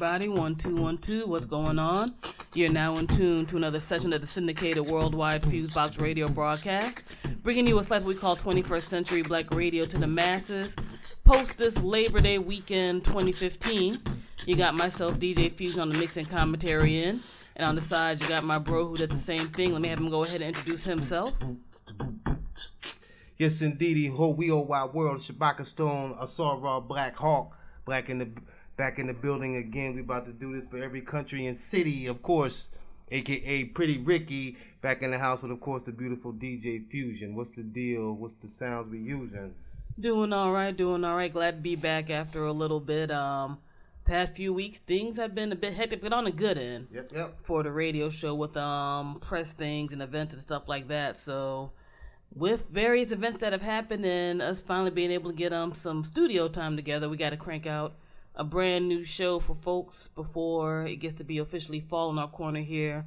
Everybody. One, two, one, two. What's going on? You're now in tune to another session of the syndicated worldwide Fusebox radio broadcast, bringing you a slice we call 21st Century Black Radio to the masses. Post this Labor Day weekend 2015. You got myself, DJ Fusion, on the mix and commentary in. And on the side, you got my bro who does the same thing. Let me have him go ahead and introduce himself. Yes, indeedy, whole we wide world, Shabaka Stone, Ausar Ra Black Hawk, black in the back in the building again. We about to do this for every country and city, of course, aka Pretty Ricky, back in the house with, of course, the beautiful DJ Fusion. What's the deal? What's the sounds we using? Doing all right, doing all right. Glad to be back after a little bit. Um, past few weeks, things have been a bit hectic, but on the good end. Yep, yep. For the radio show with um press things and events and stuff like that. So, with various events that have happened and us finally being able to get um some studio time together, we got to crank out a brand new show for folks before it gets to be officially fall in our corner here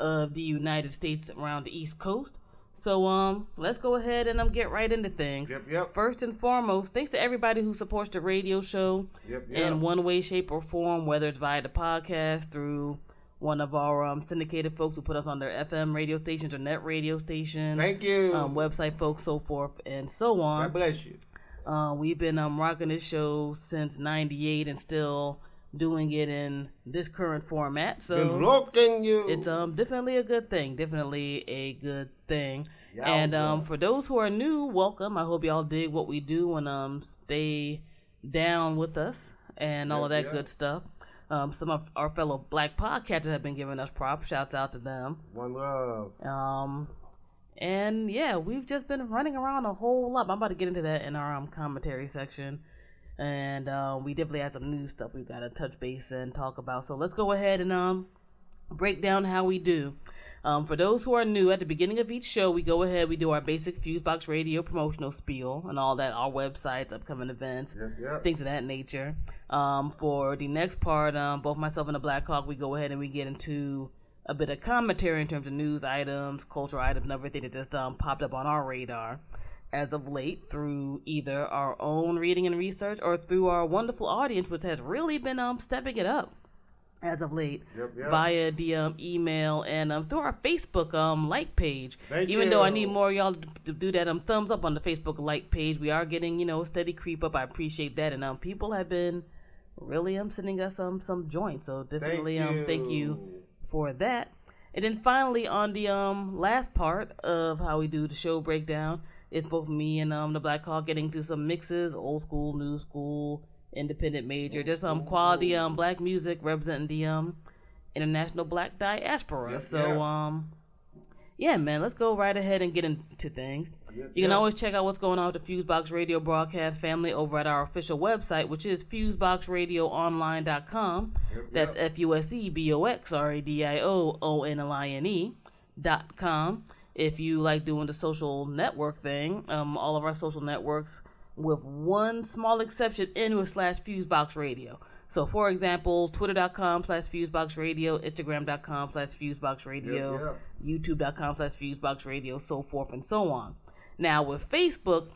of the United States around the East Coast. So um, let's go ahead and um get right into things. Yep, yep. First and foremost, thanks to everybody who supports the radio show Yep, yep. in one way, shape, or form, whether it's via the podcast through one of our um, syndicated folks who put us on their FM radio stations or net radio stations. Thank you. Um, website folks, so forth and so on. God bless you. Uh, we've been um, rocking this show since '98 and still doing it in this current format. So it's um definitely a good thing. Definitely a good thing. and um for those who are new, welcome. I hope y'all dig what we do and um stay down with us and all of that yeah. good stuff. Um, some of our fellow black podcasters have been giving us props. Shouts out to them. One love. Um, and yeah, we've just been running around a whole lot. I'm about to get into that in our um, commentary section. And uh, we definitely have some new stuff we've got to touch base and talk about. So let's go ahead and um, break down how we do. Um, for those who are new, at the beginning of each show, we go ahead, we do our basic Fusebox Radio promotional spiel and all that, our websites, upcoming events, Yep, yep. things of that nature. Um, for the next part, um, both myself and the Blackhawk, we go ahead and we get into a bit of commentary in terms of news items, cultural items, and everything that just um, popped up on our radar as of late through either our own reading and research or through our wonderful audience, which has really been um, stepping it up as of late Yep, yep. via the um, email and um, through our Facebook um, like page. Thank Even though I need more of y'all to, do that um thumbs up on the Facebook like page, we are getting you know a steady creep up. I appreciate that, and um people have been really um sending us um some joints. So definitely um thank you for that. And then finally on the um last part of how we do the show breakdown, it's both me and um the Black Hawk getting to some mixes, old school, new school, independent major, just um quality um black music representing the um international black diaspora. So yeah. um yeah, man, let's go right ahead and get into things. Yep, you can yep. always check out what's going on with the Fusebox Radio broadcast family over at our official website, which is fuseboxradioonline.com. That's F U S E B O X R A D I O O N L I N E dot com. If you like doing the social network thing, um, all of our social networks, with one small exception, in with slash Fusebox Radio. So, for example, twitter.com slash Fusebox Radio, Instagram.com slash Fusebox Radio, YouTube.com slash fuseboxradio, so forth and so on. Now, with Facebook,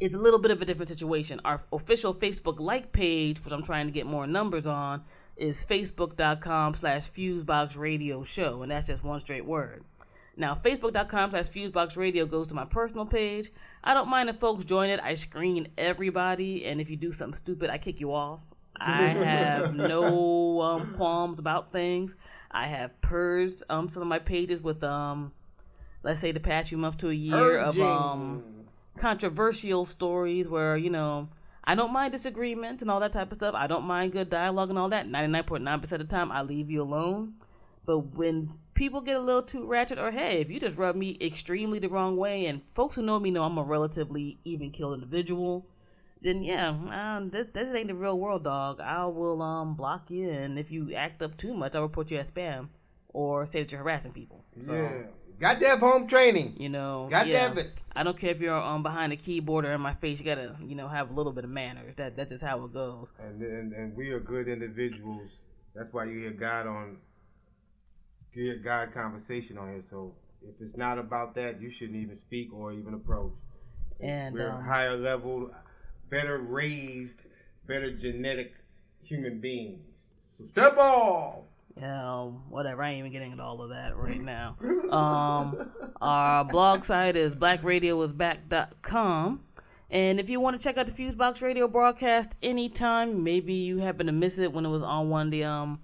it's a little bit of a different situation. Our official Facebook like page, which I'm trying to get more numbers on, is facebook.com slash fuseboxradio show, and that's just one straight word. Now, facebook.com slash fuseboxradio goes to my personal page. I don't mind if folks join it. I screen everybody, and if you do something stupid, I kick you off. I have no um, qualms about things. I have purged um, some of my pages with, um, let's say, the past few months to a year of um, controversial stories where you know I don't mind disagreements and all that type of stuff. I don't mind good dialogue and all that. Ninety nine point nine percent of the time, I leave you alone. But when people get a little too ratchet, or hey, if you just rub me extremely the wrong way, and folks who know me know I'm a relatively even killed individual. Then yeah, um, this, this ain't the real world, dog. I will um block you, and if you act up too much, I'll report you as spam or say that you're harassing people. So, Yeah. Got to have home training. You know, God yeah. it. I don't care if you're um behind a keyboard or in my face. You gotta, you know, have a little bit of manners. That that's just how it goes. And, and and we are good individuals. That's why you hear God on you hear God conversation on here. So if it's not about that, you shouldn't even speak or even approach. And We're um, higher level, better raised, better genetic human beings. So step off. Yeah, whatever. I ain't even getting into all of that right now. Um, our blog site is blackradioisback.com. And if you want to check out the Fusebox Radio broadcast anytime, maybe you happen to miss it when it was on one of the um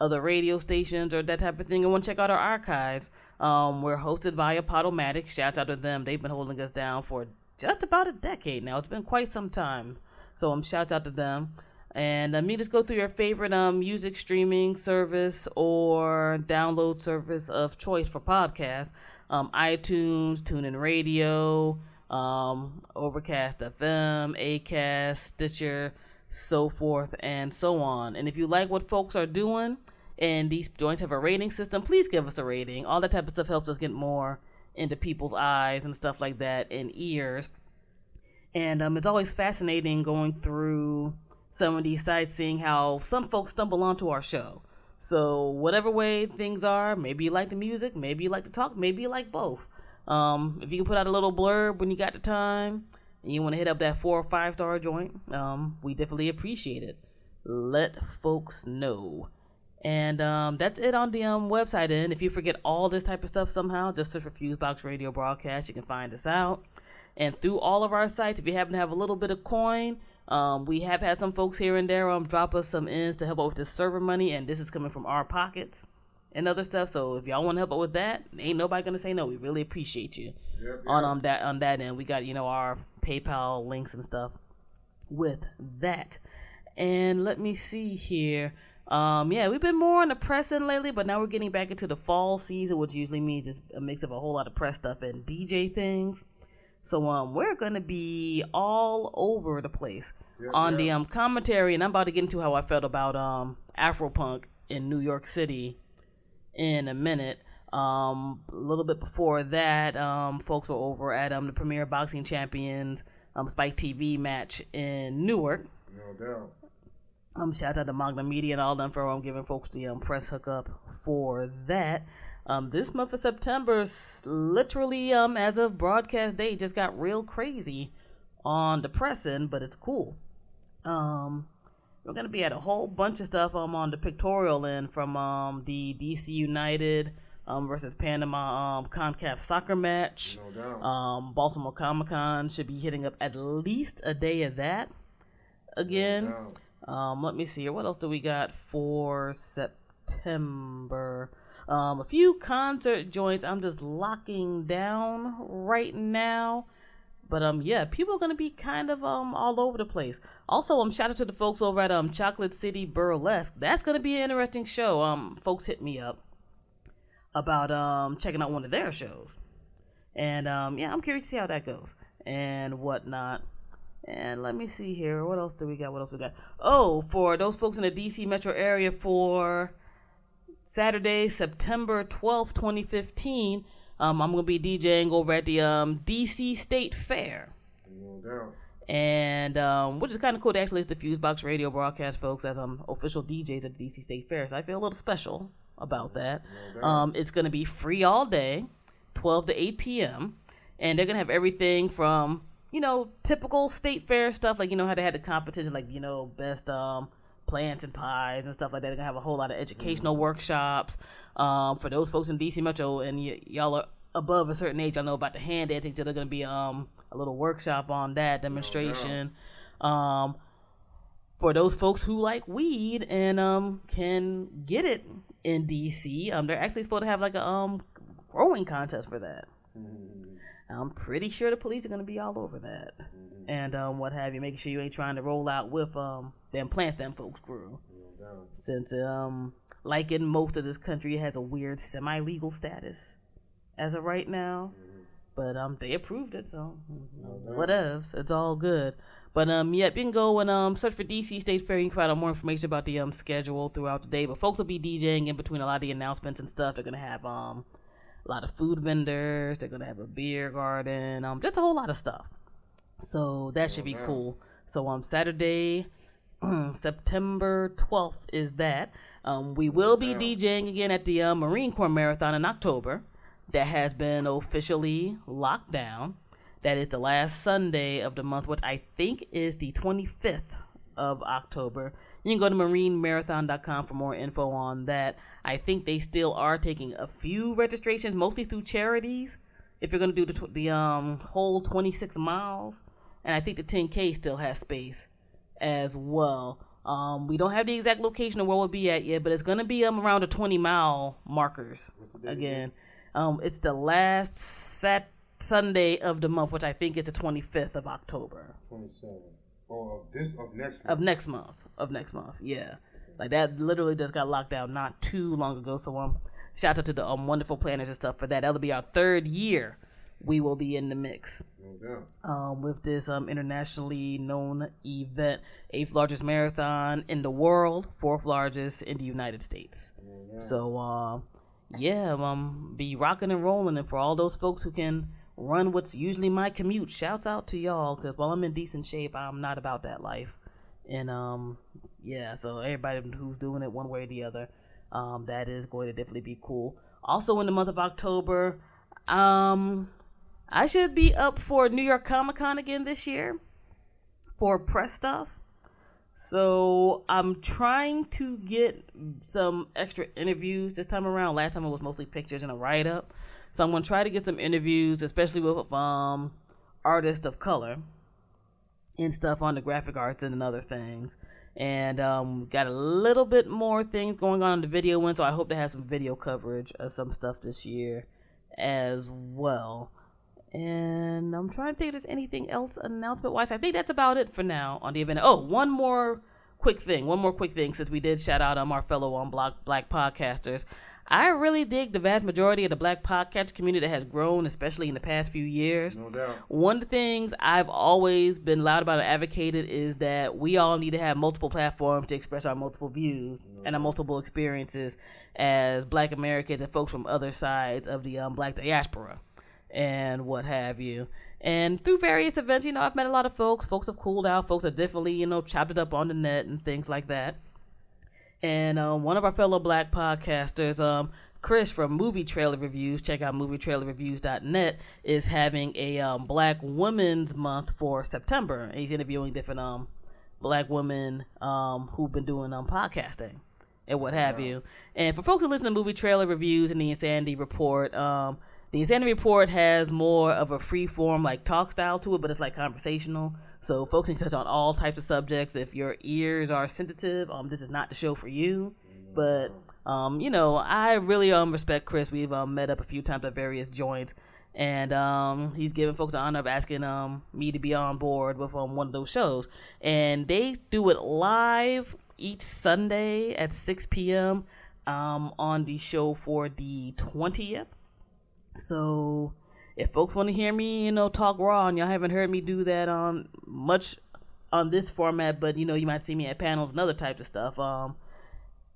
other radio stations or that type of thing, and want to check out our archive, um, we're hosted via Podomatic. Shout out to them; they've been holding us down for just about a decade now. It's been quite some time. So um, shout out to them. And um, you just go through your favorite um music streaming service or download service of choice for podcasts. Um, iTunes, TuneIn Radio, um, Overcast FM, Acast, Stitcher, so forth and so on. And if you like what folks are doing and these joints have a rating system, please give us a rating. All that type of stuff helps us get more into people's eyes and stuff like that and ears. And um, it's always fascinating going through some of these sites, seeing how some folks stumble onto our show. So, whatever way things are, maybe you like the music, maybe you like to talk, maybe you like both. Um, if you can put out a little blurb when you got the time and you want to hit up that four or five star joint, um, we definitely appreciate it. Let folks know. And um, that's it on the um, website. And if you forget all this type of stuff somehow, just search for Fusebox Radio Broadcast. You can find us out. And through all of our sites, if you happen to have a little bit of coin, um, we have had some folks here and there um, drop us some ins to help out with the server money, and this is coming from our pockets and other stuff. So if y'all want to help out with that, ain't nobody gonna say no. We really appreciate you on um, that on that end. We got you know our PayPal links and stuff with that. And let me see here. Um, yeah, we've been more on the press end lately, but now we're getting back into the fall season, which usually means it's a mix of a whole lot of press stuff and DJ things. So um, we're gonna be all over the place on the um commentary, and I'm about to get into how I felt about um Afropunk in New York City in a minute. Um, a little bit before that, um, folks were over at um the Premier Boxing Champions um Spike TV match in Newark. No doubt. Um, shout out to Magna Media and all them for um, giving folks the um, press hookup for that. Um, this month of September, literally, um, as of broadcast day, just got real crazy on the press but it's cool. Um, we're gonna be at a whole bunch of stuff um on the pictorial end from um the DC United um versus Panama um Concacaf soccer match. No doubt. Um, Baltimore Comic Con should be hitting up at least a day of that again. No. Um, let me see here. What else do we got for September? Um, a few concert joints I'm just locking down right now. But um, yeah, people are gonna be kind of um all over the place. Also, um, shout out to the folks over at um Chocolate City Burlesque. That's gonna be an interesting show. Um, folks hit me up about um checking out one of their shows, and um, yeah, I'm curious to see how that goes and whatnot. And let me see here. What else do we got? What else we got? Oh, for those folks in the DC metro area for Saturday, September 12th, 2015, um, I'm going to be DJing over at the um, DC State Fair. And um, which is kind of cool. To actually, it's the Fusebox radio broadcast, folks, as I'm official DJs at the DC State Fair. So I feel a little special about that. Um, it's going to be free all day, 12 to 8 p.m. And they're going to have everything from, you know, typical state fair stuff, like, you know, how they had the competition, like, you know, best um, plants and pies and stuff like that. They're going to have a whole lot of educational workshops um, for those folks in DC Metro. And y- y'all are above a certain age, I know about the hand dancing, so they're going to be um, a little workshop on that demonstration. Um, for those folks who like weed and um can get it in DC, um they're actually supposed to have like a um growing contest for that. I'm pretty sure the police are gonna be all over that. And um what have you, making sure you ain't trying to roll out with um them plants them folks grew. Since um like in most of this country it has a weird semi legal status as of right now. but um, they approved it, so whatevs. It's all good. But um, yep, you can go and um search for DC State Fair. You can find out more information about the um schedule throughout the day. But folks will be DJing in between a lot of the announcements and stuff. They're gonna have um a lot of food vendors. They're gonna have a beer garden. Um, just a whole lot of stuff. So that should be cool. So um, Saturday, September twelfth is that. Um, we will be DJing again at the uh, Marine Corps Marathon in October. That has been officially locked down. That is the last Sunday of the month, which I think is the 25th of October. You can go to marinemarathon.com for more info on that. I think they still are taking a few registrations, mostly through charities. If you're going to do the, the um, whole 26 miles, and I think the 10K still has space as well. Um, we don't have the exact location of where we'll be at yet, but it's going to be um, around the 20 mile markers again. Um, it's the last set Sunday of the month, which I think is the 25th of October. 27. Of this of next month. Of next month. Of next month. Yeah. Like that literally just got locked down not too long ago. So um shout out to the um, wonderful planners and stuff for that. That'll be our third year we will be in the mix no um, with this um, internationally known event, eighth largest marathon in the world, fourth largest in the United States. So, uh, yeah, um, be rocking and rolling, and for all those folks who can run what's usually my commute, shouts out to y'all because while I'm in decent shape, I'm not about that life. And um, yeah, so everybody who's doing it one way or the other, um, that is going to definitely be cool. Also, in the month of October, um, I should be up for New York Comic Con again this year for press stuff. So I'm trying to get some extra interviews this time around. Last time it was mostly pictures and a write up. So I'm gonna try to get some interviews, especially with um artists of color and stuff on the graphic arts and other things. And um, got a little bit more things going on in the video end, so I hope to have some video coverage of some stuff this year as well. And I'm trying to think if there's anything else announcement wise. I think that's about it for now on the event. Oh, one more quick thing. One more quick thing since we did shout out um, our fellow on black black podcasters. I really dig the vast majority of the black podcast community that has grown, especially in the past few years. No doubt. One of the things I've always been loud about and advocated is that we all need to have multiple platforms to express our multiple views and our multiple experiences as black Americans and folks from other sides of the um, black diaspora and what have you. And through various events, you know, I've met a lot of folks. Folks have cooled out. Folks have definitely, you know, chopped it up on the net and things like that. And um, one of our fellow black podcasters, um, Chris from Movie Trailer Reviews, check out movietrailerreviews.net, is having a um, Black Women's Month for September. And he's interviewing different um, black women um, who've been doing um, podcasting and what have you. And for folks who listen to movie trailer reviews and the Insanity Report, um, the Insanity Report has more of a free form, like talk style to it, but it's like conversational. So folks can touch on all types of subjects. If your ears are sensitive, um, this is not the show for you. But um, you know, I really um respect Chris. We've um met up a few times at various joints, and um he's given folks the honor of asking um me to be on board with um one of those shows. And they do it live each Sunday at 6 p.m. um on the show for the 20th. So if folks want to hear me, you know, talk raw, and y'all haven't heard me do that on much on this format, but you know, you might see me at panels and other types of stuff. Um,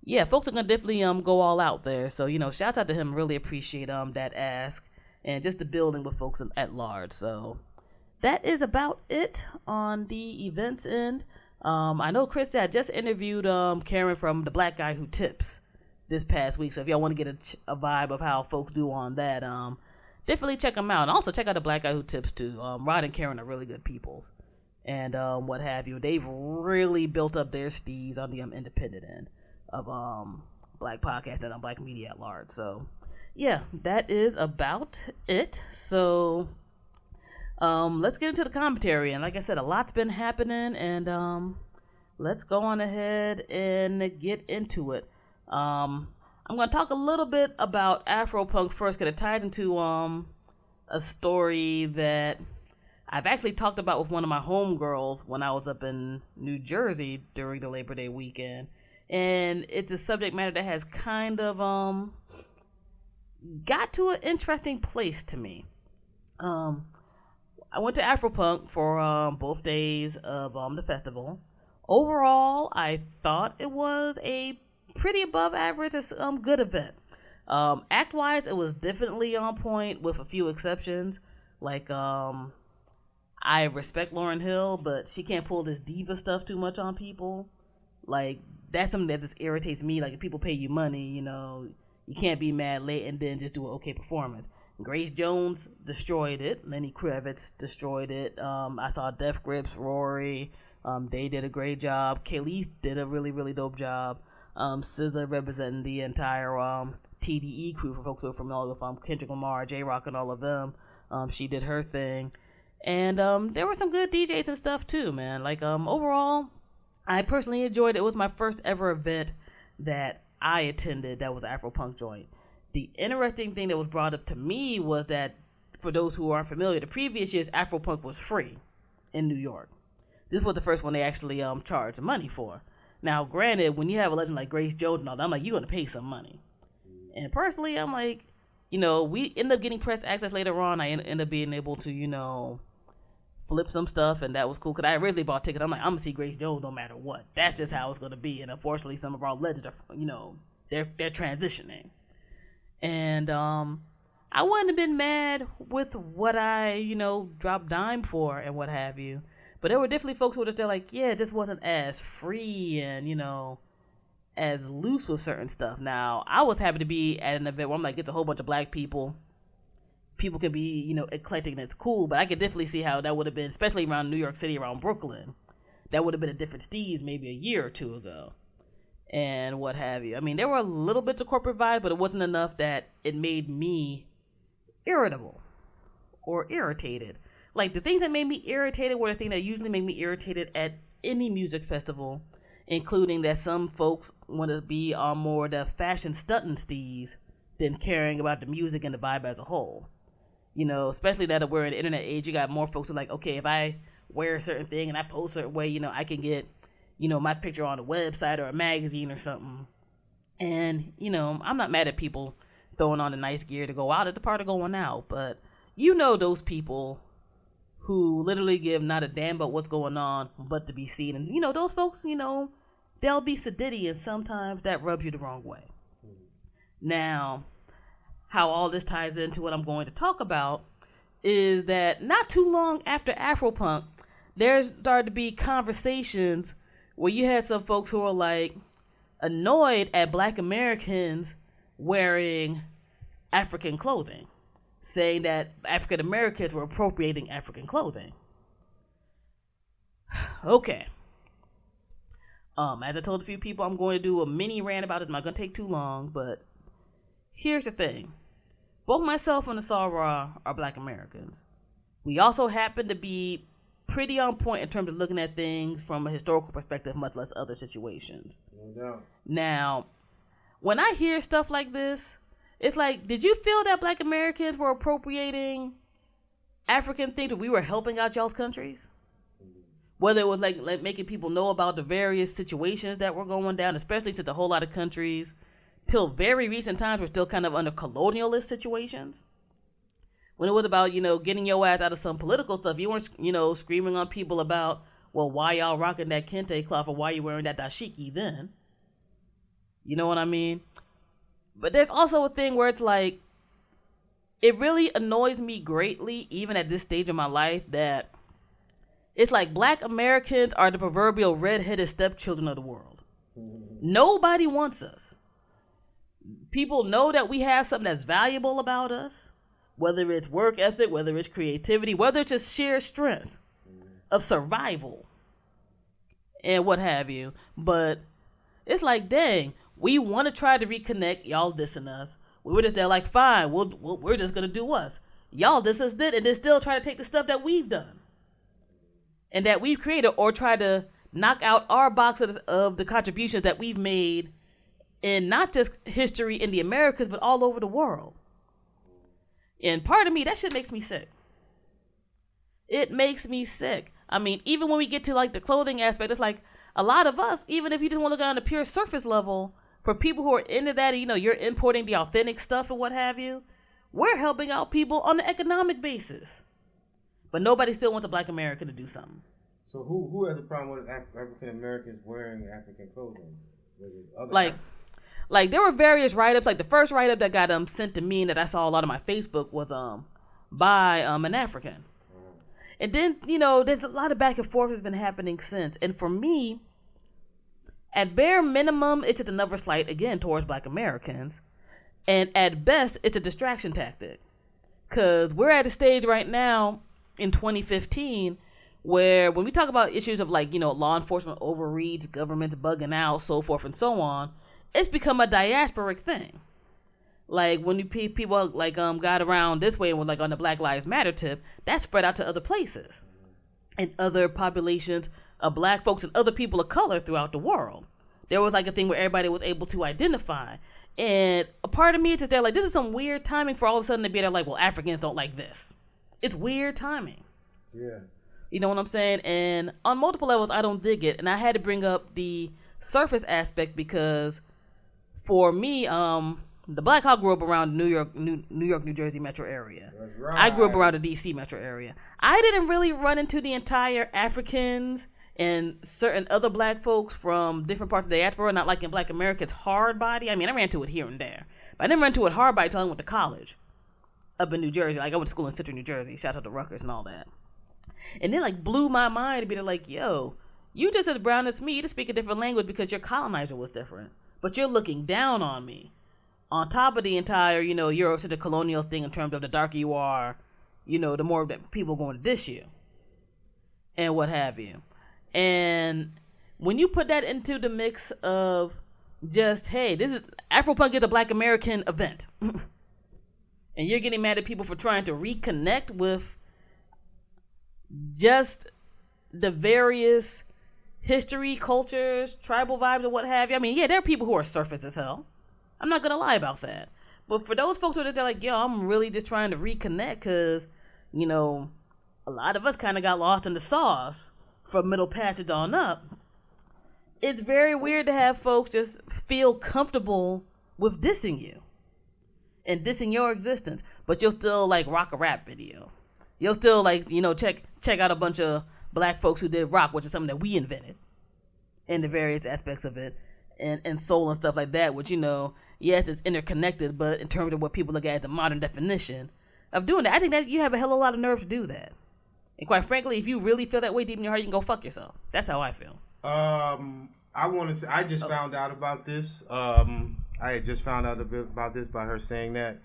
yeah, folks are gonna definitely um go all out there. So you know, shout out to him. Really appreciate um that ask and just the building with folks at large. So that is about it on the events end. Um, I know Chris had just interviewed um Karen from the Black Guy Who Tips this past week. So if y'all want to get a, a vibe of how folks do on that, um, definitely check them out. And also check out the Black Guy Who Tips too. Um, Rod and Karen are really good peoples, and um, what have you. They've really built up their steez on the um, independent end of um black podcast and on black media at large. So yeah, that is about it. So um, let's get into the commentary. And like I said, a lot's been happening, and um, let's go on ahead and get into it. Um, I'm going to talk a little bit about Afropunk first because it ties into um, a story that I've actually talked about with one of my homegirls when I was up in New Jersey during the Labor Day weekend. And it's a subject matter that has kind of um got to an interesting place to me. Um, I went to Afropunk for um, both days of um, the festival. Overall, I thought it was a pretty above average, it's um, good event. Um, act wise, it was definitely on point with a few exceptions. Like, um, I respect Lauryn Hill, but she can't pull this diva stuff too much on people. Like, that's something that just irritates me. Like, if people pay you money, you know, you can't be mad late and then just do an okay performance. Grace Jones destroyed it. Lenny Kravitz destroyed it. Um, I saw Death Grips, Rory. Um, they did a great job. Kelis did a really, really dope job. Um, SZA representing the entire um, TDE crew for folks who are familiar with um, Kendrick Lamar, Jay Rock, and all of them. Um, she did her thing. And um, there were some good DJs and stuff too, man. Like um, overall, I personally enjoyed it. It was my first ever event that I attended that was Afropunk joint. The interesting thing that was brought up to me was that for those who aren't familiar, the previous years Afropunk was free in New York. This was the first one they actually um charged money for. Now, granted, when you have a legend like Grace Jones and all that, I'm like, you're gonna pay some money. And personally, I'm like, you know, we end up getting press access later on. I end up being able to, you know, flip some stuff, and that was cool. Cause I originally bought tickets. I'm like, I'm gonna see Grace Jones no matter what. That's just how it's gonna be. And unfortunately, some of our legends are, you know, they're they're transitioning. And um, I wouldn't have been mad with what I, you know, dropped dime for and what have you. But there were definitely folks who were just there like, yeah, this wasn't as free and, you know, as loose with certain stuff. Now, I was happy to be at an event where I'm like, it's a whole bunch of black people. People can be, you know, eclectic and it's cool, but I could definitely see how that would have been, especially around New York City, around Brooklyn. That would have been a different steez maybe a year or two ago. And what have you. I mean, there were a little bits of corporate vibe, but it wasn't enough that it made me irritable or irritated. Like the things that made me irritated were the things that usually make me irritated at any music festival including that some folks want to be on more the fashion stunting steez than caring about the music and the vibe as a whole. You know, especially that we're in the internet age, you got more folks who are like, okay, if I wear a certain thing and I post a certain way, you know, I can get, you know, my picture on a website or a magazine or something. And, you know, I'm not mad at people throwing on the nice gear to go out. at the party going out. But you know those people who literally give not a damn about what's going on but to be seen. And, you know, those folks, you know, they'll be sedity and sometimes that rubs you the wrong way. Now, how all this ties into what I'm going to talk about is that not too long after Afropunk, there started to be conversations where you had some folks who were like annoyed at black Americans wearing African clothing, saying that African Americans were appropriating African clothing. okay. Um, as I told a few people, I'm going to do a mini rant about it. It's not going to take too long, but here's the thing. Both myself and Asara are black Americans. We also happen to be pretty on point in terms of looking at things from a historical perspective, much less other situations. No now, when I hear stuff like this, it's like, did you feel that black Americans were appropriating African things we were helping out y'all's countries? whether it was like like making people know about the various situations that were going down, especially since a whole lot of countries, till very recent times, were still kind of under colonialist situations. When it was about you know getting your ass out of some political stuff, you weren't you know screaming on people about well why y'all rocking that kente cloth or why you wearing that dashiki then. You know what I mean? But there's also a thing where it's like it really annoys me greatly, even at this stage of my life, that it's like black Americans are the proverbial redheaded stepchildren of the world. Nobody wants us. People know that we have something that's valuable about us, whether it's work ethic, whether it's creativity, whether it's just sheer strength of survival and what have you. But it's like, dang, we want to try to reconnect. Y'all dissing us. We were just there like, fine, we'll, we'll, we're just going to do us. Y'all diss us did, and then still try to take the stuff that we've done and that we've created or try to knock out our box of, of the contributions that we've made in not just history in the Americas, but all over the world. And part of me, that shit makes me sick. It makes me sick. I mean, even when we get to like the clothing aspect, it's like a lot of us, even if you just want to look on the pure surface level, for people who are into that, you know, you're importing the authentic stuff and what have you, we're helping out people on an economic basis. But nobody still wants a black American to do something. So who who has a problem with Af- African Americans wearing African clothing? Was it other Like, like there were various write ups. Like the first write up that got um sent to me and that I saw a lot on my Facebook was um by um an African. And then you know there's a lot of back and forth that's been happening since. And for me, at bare minimum, it's just another slight again towards Black Americans, and at best, it's a distraction tactic. Cause we're at a stage right now in 2015 where when we talk about issues of like you know law enforcement overreach, governments bugging out, so forth and so on, it's become a diasporic thing. Like when you people like um got around this way and was like on the Black Lives Matter tip, that spread out to other places and other populations of black folks and other people of color throughout the world. There was like a thing where everybody was able to identify. And a part of me is just there like this is some weird timing for all of a sudden to be there like, well, Africans don't like this. It's weird timing. Yeah. You know what I'm saying? And on multiple levels, I don't dig it. And I had to bring up the surface aspect because for me, um, the Black Hawk grew up around New York, New, New York, New Jersey metro area. That's I grew up around the DC metro area. I didn't really run into the entire Africans and certain other black folks from different parts of the diaspora, not like in Black America, it's hard body. I mean, I ran into it here and there, but I didn't run into it hard body until I went to college up in New Jersey. Like I went to school in Central New Jersey. Shout out to Rutgers and all that. And then like blew my mind to be like, yo, you just as brown as me. You just speak a different language because your colonizer was different, but you're looking down on me. On top of the entire, you know, Eurocentric colonial thing in terms of the darker you are, you know, the more that people going to diss you and what have you. And when you put that into the mix of just, hey, this is Afropunk is a black American event. and you're getting mad at people for trying to reconnect with just the various history, cultures, tribal vibes, or what have you. I mean, yeah, there are people who are surface as hell. I'm not gonna lie about that. But for those folks who are just like, yo, I'm really just trying to reconnect because, you know, a lot of us kind of got lost in the sauce from middle passage on up. It's very weird to have folks just feel comfortable with dissing you and dissing your existence, but you'll still like rock a rap video. You'll still like you know check check out a bunch of black folks who did rock, which is something that we invented, in the various aspects of it, and and soul and stuff like that. Which you know, yes, it's interconnected, but in terms of what people look at as the modern definition of doing that, I think that you have a hell of a lot of nerve to do that. And quite frankly, if you really feel that way deep in your heart, you can go fuck yourself. That's how I feel. Um, I want to say I just found out about this. Um, I had just found out a bit about this by her saying that.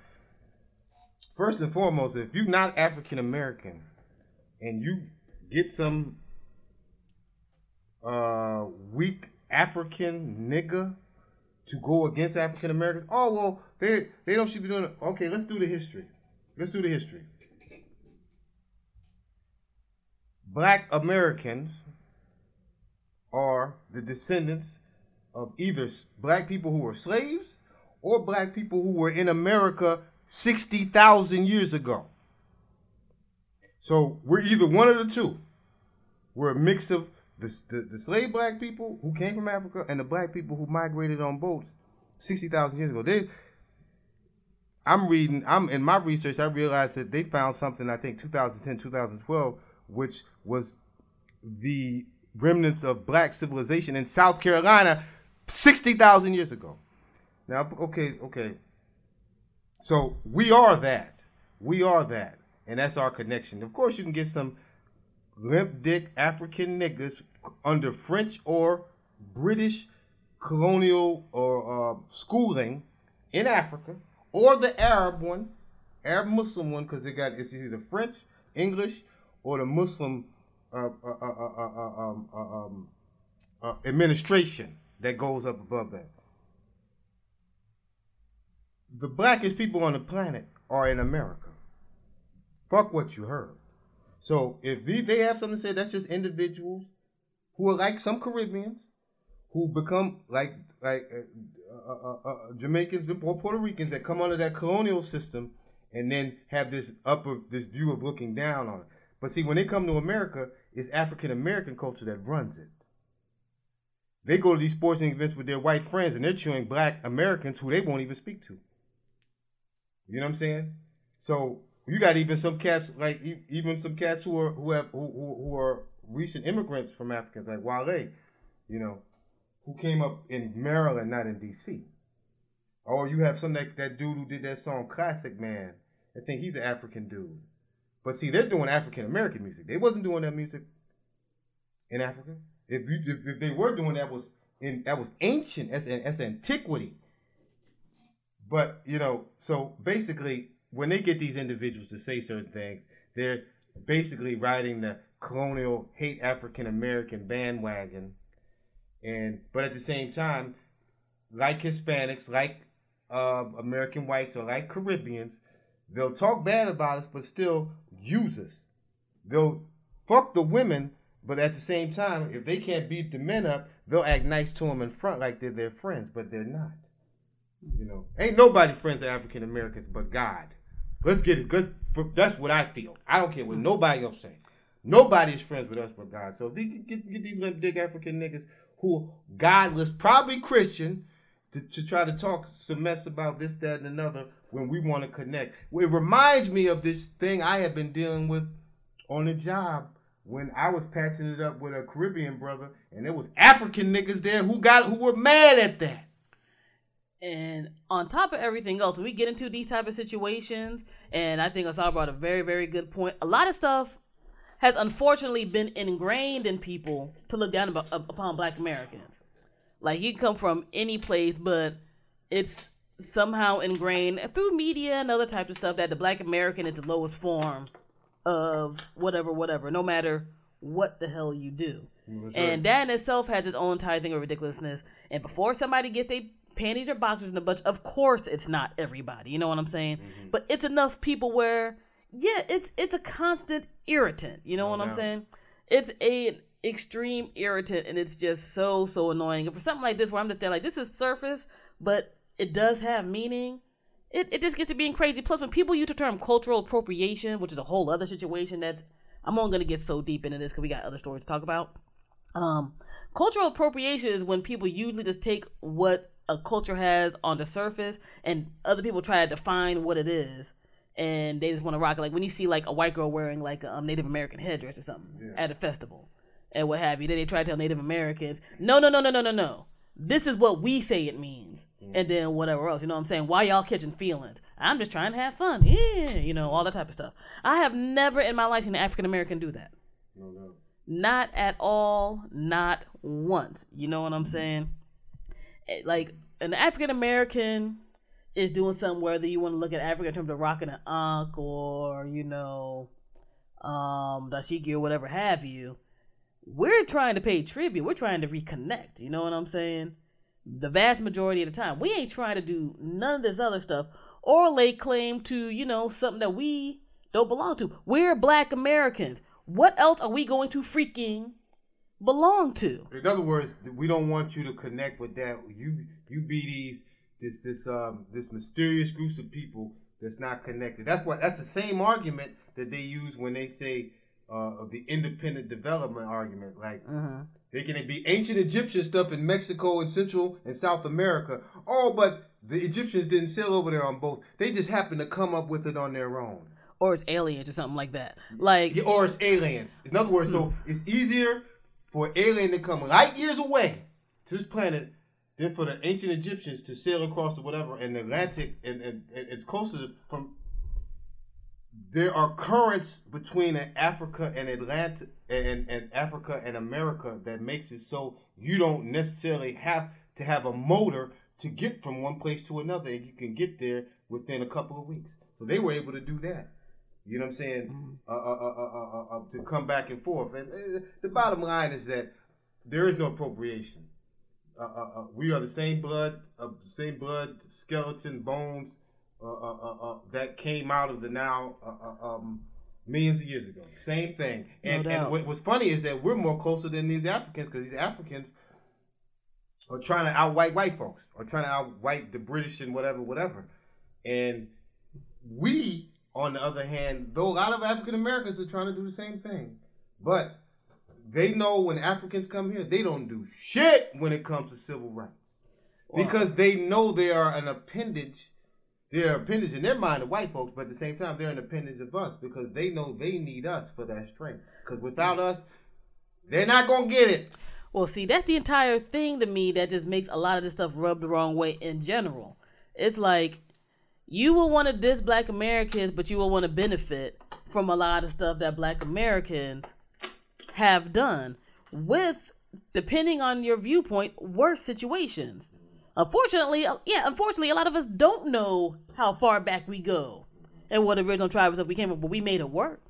First and foremost, if you're not African American and you get some uh weak African nigga to go against African Americans, oh well, they they don't should be doing it. Okay, let's do the history. Let's do the history. Black Americans are the descendants of either black people who were slaves or black people who were in America 60,000 years ago. So we're either one of the two. We're a mix of the, the, the slave black people who came from Africa and the black people who migrated on boats 60,000 years ago. They, I'm reading, I'm in my research, I realized that they found something, I think 2010, 2012, which was the remnants of black civilization in South Carolina 60,000 years ago. Now, okay, okay. So we are that. We are that. And that's our connection. Of course, you can get some limp dick African niggas under French or British colonial or uh, schooling in Africa, or the Arab one, Arab Muslim one, because they got it's either French, English, or the Muslim administration that goes up above that. The blackest people on the planet are in America. Fuck what you heard. So if they, have something to say, that's just individuals who are like some Caribbeans who become like like uh, uh, uh, uh, Jamaicans and Puerto Ricans that come under that colonial system and then have this upper this view of looking down on it. But see, when they come to America, it's African American culture that runs it. They go to these sporting events with their white friends and they're chewing black Americans who they won't even speak to. You know what I'm saying? So you got even some cats like even some cats who are who have who, who, are recent immigrants from Africans like Wale, you know, who came up in Maryland, not in D.C. Or oh, you have some that that dude who did that song Classic Man. I think he's an African dude. But see, they're doing African American music. They wasn't doing that music in Africa. If you if, if they were doing that was in that was ancient as as antiquity. But you know, so basically, when they get these individuals to say certain things, they're basically riding the colonial hate African American bandwagon, and but at the same time, like Hispanics, like uh, American whites, or like Caribbeans, they'll talk bad about us, but still use us. They'll fuck the women, but at the same time, if they can't beat the men up, they'll act nice to them in front like they're their friends, but they're not. You know, ain't nobody friends with African Americans but God. Let's get it. Let's, for, that's what I feel. I don't care what mm. nobody else say. Nobody is friends with us but God. So they get, get these little big African niggas who godless, probably Christian, to, to try to talk some mess about this, that, and another when we want to connect. It reminds me of this thing I have been dealing with on the job when I was patching it up with a Caribbean brother, and there was African niggas there who got who were mad at that. And on top of everything else, we get into these type of situations, and I think Ausar brought a very, very good point. A lot of stuff has unfortunately been ingrained in people to look down upon Black Americans. Like you can come from any place, but it's somehow ingrained through media and other types of stuff that the Black American is the lowest form of whatever, whatever, no matter what the hell you do. And that in itself has its own entire thing of ridiculousness. And before somebody gets their panties or boxers in a bunch, of course it's not everybody. You know what I'm saying? Mm-hmm. But it's enough people where, yeah, it's it's a constant irritant. You know what I'm saying? It's a extreme irritant, and it's just so so annoying. And for something like this, where I'm just there like this is surface, but it does have meaning. It, it just gets to being crazy. Plus, when people use the term cultural appropriation, which is a whole other situation that I'm only gonna get so deep into this because we got other stories to talk about. Um, cultural appropriation is when people usually just take what a culture has on the surface and other people try to define what it is and they just want to rock it. Like when you see like a white girl wearing like a um, Native American headdress or something at a festival and what have you, then they try to tell Native Americans, no, no, no, no, no, no, no. This is what we say it means. And then whatever else, you know what I'm saying? Why y'all catching feelings? I'm just trying to have fun. Yeah, you know, all that type of stuff. I have never in my life seen an African American do that. No, no. Not at all, not once. You know what I'm saying? Eh, Like an African American is doing something whether you want to look at Africa in terms of rocking an ankh or, you know, um, dashiki or whatever have you. We're trying to pay tribute. We're trying to reconnect. You know what I'm saying? The vast majority of the time. We ain't trying to do none of this other stuff or lay claim to, you know, something that we don't belong to. We're black Americans. What else are we going to freaking belong to? In other words, we don't want you to connect with that. You you be these this this um this mysterious groups of people that's not connected. That's what that's the same argument that they use when they say uh the independent development argument. Like they can be ancient Egyptian stuff in Mexico and Central and South America. Oh, but the Egyptians didn't sail over there on boats. They just happened to come up with it on their own. Or it's aliens or something like that. Like Yeah, or it's aliens. In other words, so it's easier for an alien to come light years away to this planet than for the ancient Egyptians to sail across the whatever and the Atlantic and, and, and it's closer from there are currents between Africa and Atlanta and, and Africa and America that makes it so you don't necessarily have to have a motor to get from one place to another and you can get there within a couple of weeks. So they were able to do that. You know what I'm saying? Uh, uh, uh, uh, uh, uh, to come back and forth. And uh, the bottom line is that there is no appropriation. Uh, uh, uh, we are the same blood, uh, same blood, skeleton, bones uh, uh, uh, uh, that came out of the now uh, uh, um, millions of years ago. Same thing. And, No and what, what's funny is that we're more closer than these Africans because these Africans are trying to outwhite white folks or trying to outwhite the British and whatever, whatever. And we, on the other hand, though a lot of African Americans are trying to do the same thing, but they know when Africans come here, they don't do shit when it comes to civil rights because they know they are an appendage they're appendage in their mind of white folks, but at the same time they're an appendage of us because they know they need us for that strength. Because without us, they're not gonna get it. Well, see, that's the entire thing to me that just makes a lot of this stuff rub the wrong way in general. It's like you will want to diss black Americans, but you will want to benefit from a lot of stuff that black Americans have done with, depending on your viewpoint, worse situations. Unfortunately, uh, yeah, unfortunately, a lot of us don't know how far back we go and what original tribes that we came from, but we made it work.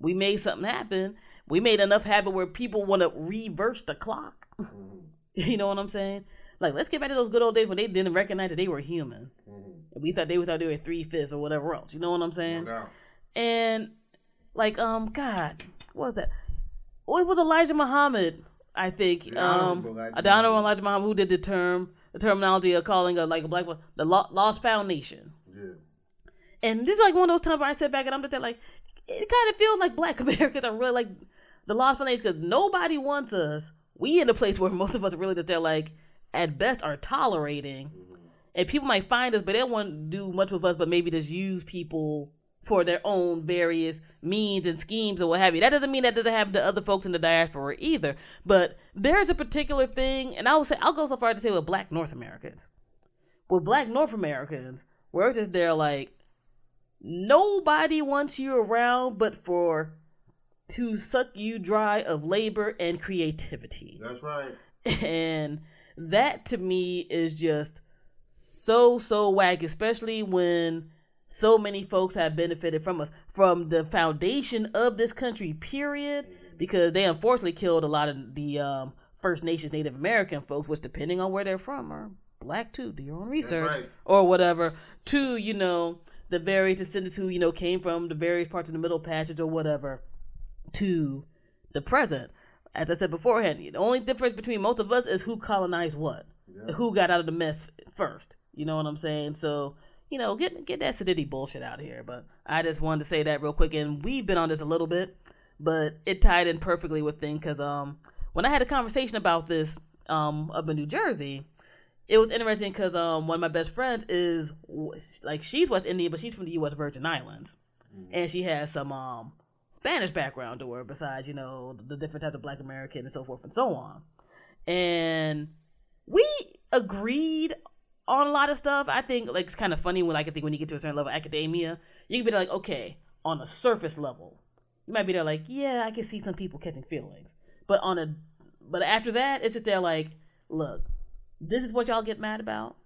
We made something happen. We made enough happen where people want to reverse the clock. you know what I'm saying? Like, let's get back to those good old days when they didn't recognize that they were human. And we thought they thought they were three fifths or whatever else. You know what I'm saying? doubt. And like, um, God, what was that? Oh, it was Elijah Muhammad, I think. The um, Elijah Honorable. Elijah Muhammad, who did the term, the terminology of calling a like a black the lo- lost-found nation. Yeah. And this is like one of those times where I sit back and I'm just there like, it kind of feels like Black Americans are really like the lost-found nation because nobody wants us. We in a place where most of us really just there like at best are tolerating, and people might find us, but they don't want to do much with us, but maybe just use people for their own various means and schemes or what have you. That doesn't mean that doesn't happen to other folks in the diaspora either. But there's a particular thing, and I will say I'll go so far as to say with Black North Americans. With Black North Americans, we're just there like nobody wants you around but for to suck you dry of labor and creativity. That's right. And that to me is just so so whack, especially when so many folks have benefited from us from the foundation of this country, period. Because they unfortunately killed a lot of the um, First Nations Native American folks, which depending on where they're from are black too. Do your own research right. or whatever. To you know the various descendants who you know came from the various parts of the Middle Passage or whatever to the present. As I said beforehand, the only difference between most of us is who colonized what, who got out of the mess first. You know what I'm saying? So you know, get get that sedity bullshit out of here. But I just wanted to say that real quick, and we've been on this a little bit, but it tied in perfectly with thing because um when I had a conversation about this um up in New Jersey, it was interesting because um one of my best friends is like she's West Indian, but she's from the U.S. Virgin Islands, and she has some um Spanish background to her besides you know the different types of Black American and so forth and so on, and we agreed on a lot of stuff. I think like it's kind of funny when like I think when you get to a certain level of academia, you can be like, okay, on a surface level, you might be there like, yeah, I can see some people catching feelings, but on a but after that, it's just there like, look, this is what y'all get mad about.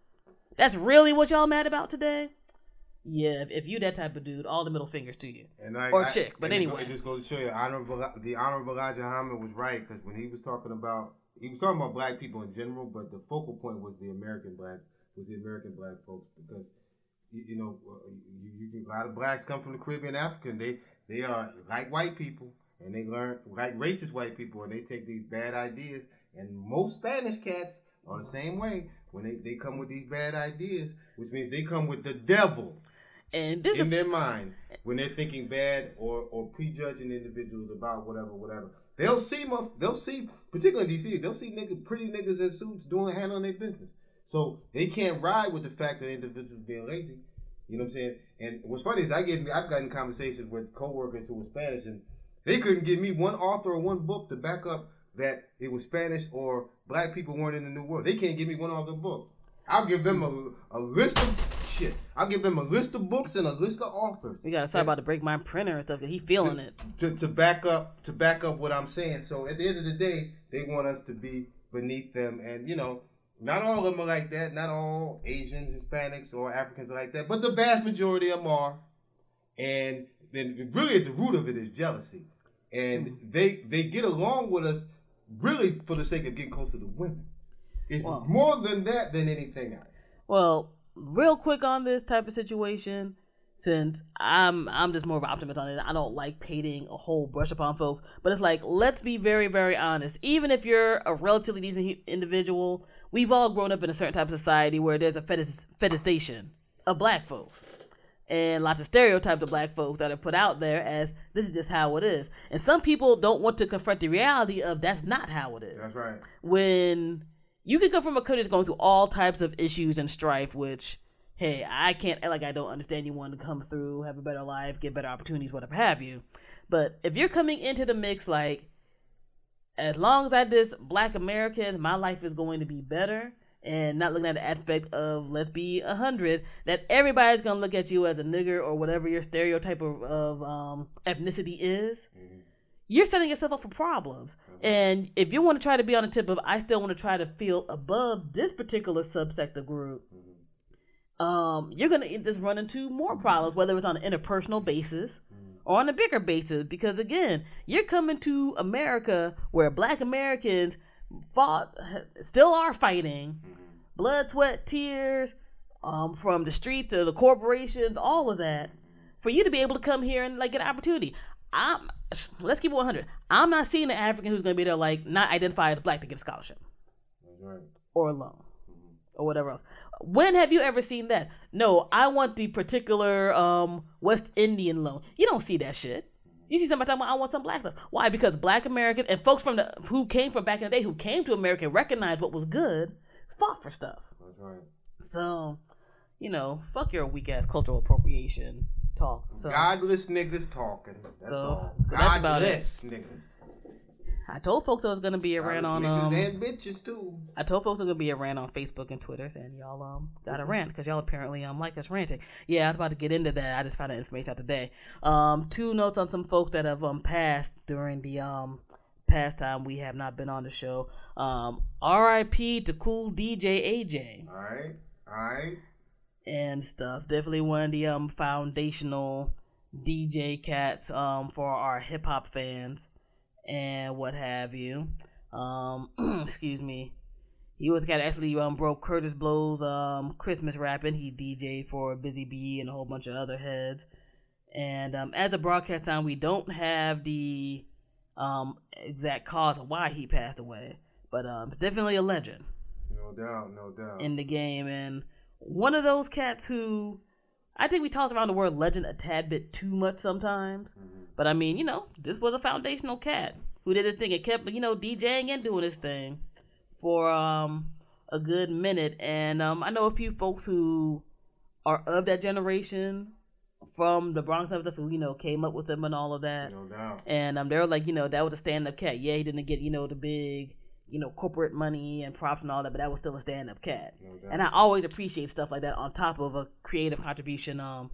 That's really what y'all mad about today. Yeah, if, if you that type of dude, all the middle fingers to you. And I, Or I- chick, but anyway. it just goes to show you, honorable, the honorable Elijah Muhammad was right because when he was talking about, he was talking about black people in general, but the focal point was the American black, was the American black folks because, you, you know, uh, you, you can, a lot of blacks come from the Caribbean, Africa, and they they are like white people, and they learn like racist white people, and they take these bad ideas, and most Spanish cats are the same way when they, they come with these bad ideas, which means they come with the devil And this in their mind when they're thinking bad or, or prejudging individuals about whatever, whatever. They'll see they'll see particularly in DC, they'll see niggas, pretty niggas in suits doing handling their business. So they can't ride with the fact that individuals being lazy. You know what I'm saying? And what's funny is I get I've gotten conversations with coworkers who were Spanish and they couldn't give me one author or one book to back up that it was Spanish or black people weren't in the New World. They can't give me one other book. I'll give them a, a list of shit. I'll give them a list of books and a list of authors we gotta start about to break my printer and stuff. He feeling it. to, to back up to back up what I'm saying. So at the end of the day, they want us to be beneath them, and you know, not all of them are like that. Not all Asians, Hispanics, or Africans are like that, but the vast majority of them are. And then really at the root of it is jealousy, and hmm. they they get along with us really for the sake of getting closer to women. It's Wow. more than that than anything else. Well, real quick on this type of situation, since I'm I'm just more of an optimist on it. I don't like painting a whole brush upon folks, but it's like let's be very very honest. Even if you're a relatively decent individual, we've all grown up in a certain type of society where there's a fetish, fetishization of black folks. And lots of stereotypes of black folks that are put out there as this is just how it is. And some people don't want to confront the reality of that's not how it is That's right. when you can come from a country that's going through all types of issues and strife, which hey, I can't like I don't understand you want to come through, have a better life, get better opportunities, whatever have you. But if you're coming into the mix like, as long as I this black American, my life is going to be better. And not looking at the aspect of let's be a hundred, that everybody's gonna look at you as a nigger or whatever your stereotype of, of um, ethnicity is. Mm-hmm. You're setting yourself up for problems. Mm-hmm. And if you want to try to be on the tip of, I still want to try to feel above this particular subsector group, mm-hmm. Um, you're gonna just run into more problems, whether it's on an interpersonal basis or on a bigger basis. Because again, you're coming to America where Black Americans fought, still are fighting, blood, sweat, tears, um, from the streets to the corporations, all of that, for you to be able to come here and like get an opportunity. I'm let's keep it 100. I'm not seeing an African who's going to be there like not identified as black to get a scholarship right. or a loan or whatever else. When have you ever seen that? No, I want the particular um, West Indian loan. You don't see that shit. You see somebody talking about I want some black stuff. Why? Because black Americans and folks from the who came from back in the day who came to America and recognized what was good, fought for stuff. That's right. So, you know, fuck your weak ass cultural appropriation talk. So Godless niggas talking. That's So- all. so that's about it. Niggas. I told folks I was gonna be a rant on um and bitches too. I told folks it was gonna be a rant on Facebook and Twitter, and y'all um got a rant because y'all apparently um like us ranting. Yeah, I was about to get into that. I just found that information out today. Um, two notes on some folks that have um passed during the um past time we have not been on the show. Um, R.I.P. to Kool DJ AJ All right. All right. and stuff. Definitely one of the um foundational DJ cats um for our hip hop fans and what have you. Um, excuse me. He was guy that actually um broke Kurtis Blow's um Christmas rapping. He DJ for Busy Bee and a whole bunch of other heads. And um, as a broadcast time, we don't have the um exact cause of why he passed away, but um, definitely a legend No doubt. No doubt. in the game and one of those cats who I think we toss around the word legend a tad bit too much sometimes. But I mean, you know, this was a foundational cat who did his thing and kept, you know, DJing and doing his thing for um a good minute. And um I know a few folks who are of that generation from the Bronx and stuff who, you know, came up with him and all of that. no doubt. And um, they were like, you know, that was a stand up cat. Yeah, he didn't get, you know, the big, you know, corporate money and props and all that, but that was still a stand up cat. No. And I always appreciate stuff like that on top of a creative contribution um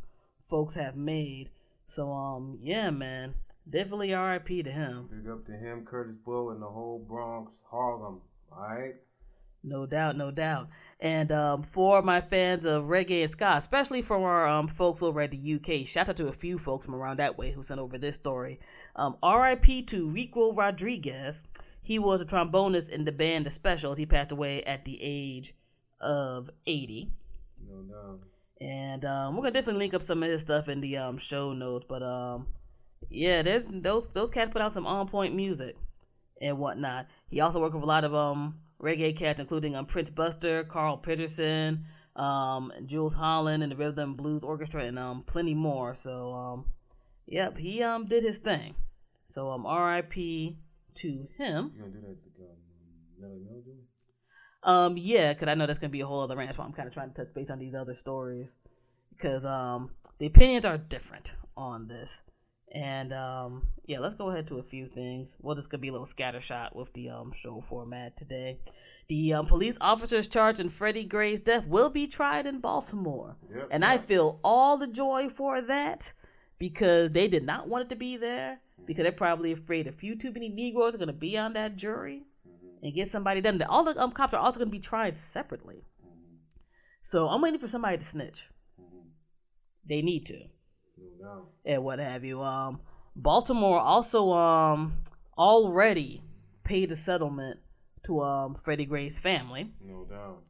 folks have made. So um yeah, man. Definitely RIP to him. Big up to him, Kurtis Blow, and the whole Bronx, Harlem. All right. No doubt, no doubt. And um, for my fans of reggae and ska, especially from our um, folks over at the UK, shout out to a few folks from around that way who sent over this story. Um, RIP to Rico Rodriguez. He was a trombonist in the band The Specials. He passed away at the age of 80. No doubt. And um, we're gonna definitely link up some of his stuff in the um, show notes. But um, yeah, there's those those cats put out some on point music and whatnot. He also worked with a lot of um reggae cats, including um Prince Buster, Carl Peterson, um Jools Holland, and the Rhythm Blues Orchestra, and um plenty more. So um, yep, he um did his thing. So um, R.I.P. to him. You gonna do that um, Melle Mel, dude? Um, yeah, because I know that's gonna be a whole other rant. That's why I'm kind of trying to touch base on these other stories because um the opinions are different on this. And um, yeah, let's go ahead to a few things. Well, this could be a little scattershot with the um show format today. The um, police officers charged in Freddie Gray's death will be tried in Baltimore, Yep, and I feel all the joy for that because they did not want it to be there because they're probably afraid a few too many Negroes are going to be on that jury and get somebody done. All the um, cops are also going to be tried separately. So I'm waiting for somebody to snitch. They need to, No and what have you. Um, Baltimore also um already paid a settlement to um Freddie Gray's family, No doubt.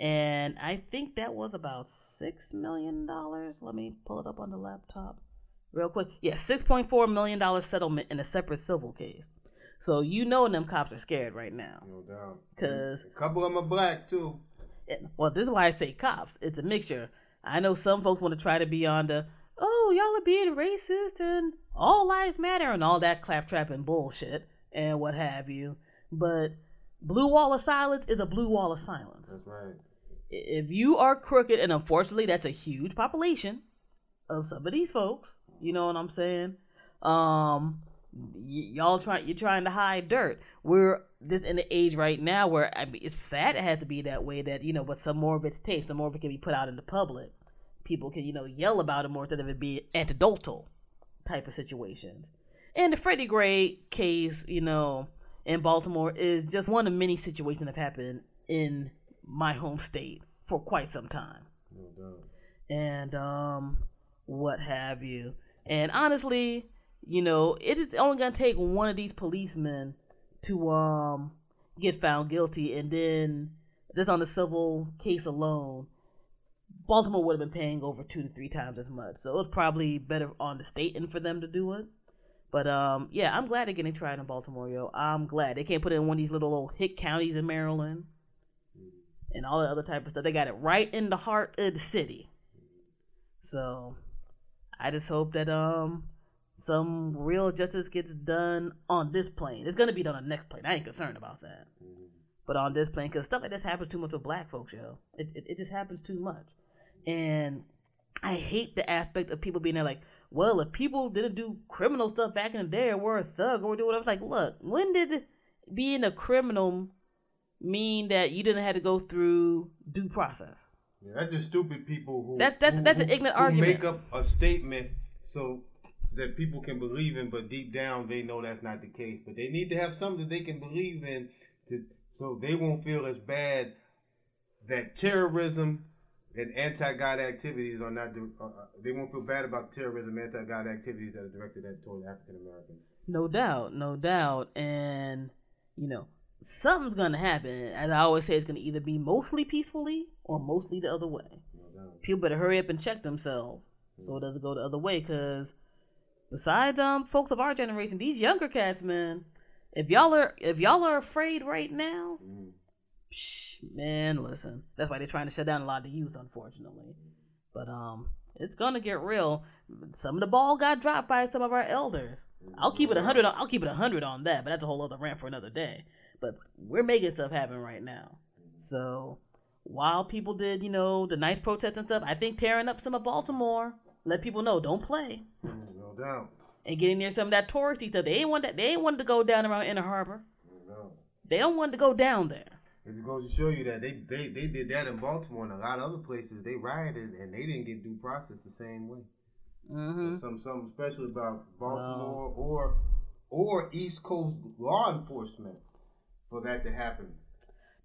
and I think that was about six million dollars. Let me pull it up on the laptop real quick. Yeah, six point four million dollar settlement in a separate civil case. So you know them cops are scared right now. No doubt. 'Cause- a couple of them are black too. it- well, this is why I say cops. It's a mixture. I know some folks want to try to be on the, oh, y'all are being racist and all lives matter and all that claptrap and bullshit and what have you. But blue wall of silence is a blue wall of silence. That's right. if you are crooked, and unfortunately, that's a huge population of some of these folks. You know what I'm saying? Um, y- y'all try you're trying to hide dirt. We're just in the age right now where I mean, it's sad it has to be that way. That you know, but some more of it's taped, some more of it can be put out in the public. People can you know yell about it more instead of it be anecdotal type of situations. And the Freddie Gray case, you know, in Baltimore is just one of many situations that have happened in my home state for quite some time. And um what have you. And honestly, you know, it is only gonna take one of these policemen to um get found guilty and then just on the civil case alone, Baltimore would have been paying over two to three times as much. So it was probably better on the state end for them to do it. But um, yeah, I'm glad they're getting tried in Baltimore, yo. I'm glad they can't put it in one of these little old hick counties in Maryland and all the other type of stuff. They got it right in the heart of the city. So I just hope that um some real justice gets done on this plane. It's gonna be done on the next plane. I ain't concerned about that. But on this plane, because stuff like this happens too much with black folks, yo. It, it it just happens too much, and I hate the aspect of people being there like, well, if people didn't do criminal stuff back in the day or were a thug or do what I was like, look, when did being a criminal mean that you didn't have to go through due process? Yeah, that's just stupid people who That's- that's- who- that's an ignorant argument. Make up a statement so that people can believe in, but deep down they know that's not the case. But they need to have something that they can believe in, to so they won't feel as bad that terrorism and anti-God activities are not. Uh, uh, they won't feel bad about terrorism, and anti-God activities that are directed at toward African Americans. No doubt, no doubt. And, you know, something's to happen. As I always say, it's to either be mostly peacefully or mostly the other way. No. People better hurry up and check themselves so it doesn't go the other way. Because besides um folks of our generation, these younger cats, man, if y'all are if y'all are afraid right now, Mhm. psh, man, listen. That's why they're trying to shut down a lot of the youth, unfortunately. But um, it's gonna get real. Some of the ball got dropped by some of our elders. I'll keep it a hundred. I'll keep it a hundred on that. But that's a whole other rant for another day. But we're making stuff happen right now. So while people did, you know, the nice protests and stuff, I think tearing up some of Baltimore, let people know don't play Mhm, No doubt. and getting near some of that touristy stuff. They ain't want that. They ain't wanted to go down around Inner Harbor. No. They don't want to go down there. It goes to show you that they, they, they did that in Baltimore and a lot of other places. They rioted and they didn't get due process the same way. hmm Some something special about Baltimore or or East Coast law enforcement for that to happen.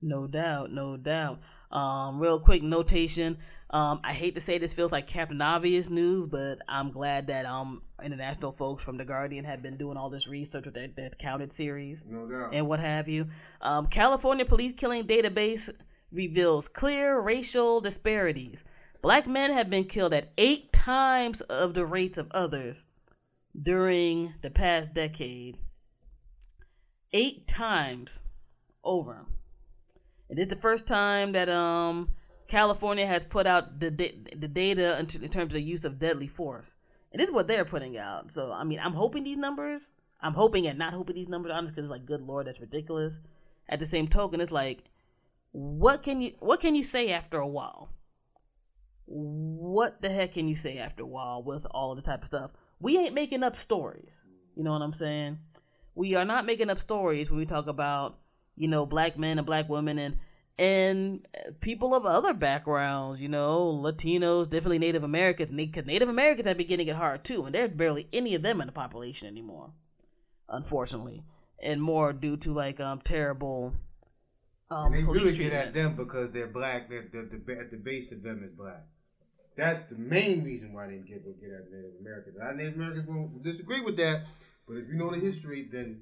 No doubt, no doubt. Um, real quick notation. Um, I hate to say this feels like Captain Obvious news, but I'm glad that um international folks from the Guardian have been doing all this research with that, that counted series No doubt. and what have you. Um, California police killing database reveals clear racial disparities. Black men have been killed at eight times of the rates of others during the past decade. Eight times over. It is the first time that um California has put out the the data in, t- in terms of the use of deadly force. And this is what they're putting out. So I mean, I'm hoping these numbers. I'm hoping and not hoping these numbers, honest, because like, good lord, that's ridiculous. At the same token, it's like, what can you what can you say after a while? What the heck can you say after a while with all of this type of stuff? We ain't making up stories. You know what I'm saying? We are not making up stories when we talk about you know black men and black women and and people of other backgrounds, you know, Latinos, definitely Native Americans, because Native Americans have been getting it hard too, and there's barely any of them in the population anymore, unfortunately, and more due to like um terrible um And they police really get treatment. at them because they're black. They're, they're, the at the base of them is black. That's the main reason why they get get at Native Americans. A lot of Native Americans won't disagree with that, but if you know the history, then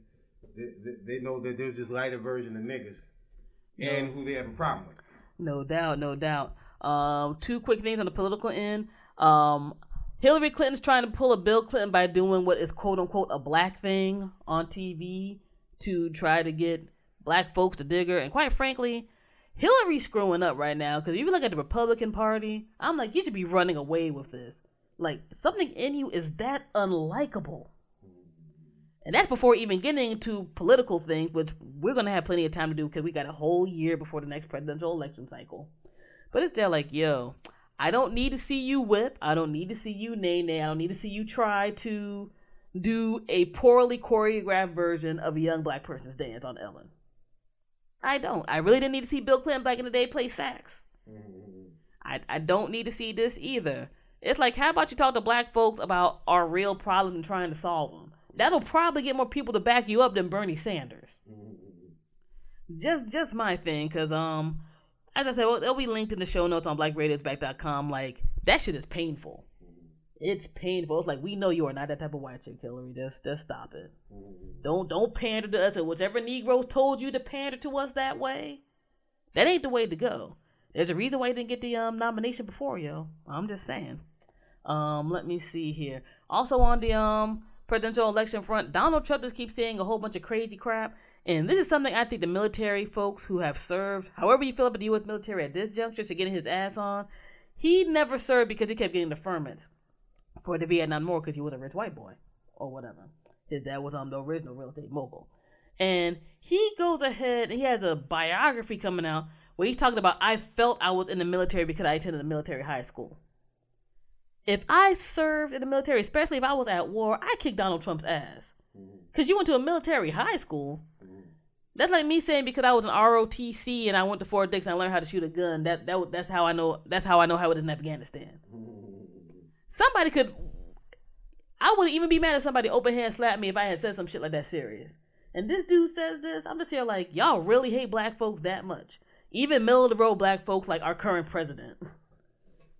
they, they, they know that there's this lighter version of niggas and who they have a problem with. No doubt, no doubt. Um, two quick things on the political end. Um, Hillary Clinton's trying to pull a Bill Clinton by doing what is quote unquote a black thing on TV to try to get black folks to dig her. And quite frankly, Hillary's screwing up right now because if you look at the Republican Party, I'm like, you should be running away with this. Like, something in you is that unlikable. And that's before even getting into political things, which we're going to have plenty of time to do because we got a whole year before the next presidential election cycle. But it's there like, yo, I don't need to see you whip. I don't need to see you nay nay. I don't need to see you try to do a poorly choreographed version of a young black person's dance on Ellen. I don't. I really didn't need to see Bill Clinton back in the day play sax. Mm-hmm. I, I don't need to see this either. It's like, how about you talk to black folks about our real problems and trying to solve them? That'll probably get more people to back you up than Bernie Sanders. Just just my thing, cause um, as I said, well, it'll be linked in the show notes on blackradioisback.com. Like that shit is painful. It's painful. It's like we know you are not that type of white chick, Hillary. Just just stop it. Don't don't pander to us. Or whichever Negroes told you to pander to us that way, that ain't the way to go. There's a reason why you didn't get the um, nomination before, yo. I'm just saying. Um, let me see here. Also on the um presidential election front, Donald Trump just keeps saying a whole bunch of crazy crap. And this is something I think the military folks who have served, however you feel about the U.S. military at this juncture, to getting his ass on. He never served because he kept getting deferments for the Vietnam War because he was a rich white boy or whatever. His dad was on the original real estate mogul. And he goes ahead and he has a biography coming out where he's talking about I felt I was in the military because I attended a military high school. If I served in the military, especially if I was at war, I kicked Donald Trump's ass. Mm-hmm. Because you went to a military high school. Mm-hmm. That's like me saying because I was an ROTC and I went to Fort Dix and I learned how to shoot a gun. That that that's how I know. That's how I know how it is in Afghanistan. Mm-hmm. Somebody could. I wouldn't even be mad if somebody open hand slapped me if I had said some shit like that serious. And this dude says this. I'm just here like y'all really hate black folks that much. Even middle of the road black folks like our current president.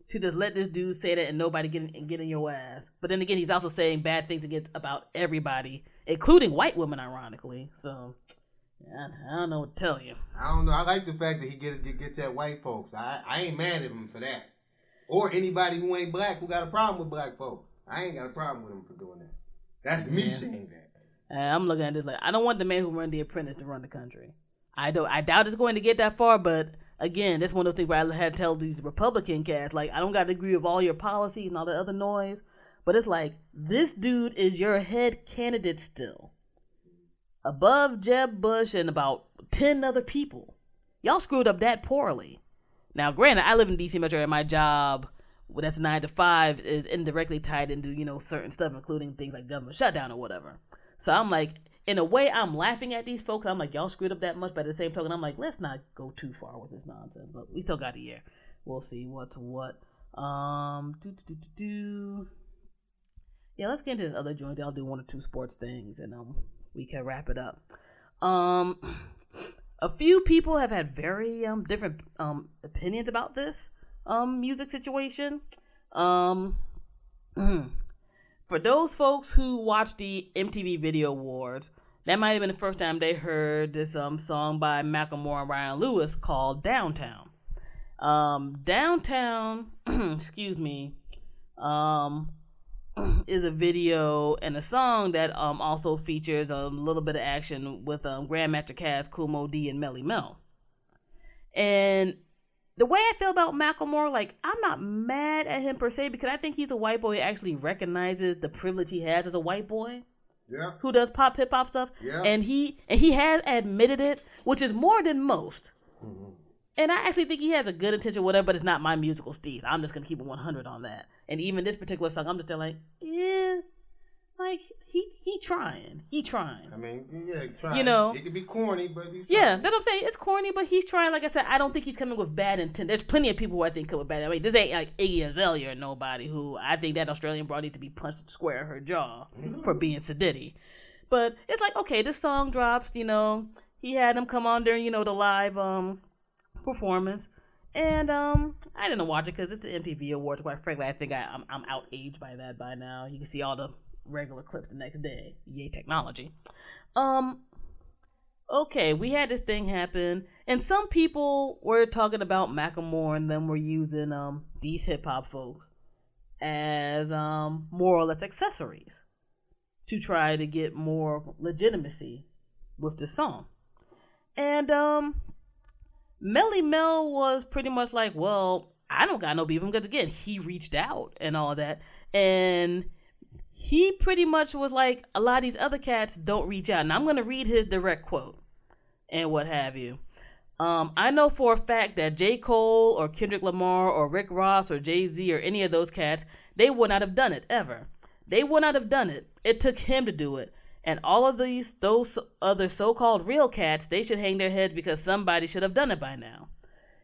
To just let this dude say that and nobody get in, get in your ass. But then again, he's also saying bad things against about everybody, including white women, ironically. So I, I don't know what to tell you. I don't know. I like the fact that he get, get gets at white folks. I, I ain't mad at him for that. Or anybody who ain't black who got a problem with black folks. I ain't got a problem with him for doing that. That's me saying that. And I'm looking at this like I don't want the man who run the apprentice to run the country. I don't. I doubt it's going to get that far. But again, that's one of those things where I had to tell these Republican cats like I don't got to agree with all your policies and all the other noise. But it's like this dude is your head candidate still, above Jeb Bush and about ten other people. Y'all screwed up that poorly. Now, granted, I live in DC Metro and my job, well, that's nine to five, is indirectly tied into you know certain stuff, including things like government shutdown or whatever. So I'm like, in a way, I'm laughing at these folks. I'm like, y'all screwed up that much, but at the same token, I'm like, let's not go too far with this nonsense. But we still got a year. We'll see what's what. Um, do do do do. Yeah, let's get into this other joint. I'll do one or two sports things, and um, we can wrap it up. Um, a few people have had very um different um opinions about this um music situation. Um, for those folks who watched the MTV Video Awards, that might have been the first time they heard this um song by Macklemore and Ryan Lewis called "Downtown." Um, "Downtown," excuse me, um, is a video and a song that um also features a little bit of action with um Grandmaster Caz, Kool Moe Dee, and Melle Mel. And the way I feel about Macklemore, like I'm not mad at him per se because I think he's a white boy who actually recognizes the privilege he has as a white boy Yeah. who does pop hip hop stuff. Yeah. And he and he has admitted it, which is more than most. Mm-hmm. And I actually think he has a good intention, whatever, but it's not my musical steez. I'm just gonna keep it 100 on that. And even this particular song, I'm just there like, yeah, like he he trying, he trying. I mean, yeah, try. You know. it could be corny, but he's Yeah, trying. that's what I'm saying. It's corny, but he's trying. Like I said, I don't think he's coming with bad intent. There's plenty of people who I think come with bad. I mean, this ain't like Iggy Azalea or nobody who I think that Australian broad need to be punched square in her jaw for being sedity. But it's like, okay, this song drops. You know, he had him come on during you know the live um performance. And um, I didn't watch it because it's the MTV Awards. Quite frankly, I think I, I'm I'm out aged by that by now. You can see all the regular clips the next day. Yay, technology. Um, okay, we had this thing happen, and some people were talking about Macklemore and them were using um these hip hop folks as um more or less accessories to try to get more legitimacy with the song. And um Melle Mel was pretty much like, well, I don't got no beef with him because again, he reached out and all that. And he pretty much was like, a lot of these other cats don't reach out. And I'm gonna read his direct quote and what have you. Um, I know for a fact that J. Cole or Kendrick Lamar or Rick Ross or Jay Z or any of those cats, they would not have done it ever. They would not have done it. It took him to do it. And all of these, those other so called real cats, they should hang their heads because somebody should have done it by now.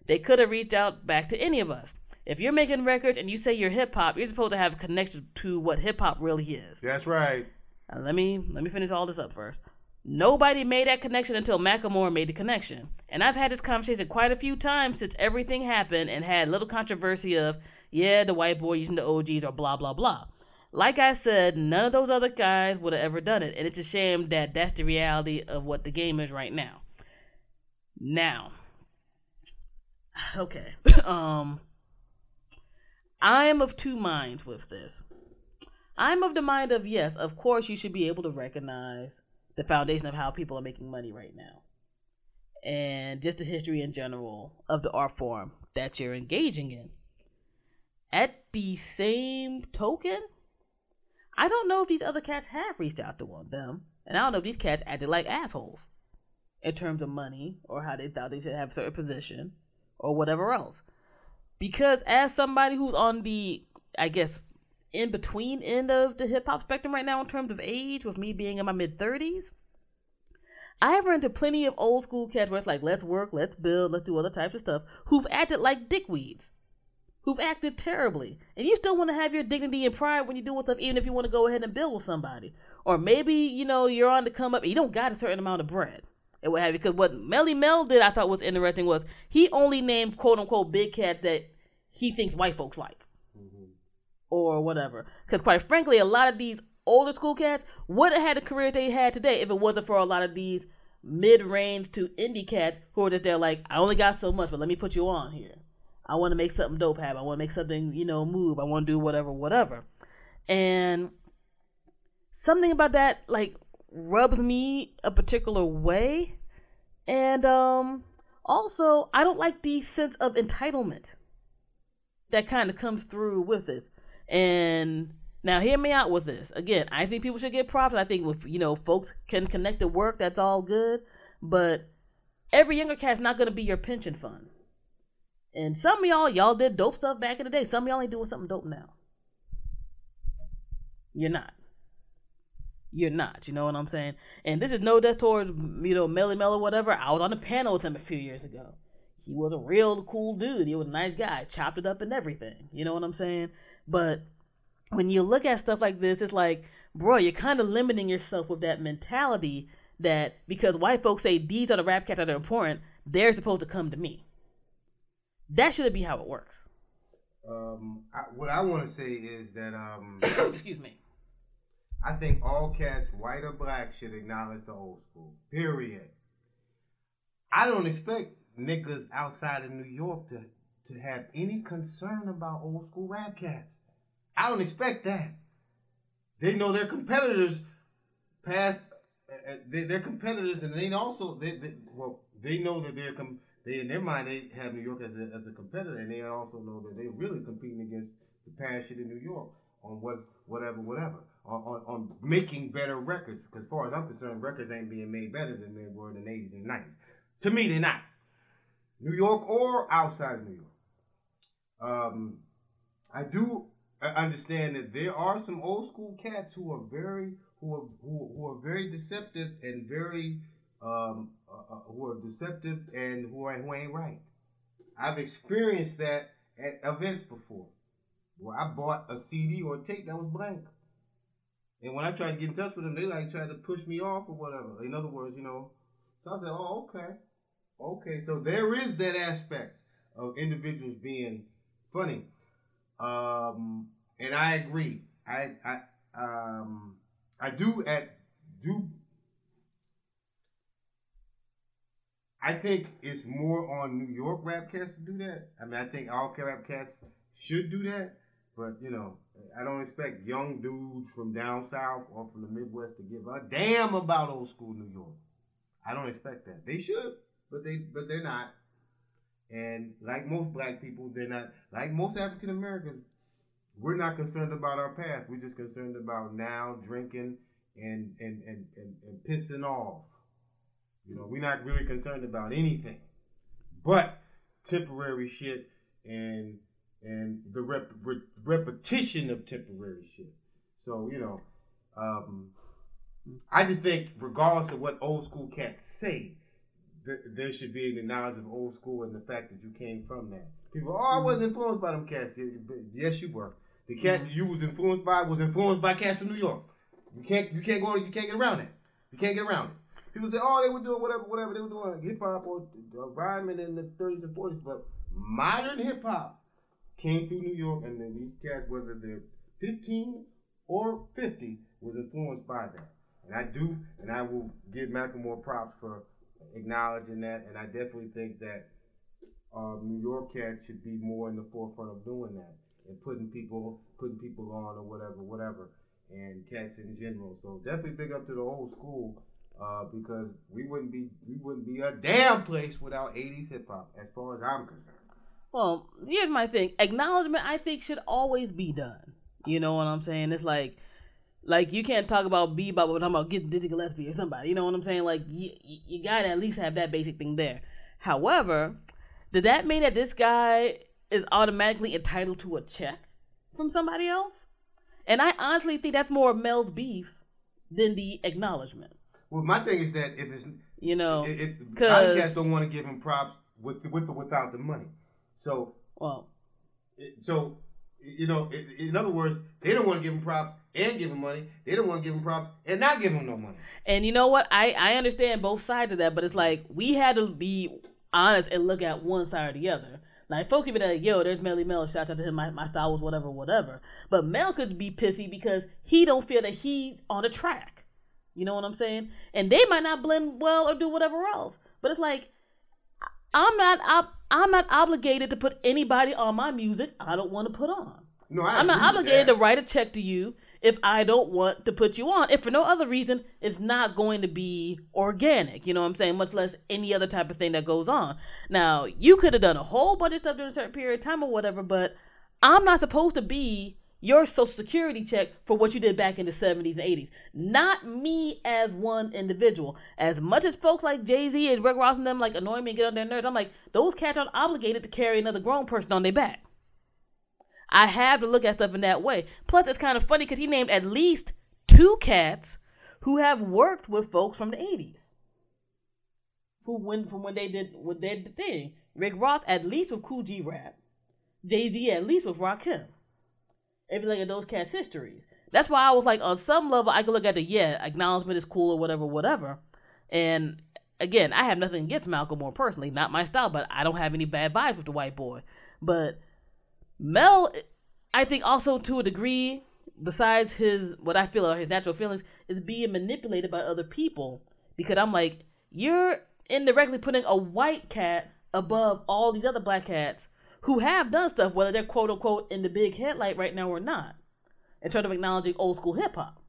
They could have reached out back to any of us. If you're making records and you say you're hip hop, you're supposed to have a connection to what hip hop really is. That's right. Now, let me let me finish all this up first. Nobody made that connection until Macklemore made the connection. And I've had this conversation quite a few times since everything happened and had little controversy of, yeah, the white boy using the OGs or blah, blah, blah. Like I said, none of those other guys would have ever done it. And it's a shame that that's the reality of what the game is right now. Now, okay. um, I am of two minds with this. I'm of the mind of yes, of course you should be able to recognize the foundation of how people are making money right now. And just the history in general of the art form that you're engaging in. At the same token, I don't know if these other cats have reached out to one them. And I don't know if these cats acted like assholes in terms of money or how they thought they should have a certain position or whatever else. Because as somebody who's on the, I guess, in between end of the hip hop spectrum right now in terms of age, with me being in my mid 30s, I have run into plenty of old school cats where it's like, let's work, let's build, let's do other types of stuff, who've acted like dickweeds, who've acted terribly. And you still want to have your dignity and pride when you're doing stuff, even if you want to go ahead and build with somebody. Or maybe, you know, you're on to come up and you don't got a certain amount of bread. And what have you. Because what Melle Mel did, I thought was interesting, was he only named quote unquote big cats that he thinks white folks like or whatever. Because quite frankly, a lot of these older school cats would have had the career they had today if it wasn't for a lot of these mid-range to indie cats who are just there like, I only got so much, but let me put you on here. I want to make something dope happen. I want to make something, you know, move. I want to do whatever, whatever. And something about that like rubs me a particular way. And um also, I don't like the sense of entitlement that kind of comes through with this. And now hear me out with this. Again, I think people should get props. I think if you know folks can connect to work, that's all good. But every younger cat's not gonna be your pension fund. And some of y'all, y'all did dope stuff back in the day. Some of y'all ain't doing something dope now. You're not. You're not. You know what I'm saying? And this is no diss towards you know Melle Mel or whatever. I was on a panel with him a few years ago. He was a real cool dude. He was a nice guy. Chopped it up and everything. You know what I'm saying? But when you look at stuff like this, it's like, bro, you're kind of limiting yourself with that mentality that because white folks say these are the rap cats that are important, they're supposed to come to me. That shouldn't be how it works. Um, I, what I want to say is that um, Excuse me. I think all cats, white or black, should acknowledge the old school. Period. I don't expect niggas outside of New York to to have any concern about old school rap cats. I don't expect that. They know their competitors past. Uh, uh, they, they're competitors, and they also they, they well they know that they're com- they in their mind they have New York as a, as a competitor, and they also know that they're really competing against the past shit in New York on what whatever whatever on, on, on making better records. Because far as I'm concerned, records ain't being made better than they were in the 80s and 90s. To me, they're not. New York or outside of New York. Um, I do understand that there are some old school cats who are very who are who, who are very deceptive and very um, uh, uh, who are deceptive and who are who ain't right. I've experienced that at events before, where I bought a CD or a tape that was blank, and when I tried to get in touch with them, they like tried to push me off or whatever. In other words, you know, so I said, "Oh, okay, okay." So there is that aspect of individuals being funny. Um, and I agree. I I um I do at do I think it's more on New York rap cats to do that. I mean, I think all rap cats should do that, but you know, I don't expect young dudes from down south or from the Midwest to give a damn about old school New York. I don't expect that. They should, but they but they're not. And like most black people, they're not like most African Americans. We're not concerned about our past. We're just concerned about now drinking and and and and, and pissing off. You know, we're not really concerned about anything. but temporary shit and and the rep, re, repetition of temporary shit. So you know, um, I just think regardless of what old school cats say, th- there should be the knowledge of old school and the fact that you came from that. People, oh, I wasn't influenced by them cats. Yes, you were. The cat mm-hmm. you was influenced by was influenced by cats from New York. You can't you can't go you can't get around it. You can't get around it. People say, oh, they were doing whatever, whatever they were doing, hip hop or uh, rhyming in the 30s and 40s, but modern hip hop came through New York, and then these cats, whether they're 15 or 50, was influenced by that. And I do, and I will give Macklemore props for acknowledging that, and I definitely think that um, New York cats should be more in the forefront of doing that and putting people putting people on or whatever, whatever, and cats in general. So definitely big up to the old school uh, because we wouldn't be we wouldn't be a damn place without '80s hip hop, as far as I'm concerned. Well, here's my thing: acknowledgement, I think, should always be done. You know what I'm saying? It's like, like you can't talk about bebop without talking about getting Dizzy Gillespie or somebody. You know what I'm saying? Like you, you gotta at least have that basic thing there. However, does that mean that this guy is automatically entitled to a check from somebody else? And I honestly think that's more Mel's beef than the acknowledgement. Well, my thing is that if it's you know, it, it, cats don't want to give him props with with or without the money. So well, so you know, in other words, they don't want to give him props and give him money. They don't want to give him props and not give him no money. And you know what? I I understand both sides of that, but it's like we had to be honest and look at one side or the other. Like folks could be like, "Yo, there's Melle Mel. Shout out to him. My, my style was whatever, whatever." But Mel could be pissy because he don't feel that he's on a track. You know what I'm saying? And they might not blend well or do whatever else. But it's like I'm not I'm not obligated to put anybody on my music I don't want to put on. No, I am not obligated to write a check to you if I don't want to put you on. If for no other reason, it's not going to be organic. You know what I'm saying? Much less any other type of thing that goes on. Now, you could have done a whole bunch of stuff during a certain period of time or whatever, but I'm not supposed to be your social security check for what you did back in the 70s and 80s. Not me as one individual. As much as folks like Jay Z and Rick Ross and them like annoy me and get on their nerves, I'm like, those cats aren't obligated to carry another grown person on their back. I have to look at stuff in that way. Plus, it's kind of funny because he named at least two cats who have worked with folks from the 80s. Who when from when they did what they did the thing. Rick Ross at least with Kool G Rap. Jay Z at least with Rakim everything in those cats' histories. That's why I was like, on some level, I can look at the yeah, acknowledgement is cool or whatever, whatever. And again, I have nothing against Macklemore personally, not my style, but I don't have any bad vibes with the white boy. But Mel, I think also to a degree, besides his what I feel are his natural feelings, is being manipulated by other people because I'm like, you're indirectly putting a white cat above all these other black cats who have done stuff, whether they're quote unquote in the big headlight right now or not, in terms of acknowledging old school hip hop.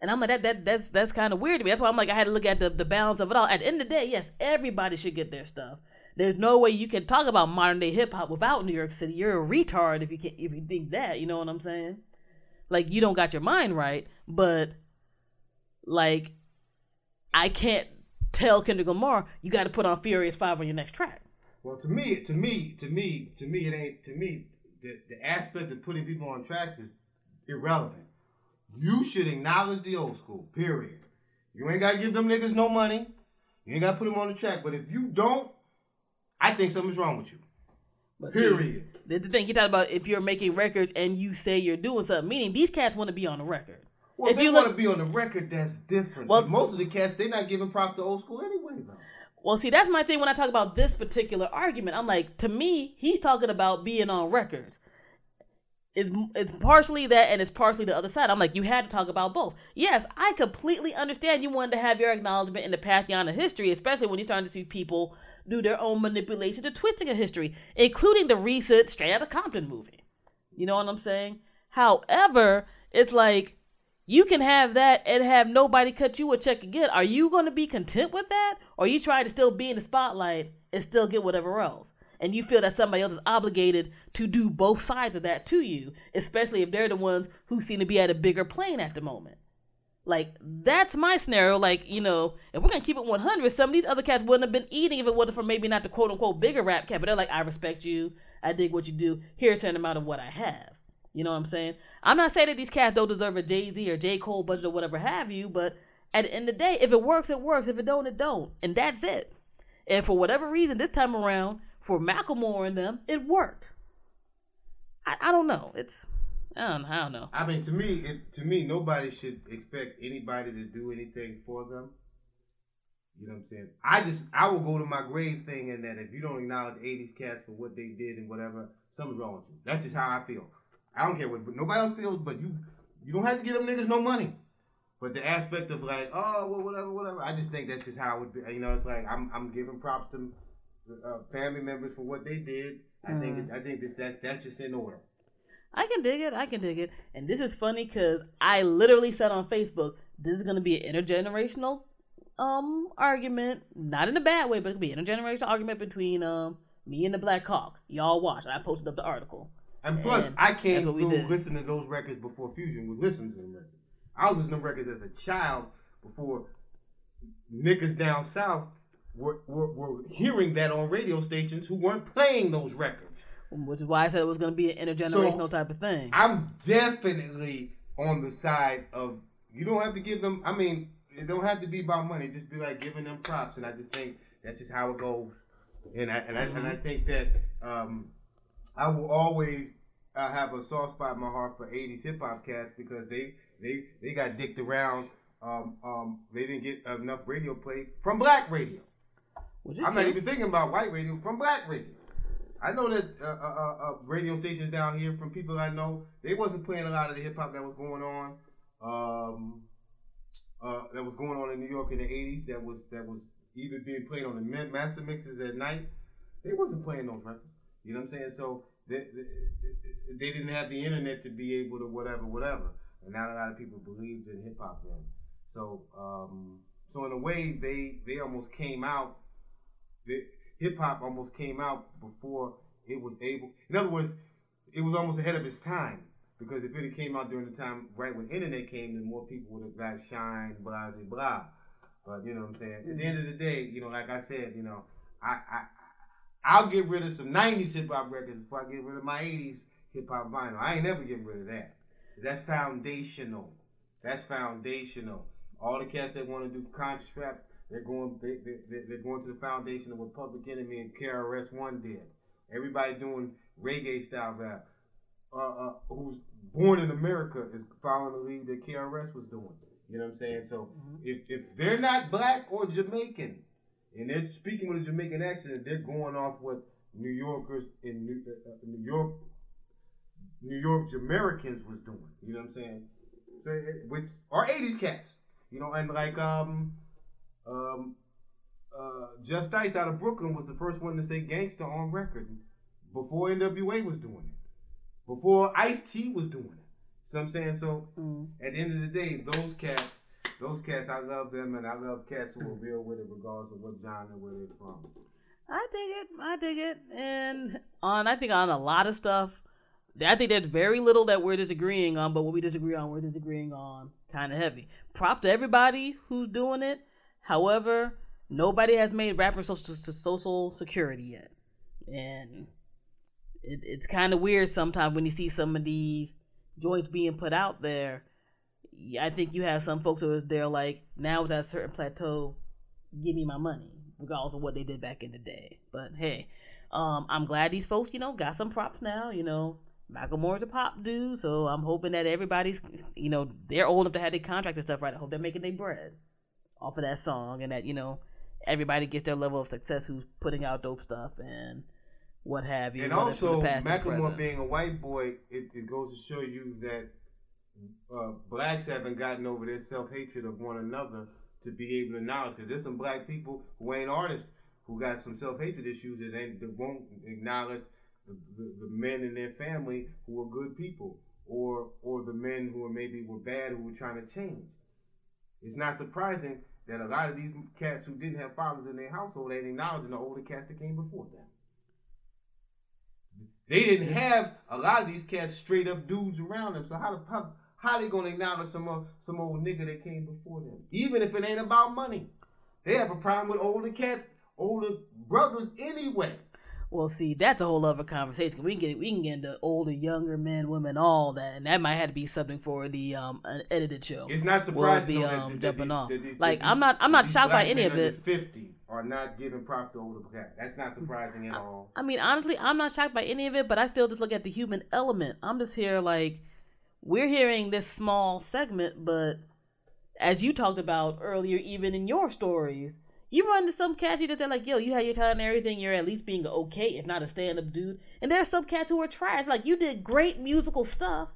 And I'm like that that that's that's kind of weird to me. That's why I'm like I had to look at the, the balance of it all. At the end of the day, yes, everybody should get their stuff. There's no way you can talk about modern day hip hop without New York City. You're a retard if you can if you think that. You know what I'm saying? Like you don't got your mind right. But like I can't tell Kendrick Lamar you got to put on Furious Five on your next track. Well, to me, to me, to me, to me, it ain't. To me, the, the aspect of putting people on tracks is irrelevant. You should acknowledge the old school. Period. You ain't gotta give them niggas no money. You ain't gotta put them on the track. But if you don't, I think something's wrong with you. But Period. See, that's the thing. He talked about if you're making records and you say you're doing something, meaning these cats want to be on the record. Well, if, if they want to be on the record, that's different. Well, but most of the cats, they're not giving props to old school anyway, though. Well, see, that's my thing when I talk about this particular argument. I'm like, to me, he's talking about being on record. It's, it's partially that and it's partially the other side. I'm like, you had to talk about both. Yes, I completely understand you wanted to have your acknowledgement in the pantheon of history, especially when you're starting to see people do their own manipulation to twisting of history, including the recent Straight Outta Compton movie. You know what I'm saying? However, it's like you can have that and have nobody cut you a check again. Are you going to be content with that? Or are you trying to still be in the spotlight and still get whatever else? And you feel that somebody else is obligated to do both sides of that to you, especially if they're the ones who seem to be at a bigger plane at the moment. Like that's my scenario. Like you know, if we're gonna keep it 100, some of these other cats wouldn't have been eating if it wasn't for maybe not the quote unquote bigger rap cat. But they're like, I respect you. I dig what you do. Here's a certain amount of what I have. You know what I'm saying? I'm not saying that these cats don't deserve a Jay Z or J Cole budget or whatever have you, but at the end of the day, if it works, it works. If it don't, it don't, and that's it. And for whatever reason, this time around, for Macklemore and them, it worked. I, I don't know. It's I don't, I don't know. I mean, to me, it, to me, nobody should expect anybody to do anything for them. You know what I'm saying? I just, I will go to my grave thing that if you don't acknowledge 80s cats for what they did and whatever, something's wrong with you. That's just how I feel. I don't care what nobody else feels, but you, you don't have to give them niggas no money. But the aspect of like, oh, well, whatever, whatever. I just think that's just how it would be. You know, it's like I'm, I'm giving props to uh, family members for what they did. I mm. think, it, I think that, that that's just in order. I can dig it. I can dig it. And this is funny because I literally said on Facebook, this is going to be an intergenerational um argument, not in a bad way, but it'll be an intergenerational argument between um me and the Black Hawk. Y'all watch. I posted up the article. And plus, I came through listen to those records before Fusion was listening to them records. I was listening to records as a child before niggas down south were, were, were hearing that on radio stations who weren't playing those records which is why I said it was going to be an intergenerational so, type of thing. I'm definitely on the side of you don't have to give them. I mean, it don't have to be about money. Just be like giving them props, and I just think that's just how it goes. And I and I, mm-hmm. and I mm-hmm. think that um, I will always uh, have a soft spot in my heart for '80s hip hop cats because they they they got dicked around. Um, um, they didn't get enough radio play from black radio. I'm not even thinking about white radio from black radio. I know that uh, uh, uh, uh, radio stations down here, from people I know, they wasn't playing a lot of the hip hop that was going on. Um, uh, that was going on in New York in the '80s. That was that was either being played on the master mixes at night. They wasn't playing those records. You know what I'm saying? So they, they, didn't have the internet to be able to whatever, whatever. And not a lot of people believed in hip hop then. So um, so in a way, they they almost came out. Hip hop almost came out before it was able. In other words, it was almost ahead of its time because if it came out during the time right when internet came, then more people would have got shine, blah, blah, blah. But you know what I'm saying. At the end of the day, you know, like I said, you know, I I I'll get rid of some '90s hip hop records before I get rid of my '80s hip hop vinyl. I ain't never getting rid of that. That's foundational. That's foundational. All the cats that want to do conscious rap, they're going they, they, they're going to the foundation of what Public Enemy and KRS One did. Everybody doing reggae style rap. Uh, uh, who's born in America is following the lead that KRS was doing. You know what I'm saying? So mm-hmm. if, if they're not black or Jamaican, and they're speaking with a Jamaican accent, they're going off what New Yorkers in New, uh, uh New York, New York Jamaicans was doing. You know what I'm saying? So which are 80s cats. You know, and like um um, uh, Just Ice out of Brooklyn was the first one to say gangster on record before NWA was doing it, before Ice T was doing it. So I'm saying, so mm. at the end of the day, those cats, those cats, I love them, and I love cats who are real with it, regardless of what genre where they're from. I dig it. I dig it. And on, I think on a lot of stuff, I think there's very little that we're disagreeing on, but what we disagree on, we're disagreeing on kind of heavy. Prop to everybody who's doing it. However, nobody has made rapper social, social security yet. And it, it's kind of weird sometimes when you see some of these joints being put out there. I think you have some folks who are there like, now with that certain plateau, give me my money, regardless of what they did back in the day. But hey, um, I'm glad these folks, you know, got some props now. You know, Macklemore's a pop dude, so I'm hoping that everybody's, you know, they're old enough to have their contract and stuff right. I hope they're making their bread off of that song and that you know everybody gets their level of success who's putting out dope stuff and what have you. And also, Macklemore being a white boy, it, it goes to show you that uh, blacks haven't gotten over their self hatred of one another to be able to acknowledge. Because there's some black people who ain't artists who got some self hatred issues that, ain't, that won't acknowledge the, the, the, men in their family who are good people, or or the men who are maybe were bad who were trying to change. It's not surprising that a lot of these cats who didn't have fathers in their household ain't acknowledging the older cats that came before them. They didn't have a lot of these cats straight up dudes around them. So how the how, how they gonna acknowledge some old, some old nigga that came before them? Even if it ain't about money, they have a problem with older cats, older brothers anyway. Well, see, that's a whole other conversation. We can get we can get into older, younger men, women, all that, and that might have to be something for the um an edited show. It's not We'll surprising be though, um that- jumping off. Like I'm not I'm not shocked by any of it. Fifty are not giving props to older cats. That's not surprising at all. I mean, honestly, I'm not shocked by any of it, but I still just look at the human element. I'm just here like we're hearing this small segment, but as you talked about earlier, even in your stories, you run into some cats you just say like, "Yo, you had your talent and everything. You're at least being okay, if not a stand-up dude." And there's some cats who are trash. Like you did great musical stuff,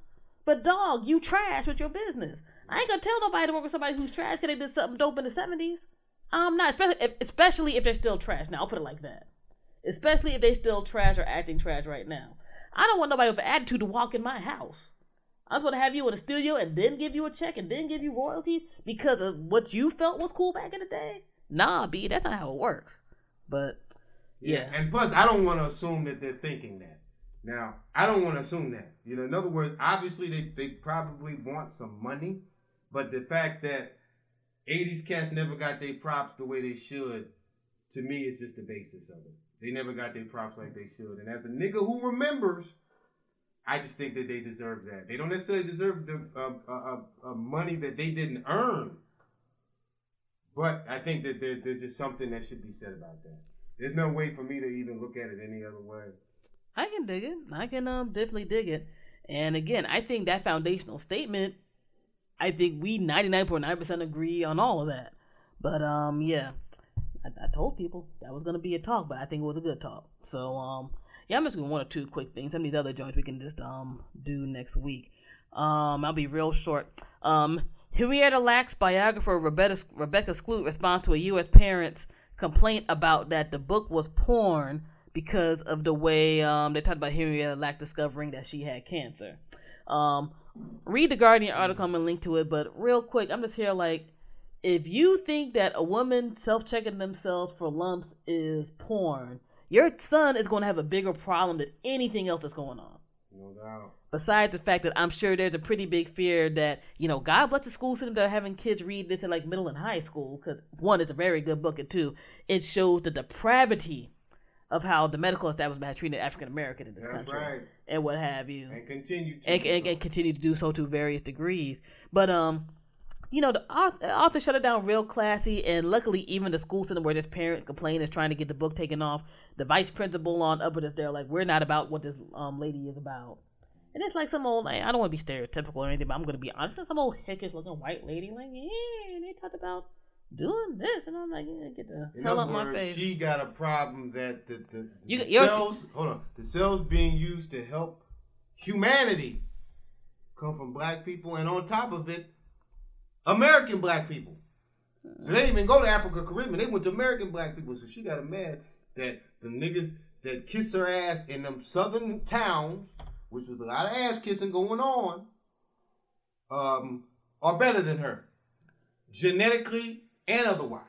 but dog, you trash with your business. I ain't gonna tell nobody to work with somebody who's trash because they did something dope in the '70s. I'm not, especially if, especially if they're still trash. Now I'll put it like that. Especially if they still trash or acting trash right now. I don't want nobody with an attitude to walk in my house. I just want to have you in a studio and then give you a check and then give you royalties because of what you felt was cool back in the day. Nah, B, that's not how it works. But yeah, And plus, I don't want to assume that they're thinking that. Now, I don't want to assume that. You know, in other words, obviously they, they probably want some money, but the fact that 80s cats never got their props the way they should, to me, is just the basis of it. They never got their props like they should. And as a nigga who remembers, I just think that they deserve that. They don't necessarily deserve the uh, uh, uh, uh, money that they didn't earn, but I think that there, there's just something that should be said about that. There's no way for me to even look at it any other way. I can dig it. I can um definitely dig it. And again, I think that foundational statement, I think we 99.9% agree on all of that. But um yeah, I, I told people that was gonna be a talk, but I think it was a good talk. So um yeah, I'm just gonna one or two quick things. Some of these other joints we can just um do next week. Um I'll be real short. Um Henrietta Lacks biographer Rebecca Rebecca Skloot responds to a U.S. parent's complaint about that the book was porn because of the way um, they talked about Henrietta Lack discovering that she had cancer. Um, read the Guardian article. I'm gonna link to it, but real quick, I'm just here like, if you think that a woman self-checking themselves for lumps is porn, your son is going to have a bigger problem than anything else that's going on. No doubt. Besides the fact that I'm sure there's a pretty big fear that, you know, God bless the school system that are having kids read this in like middle and high school. Because one, it's a very good book, and two, it shows the depravity of how the medical establishment has treated African American in this That's country right. and what have you And continue to. and, and, and continue to do so to various degrees. But um, you know, the author, author shut it down real classy, and luckily, even the school system where this parent complained is trying to get the book taken off. The vice principal on up with us, they're like, we're not about what this um lady is about. And it's like some old, like, I don't want to be stereotypical or anything, but I'm going to be honest. It's some old hickish looking white lady, like, yeah, and they talked about doing this, and I'm like, yeah, get the In hell up my face. she got a problem that the, the, You- the cells hold on the cells being used to help humanity come from black people, and on top of it, American black people. So they didn't even go to Africa Caribbean. They went to American black people. So she got a mad that the niggas that kiss her ass in them southern towns, which was a lot of ass kissing going on, um, are better than her, genetically and otherwise.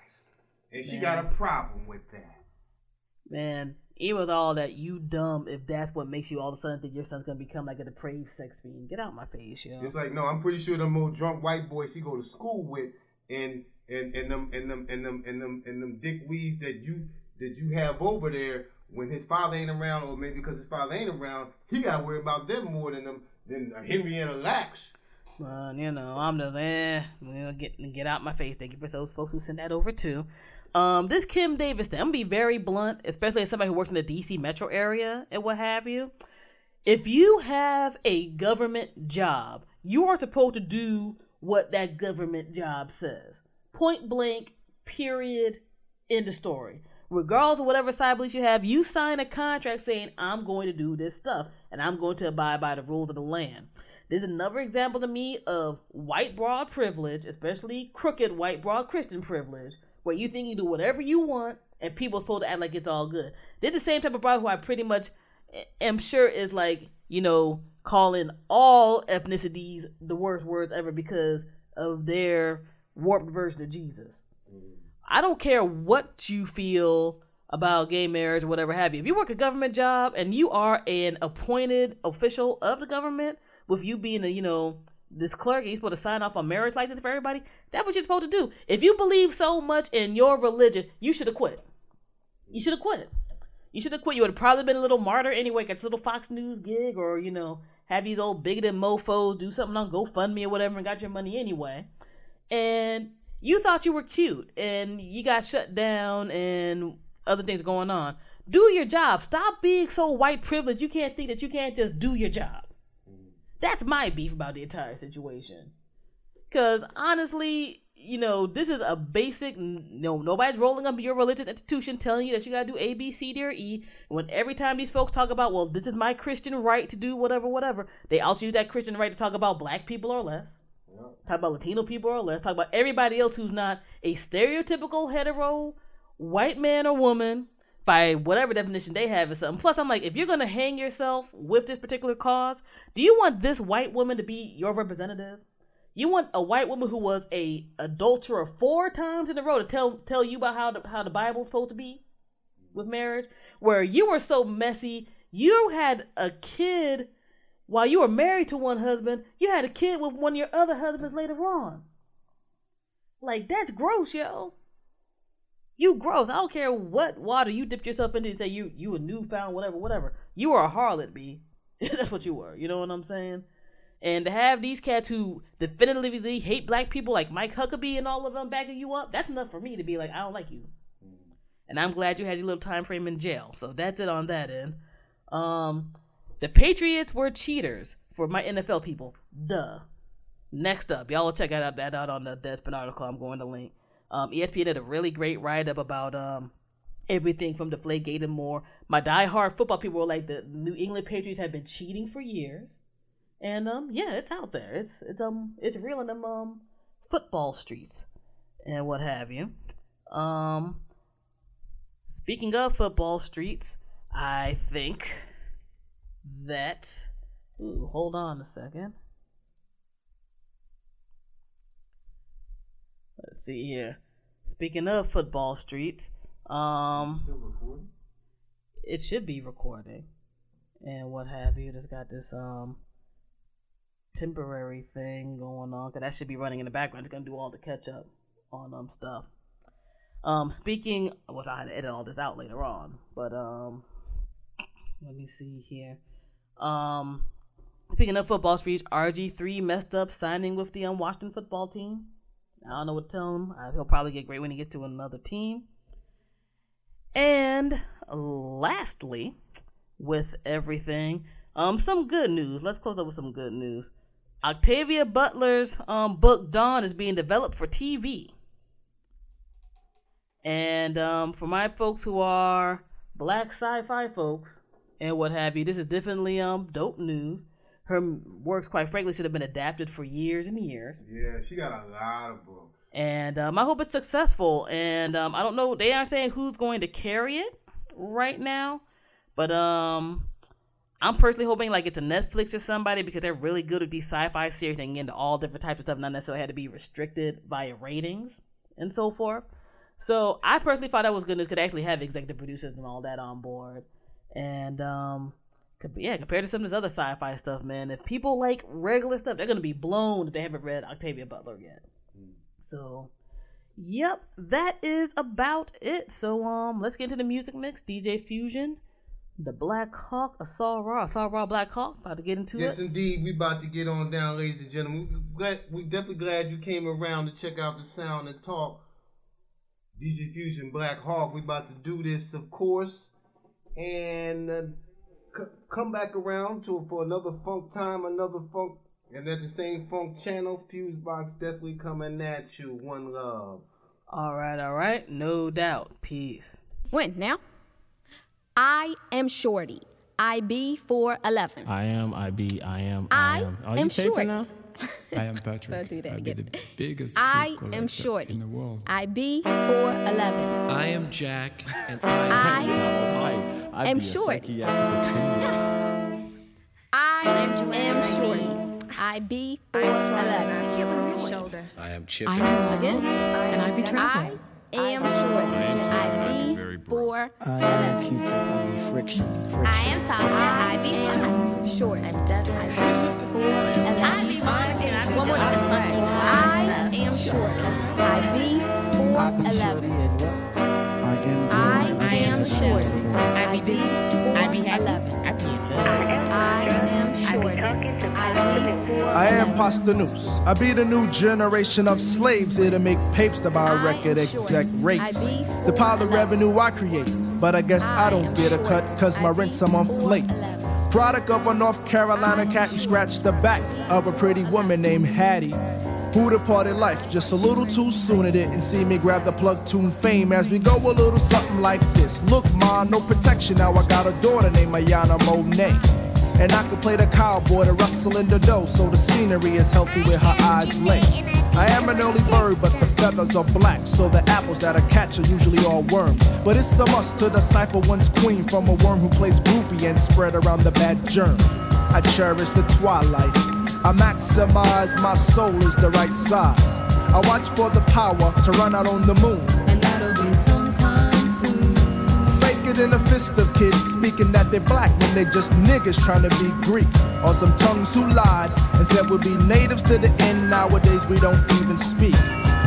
And she got a problem with that. Man, even with all that, you dumb if that's what makes you all of a sudden think your son's gonna become like a depraved sex fiend. Get out my face, yo. It's like, no, I'm pretty sure them old drunk white boys he go to school with and and and them and them and them and them and them dick weeds that you that you have over there when his father ain't around, or maybe because his father ain't around, he got to worry about them more than them than Henrietta Lacks. Man, you know, I'm just eh, you get get out my face. Thank you for those folks who sent that over too. Um, this Kim Davis thing, I'm gonna be very blunt, especially as somebody who works in the DC metro area and what have you. If you have a government job, you are supposed to do what that government job says. Point blank, period, end of story. Regardless of whatever side beliefs you have, you sign a contract saying, I'm going to do this stuff and I'm going to abide by the rules of the land. There's another example to me of white broad privilege, especially crooked white broad Christian privilege, where you think you do whatever you want and people are supposed to act like it's all good. They're the same type of bride who I pretty much am sure is like, you know, calling all ethnicities the worst words ever because of their warped version of Jesus. I don't care what you feel about gay marriage or whatever have you. If you work a government job and you are an appointed official of the government, with you being a, you know, this clerk, he's supposed to sign off on marriage license for everybody. That's what you're supposed to do. If you believe so much in your religion, you should have quit. You should have quit. You should have quit. You would have probably been a little martyr anyway, got a little Fox News gig, or you know, have these old bigoted mofos do something on GoFundMe or whatever, and got your money anyway. And you thought you were cute, and you got shut down, and other things going on. Do your job. Stop being so white privileged. You can't think that you can't just do your job. That's my beef about the entire situation. Cause honestly, you know, this is a basic. No, nobody's rolling up your religious institution telling you that you gotta do A, B, C, D, or E. When every time these folks talk about, well, this is my Christian right to do whatever, whatever, they also use that Christian right to talk about black people or less. Talk about Latino people or less. Talk about everybody else who's not a stereotypical hetero white man or woman by whatever definition they have or something. Plus, I'm like, if you're gonna hang yourself with this particular cause, do you want this white woman to be your representative? You want a white woman who was a adulterer four times in a row to tell tell you about how the, how the Bible's supposed to be with marriage, where you were so messy, you had a kid while you were married to one husband, you had a kid with one of your other husbands later on. Like that's gross, yo. You gross. I don't care what water you dipped yourself into. You Say you you a newfound whatever whatever. You are a harlot, b. That's what you were. You know what I'm saying? And to have these cats who definitively hate black people like Mike Huckabee and all of them backing you up, that's enough for me to be like, I don't like you. And I'm glad you had your little time frame in jail. So that's it on that end. Um, the Patriots were cheaters for my NFL people. Duh. Next up, y'all will check that out, that out on the Deadspin article. I'm going to link. Um, ESPN did a really great write up about um, everything from Deflategate and more. My die-hard football people were like, the New England Patriots have been cheating for years, and um, yeah, it's out there. It's it's um it's real in them um football streets and what have you. Um, speaking of football streets, I think that. Ooh, hold on a second. Let's see here. Speaking of football streets, um, it should be recording and what have you. It's got this um temporary thing going on because that should be running in the background. It's gonna do all the catch up on um stuff. Um, speaking, which I had to edit all this out later on, but um, let me see here. Um, speaking of football streets, RG three messed up signing with the um, Washington football team. I don't know what to tell him. He'll probably get great when he gets to another team. And lastly, with everything, um, some good news. Let's close up with some good news. Octavia Butler's um book Dawn is being developed for TV. And um, for my folks who are black sci-fi folks and what have you, this is definitely um dope news. Her works, quite frankly, should have been adapted for years and years. Yeah, she got a lot of books. And um, I hope it's successful. And um, I don't know, they aren't saying who's going to carry it right now, but um, I'm personally hoping like it's a Netflix or somebody because they're really good at these sci-fi series and into all different types of stuff, not necessarily had to be restricted by ratings and so forth. So I personally thought that was good news. Could actually have executive producers and all that on board, and um, yeah, compared to some of this other sci-fi stuff, man. If people like regular stuff, they're gonna be blown if they haven't read Octavia Butler yet. So, yep, that is about it. So, um, let's get into the music mix. DJ Fusion, the Black Hawk, Ausar Ra, Ausar Ra Black Hawk. About to get into Yes, it. Yes, indeed. We about to get on down, ladies and gentlemen. We glad, we definitely glad you came around to check out the sound and talk. DJ Fusion Black Hawk. We about to do this, of course, and uh, c- come back around to for another funk time, another funk, and at the same funk channel. Fusebox definitely coming at you. One love. All right, all right, no doubt. Peace. When now? I am Shorty. IB 411. I am, I be, I am, I I am. Are am you taping short. now? I am Patrick. I'll do that I be again. the biggest I am Shorty. in the world. IB 411. I am Jack, and I I. I'd am be a short. psychiatric attendant. I am Joanna Shorty. IB 411. shoulder. I am Chip. I am Again. and I be I am shorty. I Very be broke. 4'11. Q-tip, I be friction. friction. I am Tasha. I be short. I'm definitely four eleven. I be one more time. I am short. I be four I be shorty eleven. Short. I be I be happy. eleven. I be I am short. I be four. I am Posdnuos. I be the new generation of slaves here to make papes to buy record exec rates. The pile of revenue I create. But I guess I, I don't get a short. cut cause my rents be a month late. 4'11. Product of a North Carolina cat who scratched the back of a pretty woman named Hattie. Who departed life just a little too soon. It didn't see me grab the plug tune fame as we go a little something like this. Look, ma, no protection. Now I got a daughter named Ayana Monet. And I can play the cowboy to rustle in the dough so the scenery is healthy where her eyes lay. I am an early bird, but the feathers are black, so the apples that I catch are usually all worms. But it's a must to decipher one's queen from a worm who plays groupie and spread around the bad germ. I cherish the twilight. I maximize my soul is the right size. I watch for the power to run out on the moon. It in a fist of kids speaking that they're black when they're just niggas trying to be Greek. Or some tongues who lied and said we'll be natives to the end. Nowadays we don't even speak.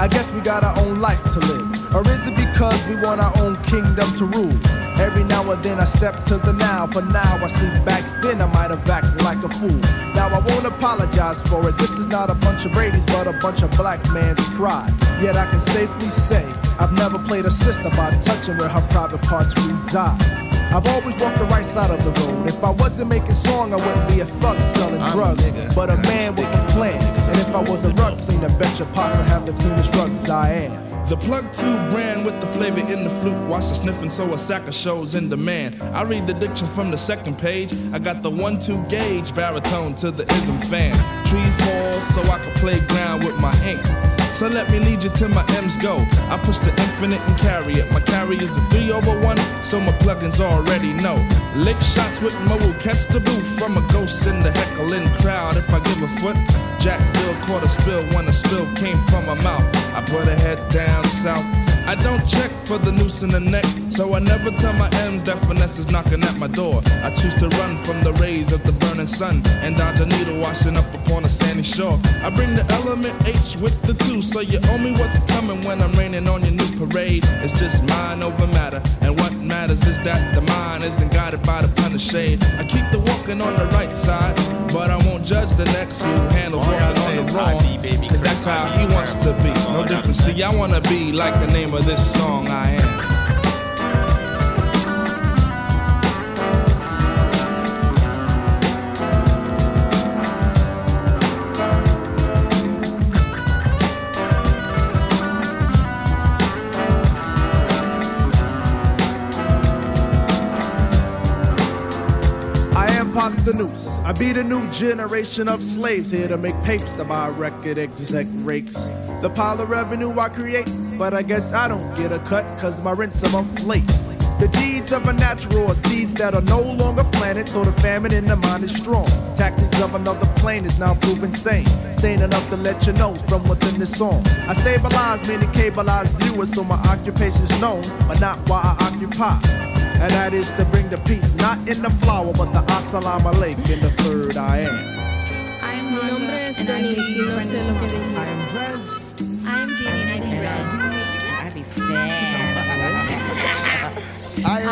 I guess we got our own life to live. Or is it because we want our own kingdom to rule? Every now and then I step to the now. For now I see back then I might have acted like a fool. Now I won't apologize for it. This is not a bunch of Brady's, but a bunch of black man's pride. Yet I can safely say I've never played a sister by touching where her private parts reside. I've always walked the right side of the road. If I wasn't making song, I wouldn't be a thug selling I'm a drugs. nigga, but a man with a plan. And if I was a rug cleaner, bet your pasta have the cleanest drugs I am. The plug two brand with the flavor in the flute. Watch the sniffing, so a sack of shows in demand. I read the diction from the second page. I got the one two gauge baritone to the ism fan. Trees fall so I can play ground with my ink. So let me lead you to my M's go. I push the infinite and carry it. My carry is a three over one, so my plugins already know. Lick shots with Mo will catch the booth from a ghost in the heckling crowd. If I give a foot, Jack Jackville caught a spill when a spill came from my mouth. I put a head down south. I don't check for the noose in the neck, so I never tell my M's that finesse is knocking at my door. I choose to run from the rays of the burning sun and dodge a needle washing up upon a sandy shore. I bring the element H with the two, so you owe me what's coming when I'm raining on your new parade. It's just mind over matter, and what matters is that the mind isn't guided by the pun of shade. I keep the walking on the right side, but I won't judge the next who handles gotta walking on the wrong. Cause that's how he wants to be. No difference. See, I wanna be like the name of this song I am. Posdnuos. I be the new generation of slaves here to make papes to buy record exec rakes. The pile of revenue I create, but I guess I don't get a cut cause my rent's are month late. The deeds of a natural are seeds that are no longer planted, so the famine in the mind is strong. Tactics of another plane is now proven sane. Sane enough to let you know from within the song. I stabilize, many cableized viewers, so my occupation's known, but not why I occupy. And that is to bring the peace, not in the flower, but the assalamu alaikum in the third I am. I'm Mi nombre es and I Denise, y no sé lo que dije. I am Zez. I'm Jenny and I be red. I be fast. I am.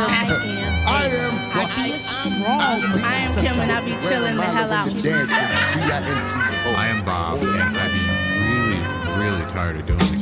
I am. I be strong. I am Kim and I be chilling the hell out. I am Bob, and I'd be really, really tired of doing this,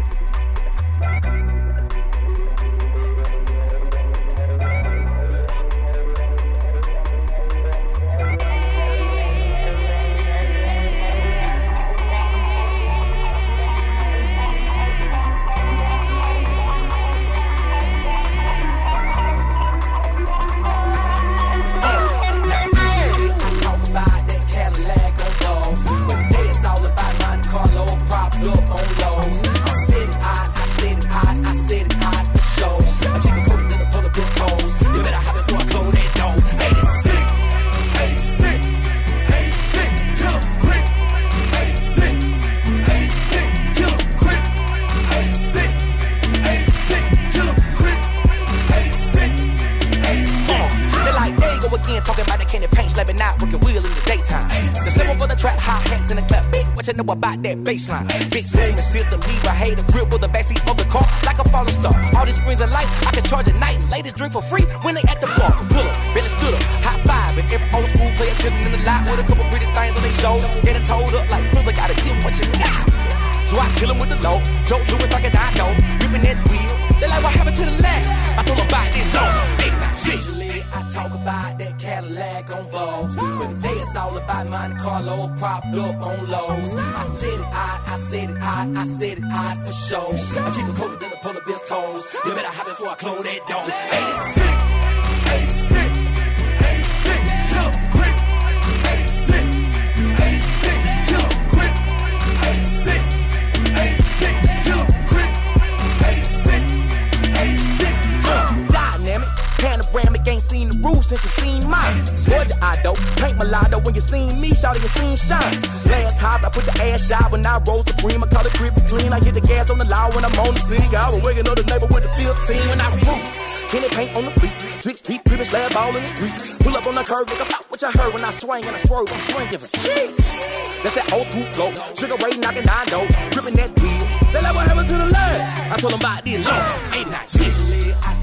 Told up like Cruiser, gotta give what you got. So I kill him with the low. Joe Louis like a dino, ripping that wheel. They like, what happened to the lag? I told them about this loss. Hey, shit. Usually I talk about that Cadillac on Vogues. But today it's all about Monte Carlo propped up on lows. I said it, I, I said it, I, I said it, I for sure. I keep it colder than the polar bear's toes. You better have it before I close that door. Hey, since you seen mine. Georgia, I do paint mulatto when you seen me, shout you seen shine. Glass high, I put the ass shot when I roll supreme. I call it grip clean. I hit the gas on the loud when I'm on the scene. I was waking up the neighbor with the 15 when I root. Kenny paint on the feet, drip deep, dripping slab all in the street. Pull up on the curb, nigga, pop what you heard when I swing and I swerve. I'm swinging cheese. That's that old school flow. Sugar Ray knocking nine dough, gripping that wheel. They like what happened to the leg. I told them about this loss. Ain't not shit.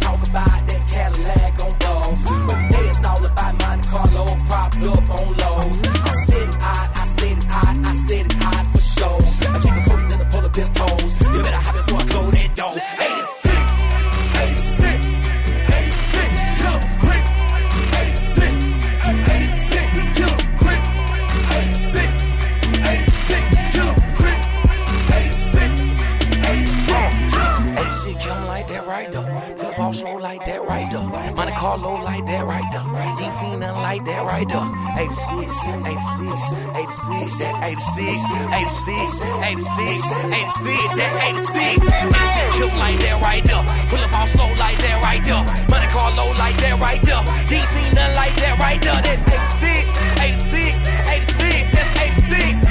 Carlo propped up on lows. Carlo like that right there. He ain't seen nothing like that right there. 86, 86, 86, that 86, 86, 86, 86, that 86. I said like that right there. Pull up all slow like that right there. Monte Carlo like that right there. He ain't seen nothing like that right there. That's 86, 86, 86, that's 86, 86,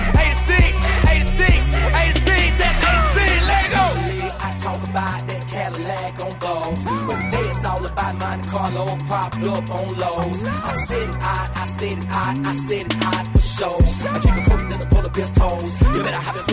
up on lows. I said it, I, I said it, I, I said it, I for sure. I keep it colder than the polar bear's toes. You better have it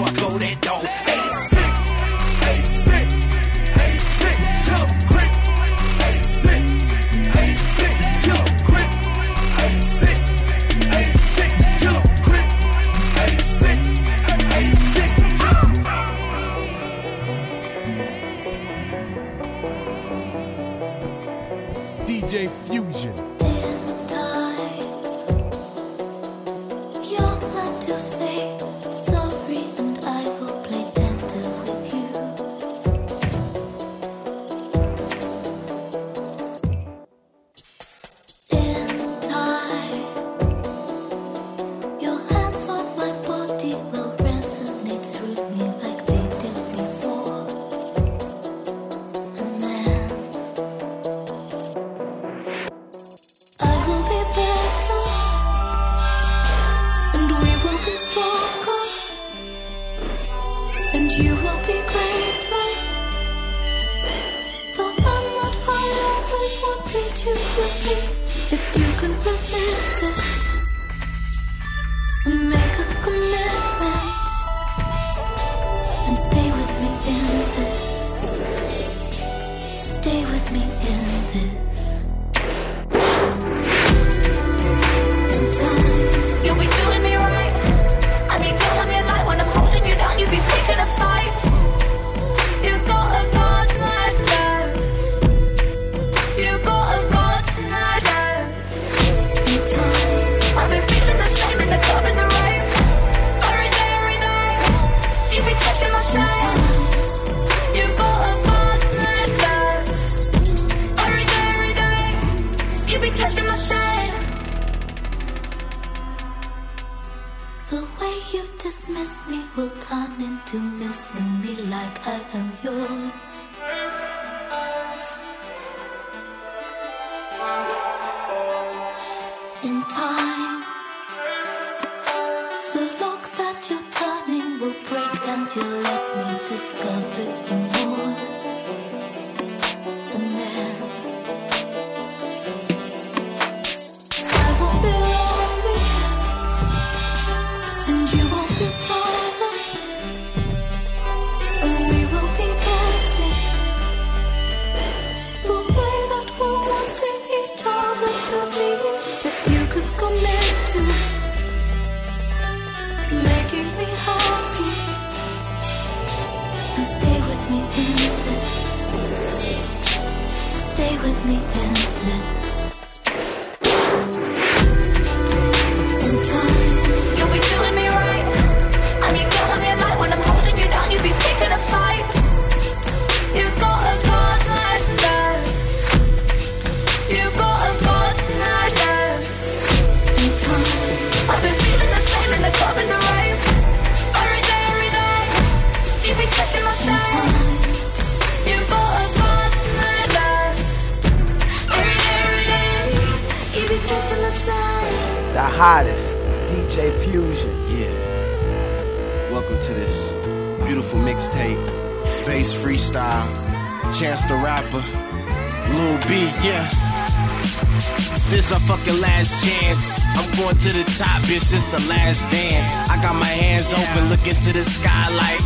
into the skylight.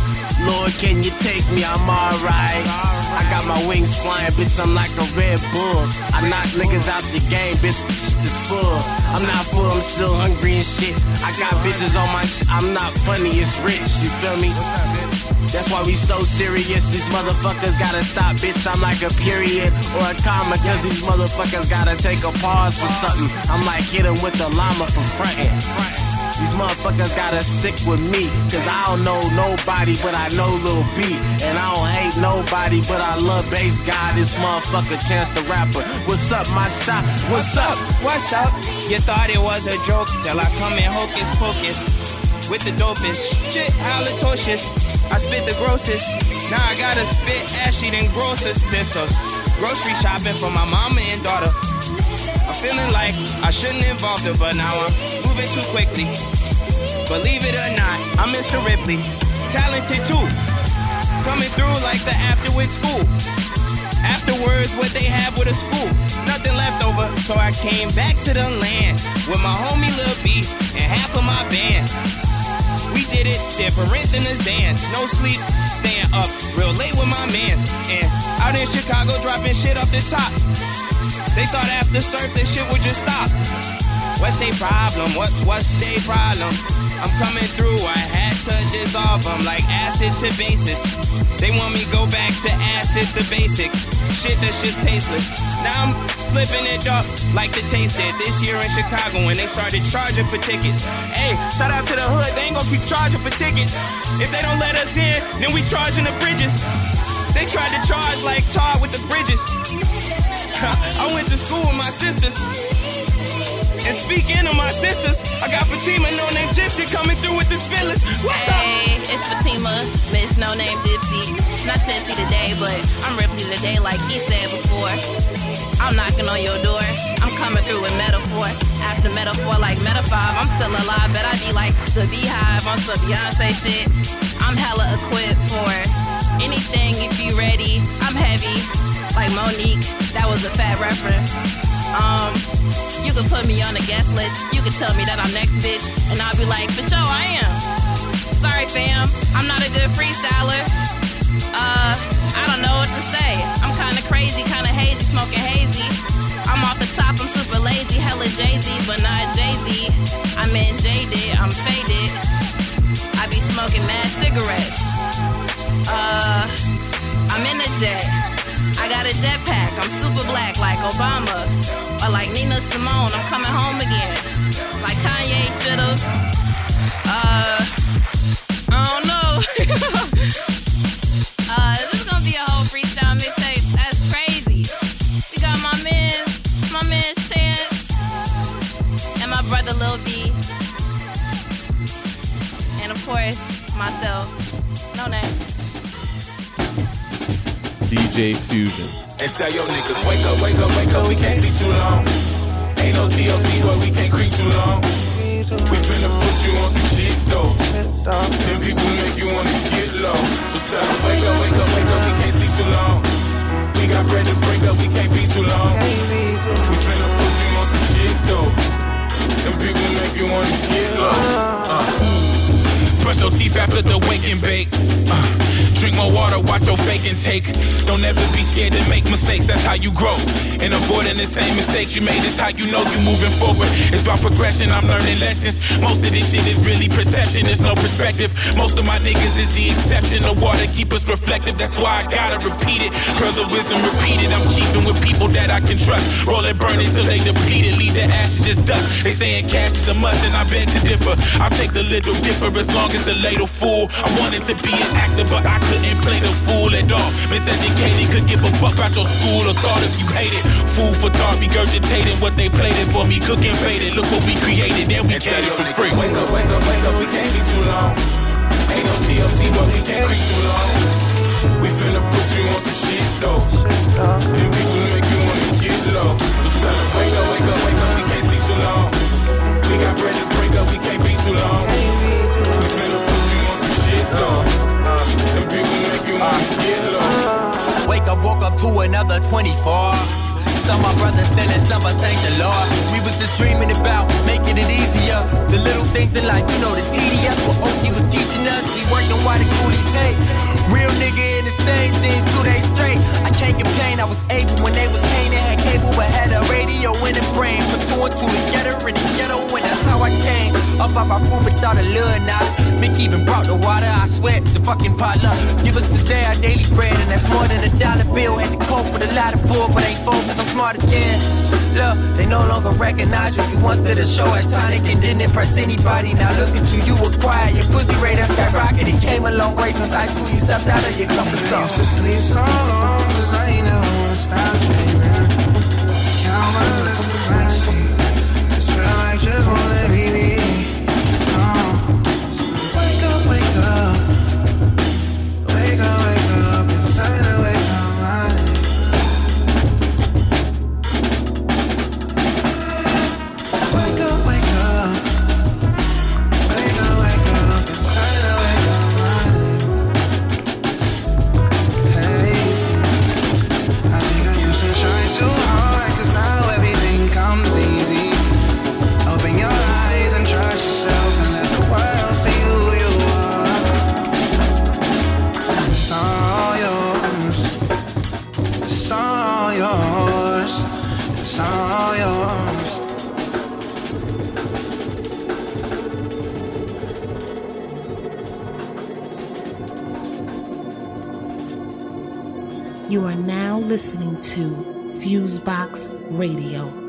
Lord, can you take me? I'm alright. I got my wings flying, bitch. I'm like a Red Bull. I knock niggas out the game, bitch. It's full. I'm not full, I'm still hungry and shit. I got bitches on my shit. I'm not funny, it's rich. You feel me? That's why we so serious. These motherfuckers gotta stop, bitch. I'm like a period or a comma, cause these motherfuckers gotta take a pause for something. I'm like hit 'em with the llama for frontin'. These motherfuckers gotta stick with me, cause I don't know nobody, but I know Lil B. And I don't hate nobody, but I love bass guy. This motherfucker, Chance the Rapper. What's up, my shot? What's up? What's up? You thought it was a joke till I come in hocus pocus with the dopest shit halitosis. I spit the grossest. Now I gotta spit ashy than grosser sisters. Grocery shopping for my mama and daughter. I'm feeling like I shouldn't involve her, but now I'm moving too quickly. Believe it or not, I'm Mr. Ripley. Talented too. Coming through like the afterward school. Afterwards, what they have with a school. Nothing left over, so I came back to the land with my homie Lil B and half of my band. We did it different than the Zans. No sleep, staying up real late with my mans. And out in Chicago, dropping shit off the top. They thought after surf, this shit would just stop. What's their problem? What what's their problem? I'm coming through, I had to dissolve them like acid to basis. They want me go back to acid the basic. Shit that's just tasteless. Now I'm flipping it up like the taste did this year in Chicago when they started charging for tickets. Hey, shout out to the hood, they ain't gonna keep charging for tickets. If they don't let us in, then we charging the bridges. They tried to charge like tar with the bridges. I went to school with my sisters. And speaking of my sisters, I got Fatima, Noname Gypsy, coming through with the spillers. What's hey, it's Fatima, Miss Noname Gypsy. Not tipsy today, but I'm Ripley today, like he said before. I'm knocking on your door. I'm coming through with metaphor. After metaphor, like meta five, I'm still alive, but I be like the beehive on some Beyonce shit. I'm hella equipped for anything if you ready. I'm heavy, like Mo'Nique. That was a fat reference. Um, you can put me on a guest list. You can tell me that I'm next bitch, and I'll be like, for sure I am. Sorry, fam, I'm not a good freestyler. Uh, I don't know what to say. I'm kinda crazy, kinda hazy, smoking hazy. I'm off the top, I'm super lazy, hella Jay Z, but not Jay Z. I'm in jaded, I'm faded. I be smoking mad cigarettes. Uh, I'm in a jet. Got a jetpack. I'm super black like Obama. Or like Nina Simone. I'm coming home again. Like Kanye should've. Uh, I don't know. uh, this is gonna be a whole freestyle mixtape. That's crazy. We got my man, my man Chance, and my brother Lil B. And of course, myself. Noname. DJ Fusion. And tell your niggas, wake up, wake up, wake up, we can't see too long. Ain't no TLC, but we can't creep too long. We finna put you on some shit though. Them people make you wanna get low. So tell them, wake up, wake up, wake up, we can't too long. We got bread to break up, we can't be too long. We finna put you on some shit though. Them people make you wanna get low. Uh. Brush your teeth after the bake. Uh, drink more water, watch your face make and take. Don't ever be scared to make mistakes, that's how you grow. And avoiding the same mistakes you made is how you know you're moving forward. It's about progression, I'm learning lessons. Most of this shit is really perception, there's no perspective. Most of my niggas is the exception. The water keep us reflective, that's why I gotta repeat it. Pearls of wisdom repeated. I'm cheating with people that I can trust. Roll Rolling, burning till they depleted. Leave the ashes just dust. They saying cash is a must, and I beg to differ. I'll take the little dipper as long as the ladle full. I wanted to be an actor, but I couldn't play the fool at all. Miseducated, could give a fuck about your school or thought if you hated. Food for thought, regurgitating what they plated for me. Cooking faded. Look what we created, then we get it for free. Wake up, wake up, wake up, we can't be too long. Ain't no TLC, but we can't be too long. We finna put you on some shit though. Then people make you wanna get low. So tell us, wake up, wake up, wake up, we can't see too long. We got bread to break up, we can't be too long. Low. Wake up, woke up to another 24. Some my brothers still some, but thank the Lord. We was just dreaming about making it easier. The little things in life, you know, the tedious. What OG was teaching us, we worked why the coolies say. Real nigga in the same thing two days straight. I can't complain, I was able when they was painted. Had cable, but had a radio in the brain. Put two and two together in the ghetto, that's how I came. Up on my roof without a little knowledge. Mick even brought the water, I swear a fucking potluck. Give us this day our daily bread, and that's more than a dollar bill. Had to cope with a lot of bull, but ain't focused, I'm smarter than. Look, they no longer recognize you. You once did a show as tonic and didn't impress anybody. Now look at you, you quiet. Your pussy radar skyrocketed. Came a long way since high school. You stepped out of your comfort zone. I used to sleep so long, cause I ain't never wanna stop dreaming. To Fusebox Radio.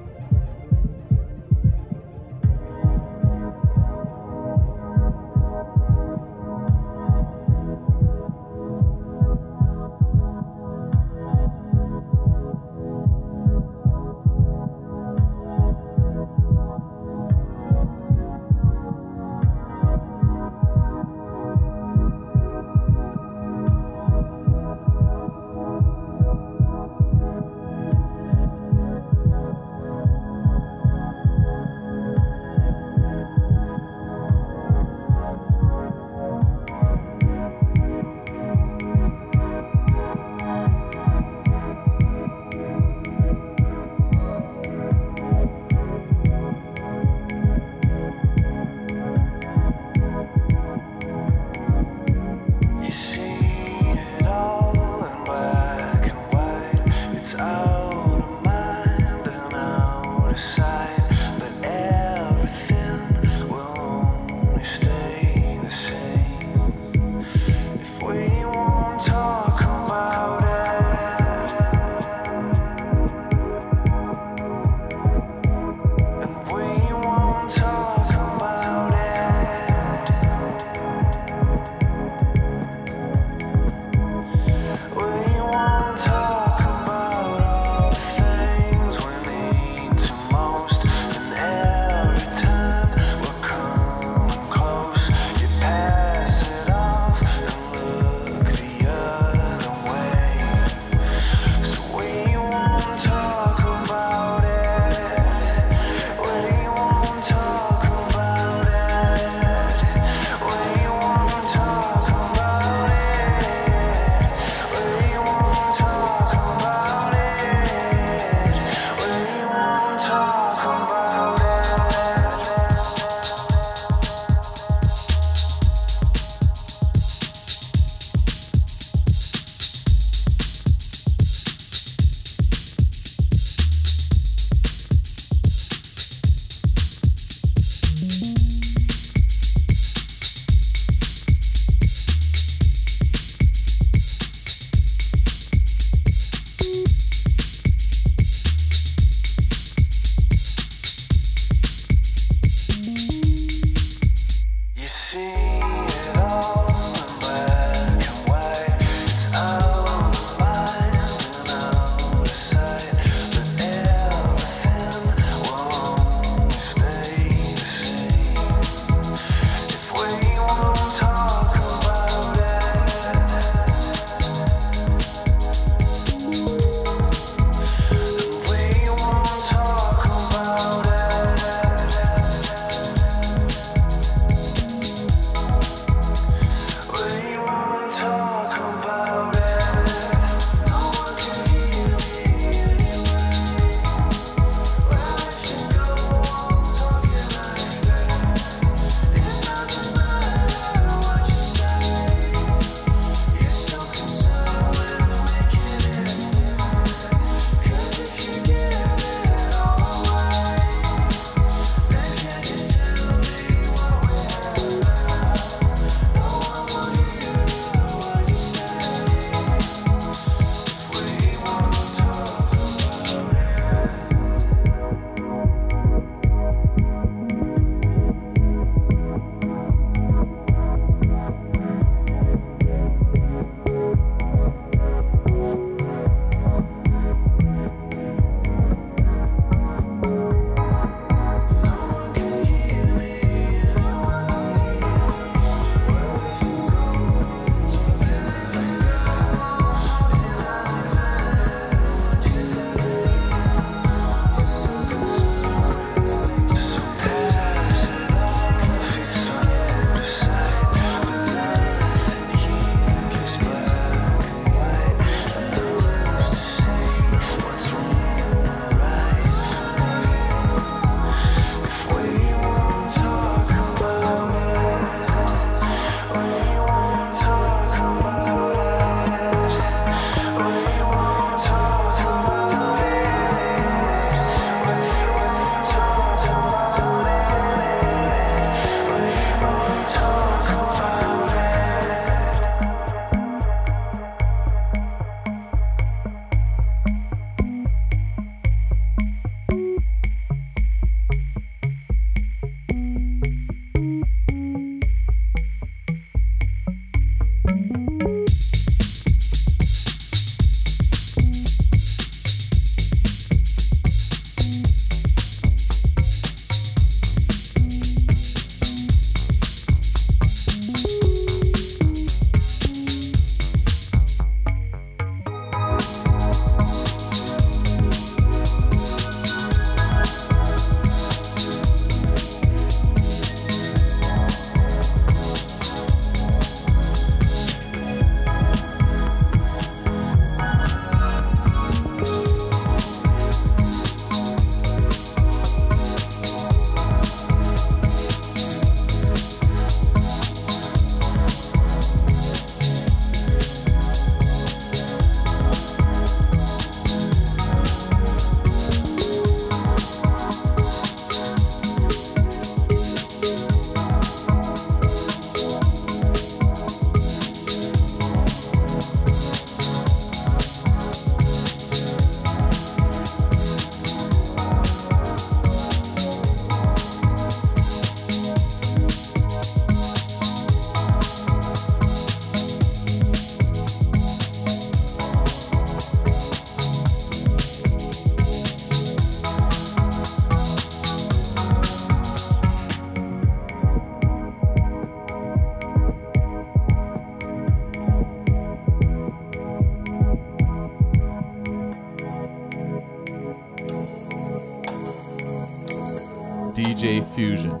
DJ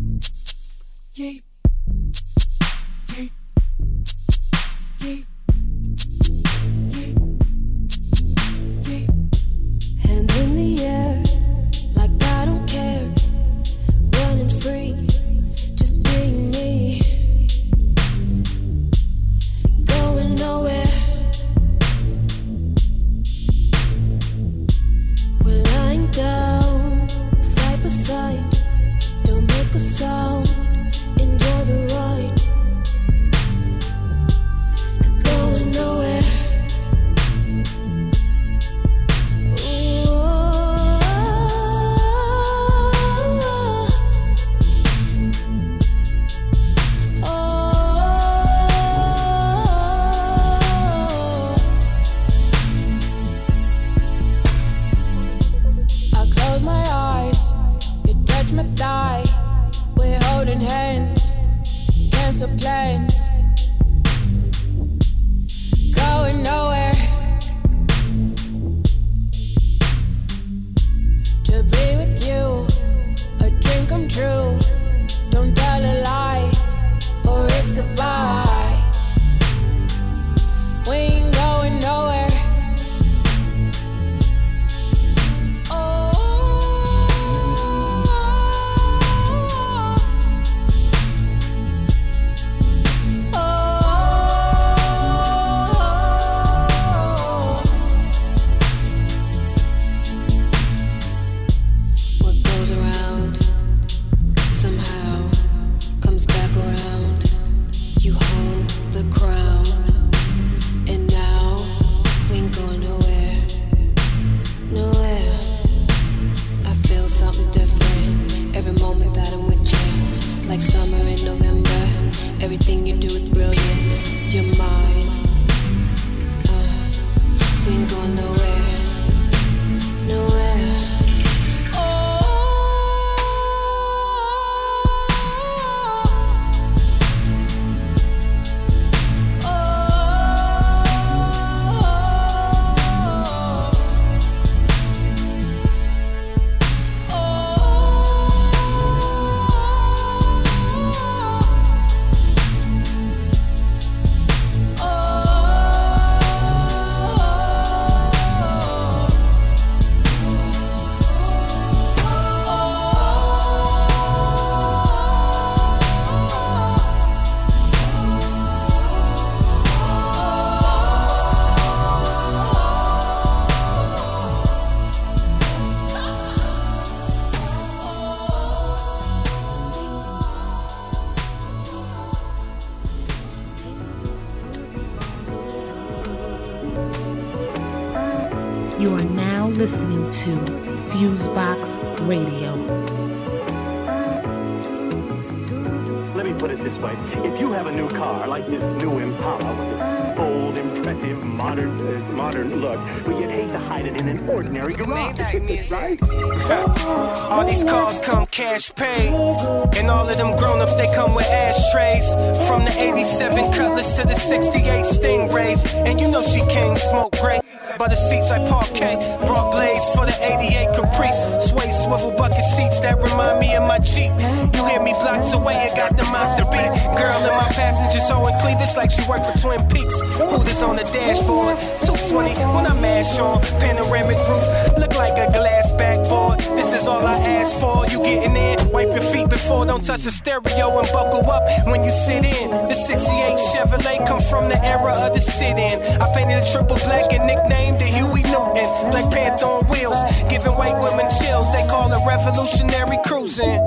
Don't the stereo and buckle up when you sit in. The 68 Chevrolet come from the era of the sit in. I painted a triple black and nicknamed it Huey Newton. Black Panther on wheels, giving white women chills. They call it revolutionary cruising.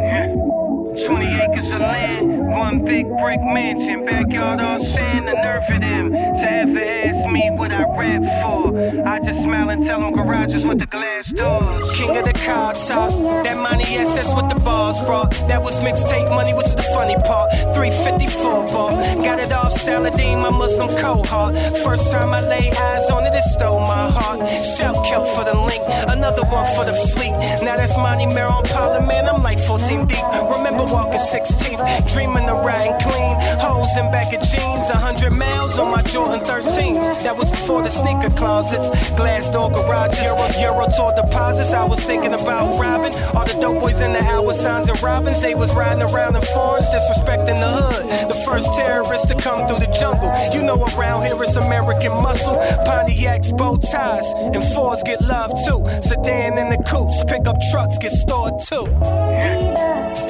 20 acres of land, big brick mansion, backyard all sand, the nerve of them to ever ask me what I rap for. I just smile and tell them garages with the glass doors. King of the car top, that money SS with the bars brought. That was mixtape money, which is the funny part. 354 ball, got it off Saladin, my Muslim cohort. First time I lay eyes on it, it stole my heart. Shell kelp for the link, another one for the fleet. Now that's Monty Mare on Parliament, I'm like 14 deep. Remember walking 16th, dreaming of riding clean. Holes in back of jeans, 100 miles on my Jordan 13s. That was before the sneaker closets, glass door garages, Euro, tour deposits. I was thinking about robbing all the dope boys in the hour signs and robins. They was riding around in foreigns, disrespecting the hood. The first terrorist to come through the jungle. You know around here it's American muscle. Pontiacs, bow ties, and Fords get love too. Sedan in the coops, pickup trucks get stored too.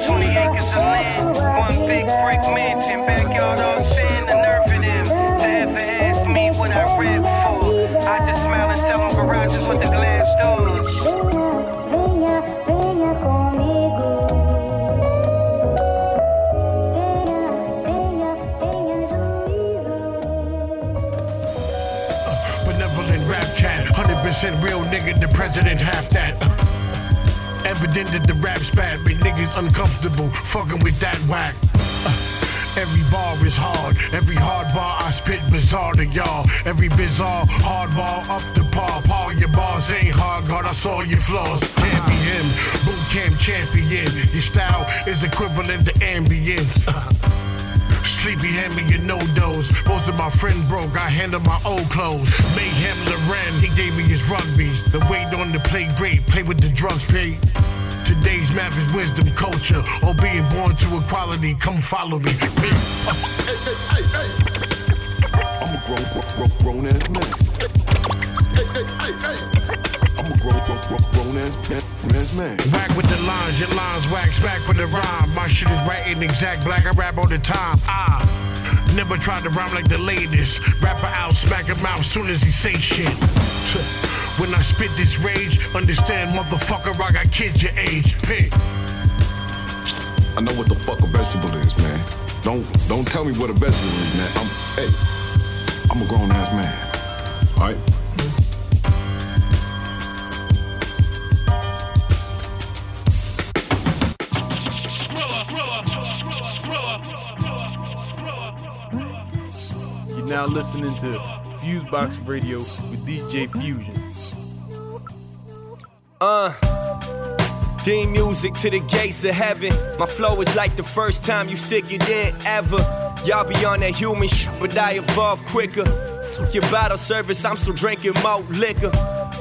20 acres of land, one big brick mansion, backyard all sand, the nerve of them to ever ask me what I rap for. I just smile and tell them garages with the glass doors. Benevolent rap cat, 100% real nigga, the president half that. Uh, evident that the rap's bad, make niggas uncomfortable, fucking with that whack. Uh, every bar is hard, every hard bar I spit bizarre to y'all. Every bizarre hard bar up to par, par your bars ain't hard, God, I saw your flaws. Can't be him, boot camp champion. Your style is equivalent to ambience. Sleepy hand me your no dose. Most of my friends broke, I handled my old clothes. Mayhem Lauren, he gave me his rugbies. The weight on the play great, play with the drugs paid. Today's math is wisdom, culture, or being born to equality. Come follow me. I'm a grown, grown, grown ass man. I'm a grown, grown, grown, grown ass man. Ass man. Whack with the lines, your lines wax back for the rhyme. My shit is right in exact black, I rap all the time. Ah, never tried to rhyme like the latest. Rapper out, smack him out soon as he say shit. When I spit this rage, understand, motherfucker, I got kids your age. Pig. I know what the fuck a vegetable is, man. Don't don't tell me what a vegetable is, man. I'm hey, I'm a grown ass man. All right. You're now listening to Fusebox Radio with DJ Fusion. Uh, theme music to the gates of heaven. My flow is like the first time you stick your in ever. Y'all be on that human shit, but I evolve quicker. Your bottle service, I'm still drinking more liquor.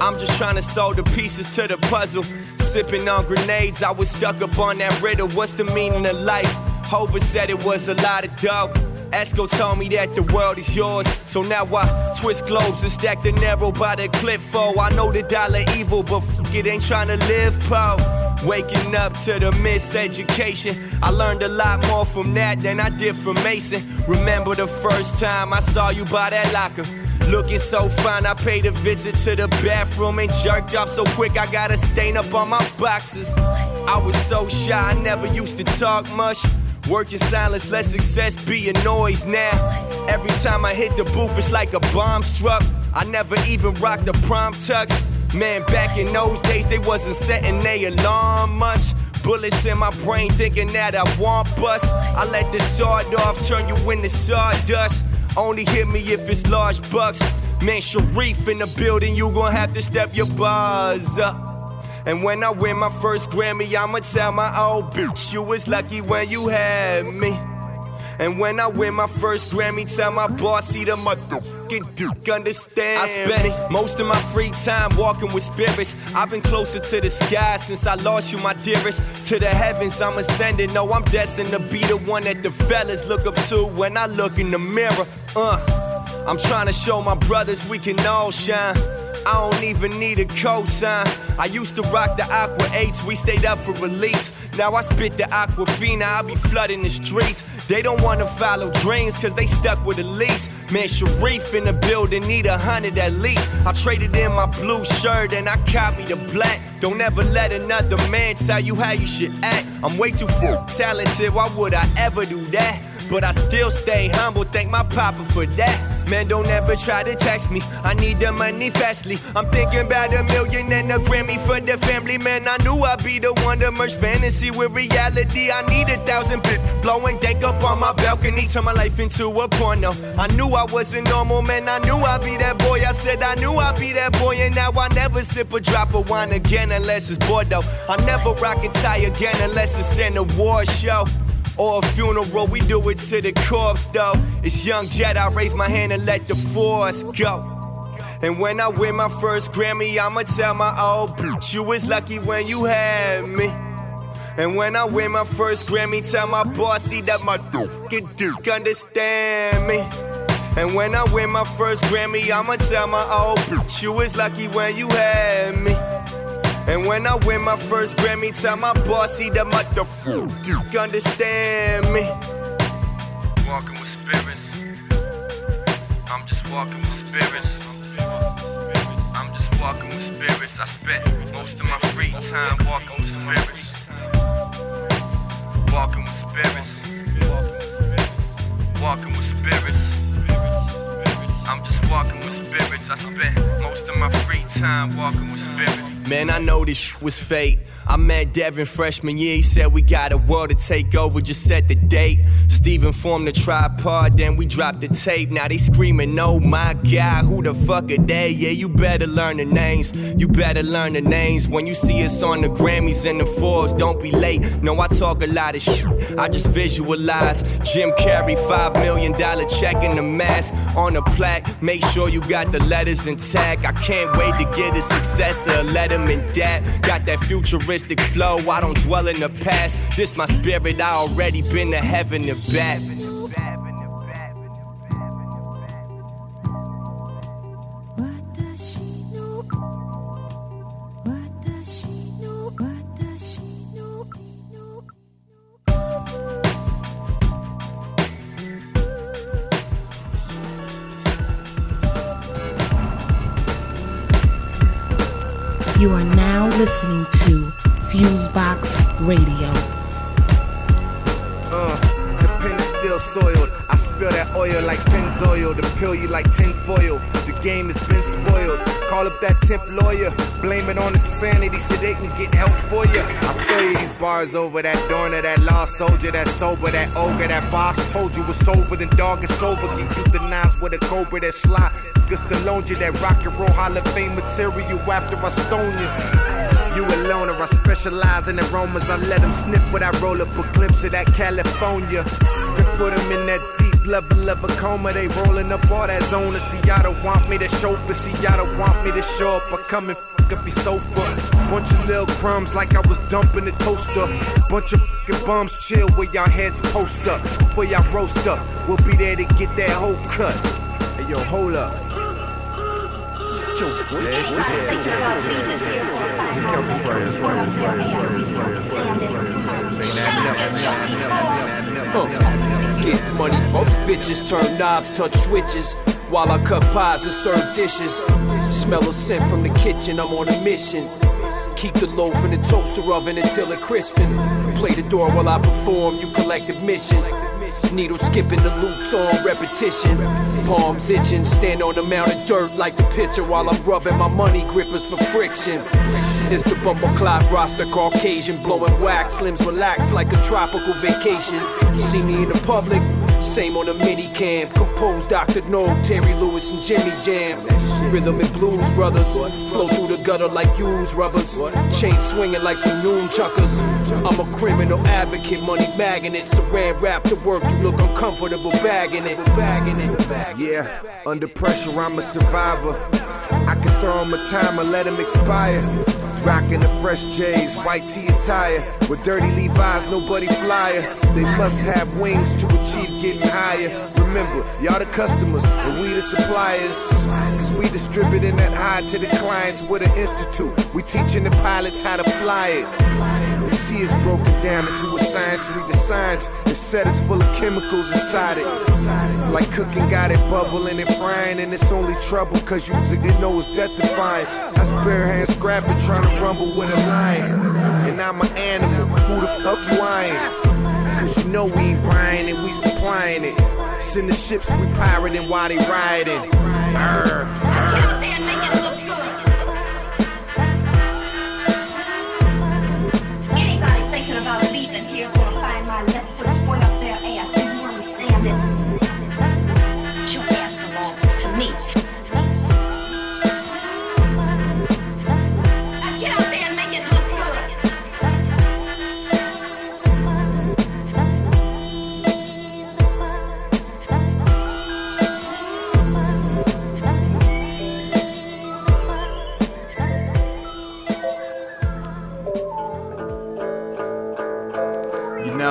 I'm just trying to sew the pieces to the puzzle. Sipping on grenades, I was stuck up on that riddle. What's the meaning of life? Hova said it was a lot of dough. Esco told me that the world is yours. So now I twist globes and stack the narrow by the clip foe. Oh, I know the dollar evil, but fuck it ain't trying to live po. Waking up to the miseducation. I learned a lot more from that than I did from Mason. Remember the first time I saw you by that locker. Looking so fine, I paid a visit to the bathroom and jerked off so quick I got a stain up on my boxes. I was so shy, I never used to talk much. Work in silence, let success be a noise now. Every time I hit the booth, it's like a bomb struck. I never even rocked a prom tux. Man, back in those days, they wasn't setting they alarm much. Bullets in my brain thinking that I want bust. I let the sawed off turn you into sawdust. Only hit me if it's large bucks. Man, Sharif in the building, you gon' have to step your buzz up. And when I win my first Grammy, I'ma tell my old bitch you was lucky when you had me. And when I win my first Grammy, tell my boss he the motherfucking duke understand. I spent most of my free time walking with spirits. I've been closer to the sky since I lost you, my dearest. To the heavens, I'm ascending. No, I'm destined to be the one that the fellas look up to when I look in the mirror. Uh, I'm trying to show my brothers we can all shine. I don't even need a cosign. I used to rock the Aqua 8s, we stayed up for release. Now I spit the Aquafina, I be flooding the streets. They don't wanna follow dreams, cause they stuck with the lease. Man, Sharif in the building, need a hundred at least. I traded in my blue shirt and I copied the black. Don't ever let another man tell you how you should act. I'm way too full talented, why would I ever do that? But I still stay humble, thank my papa for that. Man, don't ever try to text me. I need the money fastly. I'm thinking about a million and a Grammy for the family. Man, I knew I'd be the one to merge fantasy with reality. I need a thousand bit blowing dank up on my balcony. Turn my life into a porno. I knew I wasn't normal, man. I knew I'd be that boy. I said I knew I'd be that boy, and now I never sip a drop of wine again unless it's Bordeaux. I never rock a tie again unless it's in a war show or a funeral. We do it to the corpse though. It's young Jet, I raise my hand and let the force go. And when I win my first Grammy, I'ma tell my old bitch you was lucky when you had me. And when I win my first Grammy, tell my boss he that my duke duke understand me. And when I win my first Grammy, I'ma tell my old bitch you was lucky when you had me. And when I win my first Grammy, tell my boss he the motherfucker understand me. Walking with spirits. I'm just walking with spirits. I'm just walking with spirits. I spent most of my free time walking with spirits. Walking with spirits. Walking with spirits. I'm just walking with spirits. I spent most of my free time walking with spirits. Man, I know this sh- was fate. I met Devin freshman year. He said we got a world to take over. Just set the date. Steven formed the tripod, then we dropped the tape. Now they screaming, "Oh my God, who the fuck are they?" Yeah, you better learn the names. You better learn the names. When you see us on the Grammys and the Forbes, don't be late. No, I talk a lot of shit. I just visualize Jim Carrey, five million dollar check in the mask on a plaque. Make sure you got the letters intact. I can't wait to get a successor. Let him in that. Got that futuristic flow. I don't dwell in the past. This my spirit. I already been to heaven and back. Radio. Uh, the pen is still soiled. I spill that oil like Pennzoil to pill you like tinfoil. The game has been spoiled. Call up that temp lawyer. Blame it on the sanity so they can get help for you. I throw you these bars over that donor, that lost soldier, that sober, that ogre, that boss told you was over, then dog is over. Get euthanized with a cobra that slide. Cause the you that rock and roll Hall of Fame material after I stone you. You a loner, I specialize in aromas. I let them sniff when I roll up a glimpse of that California. Then put them in that deep level of a coma. They rolling up all that zona. See, y'all don't want me to show, chauffeur. See, y'all don't want me to show up. I come and fuck up your sofa. Bunch of little crumbs like I was dumping the toaster. Bunch of fucking bums chill where y'all heads post up. Before y'all roast up, we'll be there to get that whole cut. Hey, yo, hold up. Shut your Count this right, this right, this right, this right, this right, this right. Uh, get money, both bitches turn knobs, touch switches. While I cut pies and serve dishes. Smell a scent from the kitchen, I'm on a mission. Keep the loaf in the toaster oven until it crispin'. Play the door while I perform, you collect admission. Needle skipping the loops on repetition. Palms itching, stand on a mound of dirt like the pitcher while I'm rubbing my money grippers for friction. It's the bumper clock roster, Caucasian, blowing wax, limbs relaxed like a tropical vacation. See me in the public, same on a mini cam. Composed Dr. No, Terry Lewis, and Jimmy Jam. Rhythm and blues brothers, flow through the gutter like used rubbers. Chain swinging like some noon chuckers. I'm a criminal advocate, money bagging it. Saran wrap to work, you look uncomfortable bagging it. Bagging it. Yeah, under pressure, I'm a survivor. I can throw him a timer, let him expire. Rocking the fresh J's, white tee attire. With dirty Levi's, nobody flyer. They must have wings to achieve getting higher. Remember, y'all the customers and we the suppliers. Cause we distributing that high to the clients with an institute. We teaching the pilots how to fly it. You see it's broken down into a science, read the science. It said it's full of chemicals inside it. Like cooking got it bubbling and frying, and it's only trouble cause you didn't know it's death defying. That's bare hand scrapping, trying to rumble with a lion. And I'm an animal, who the fuck you I Cause you know we ain't buying it, we supplying it. Send the ships we pirating while they riding. Arr, arr.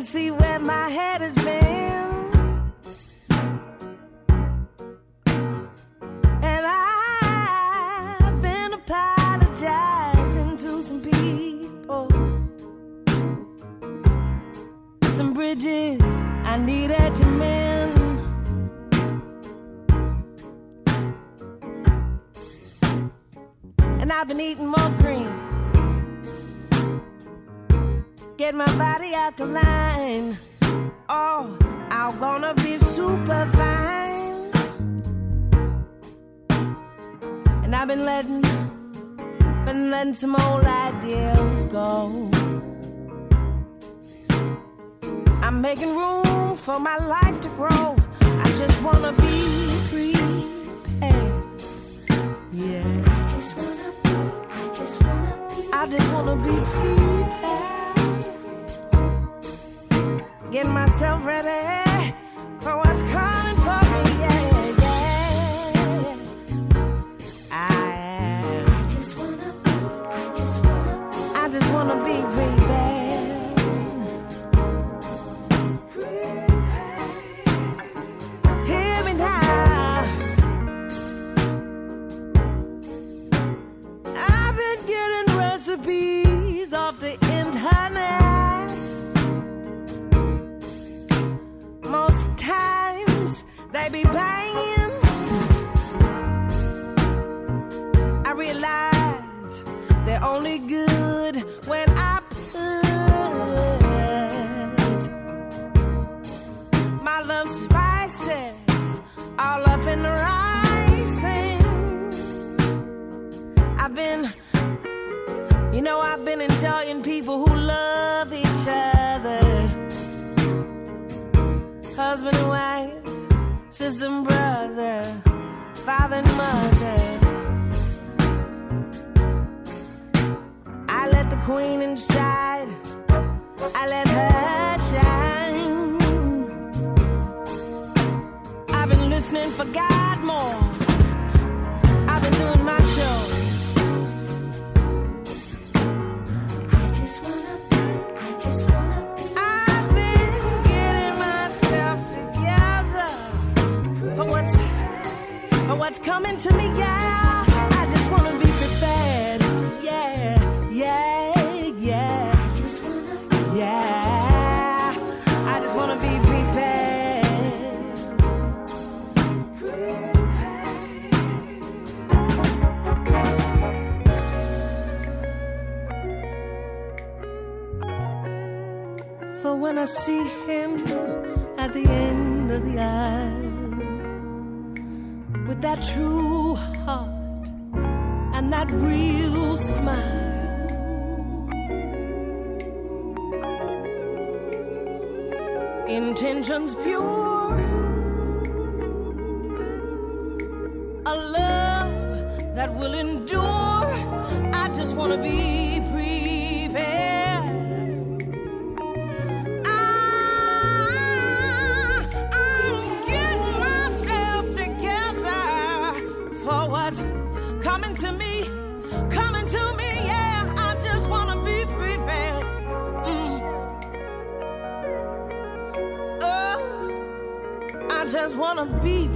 To been letting some old ideals go. I'm making room for my life to grow. I just wanna be. Hey, yeah. I just wanna be, I just wanna be prepared. Get myself ready for what's coming people who love each other. Husband and wife, sister and brother, father and mother. I let the queen inside, I let her shine. I've been listening for God more. I've been doing my show. What's coming to me. Yeah, I just wanna be prepared. Yeah, yeah, yeah, yeah. I just wanna be prepared. For when I see him at the end of the aisle that true heart and that real smile. Intentions pure, a love that will endure. I just want to be just wanna be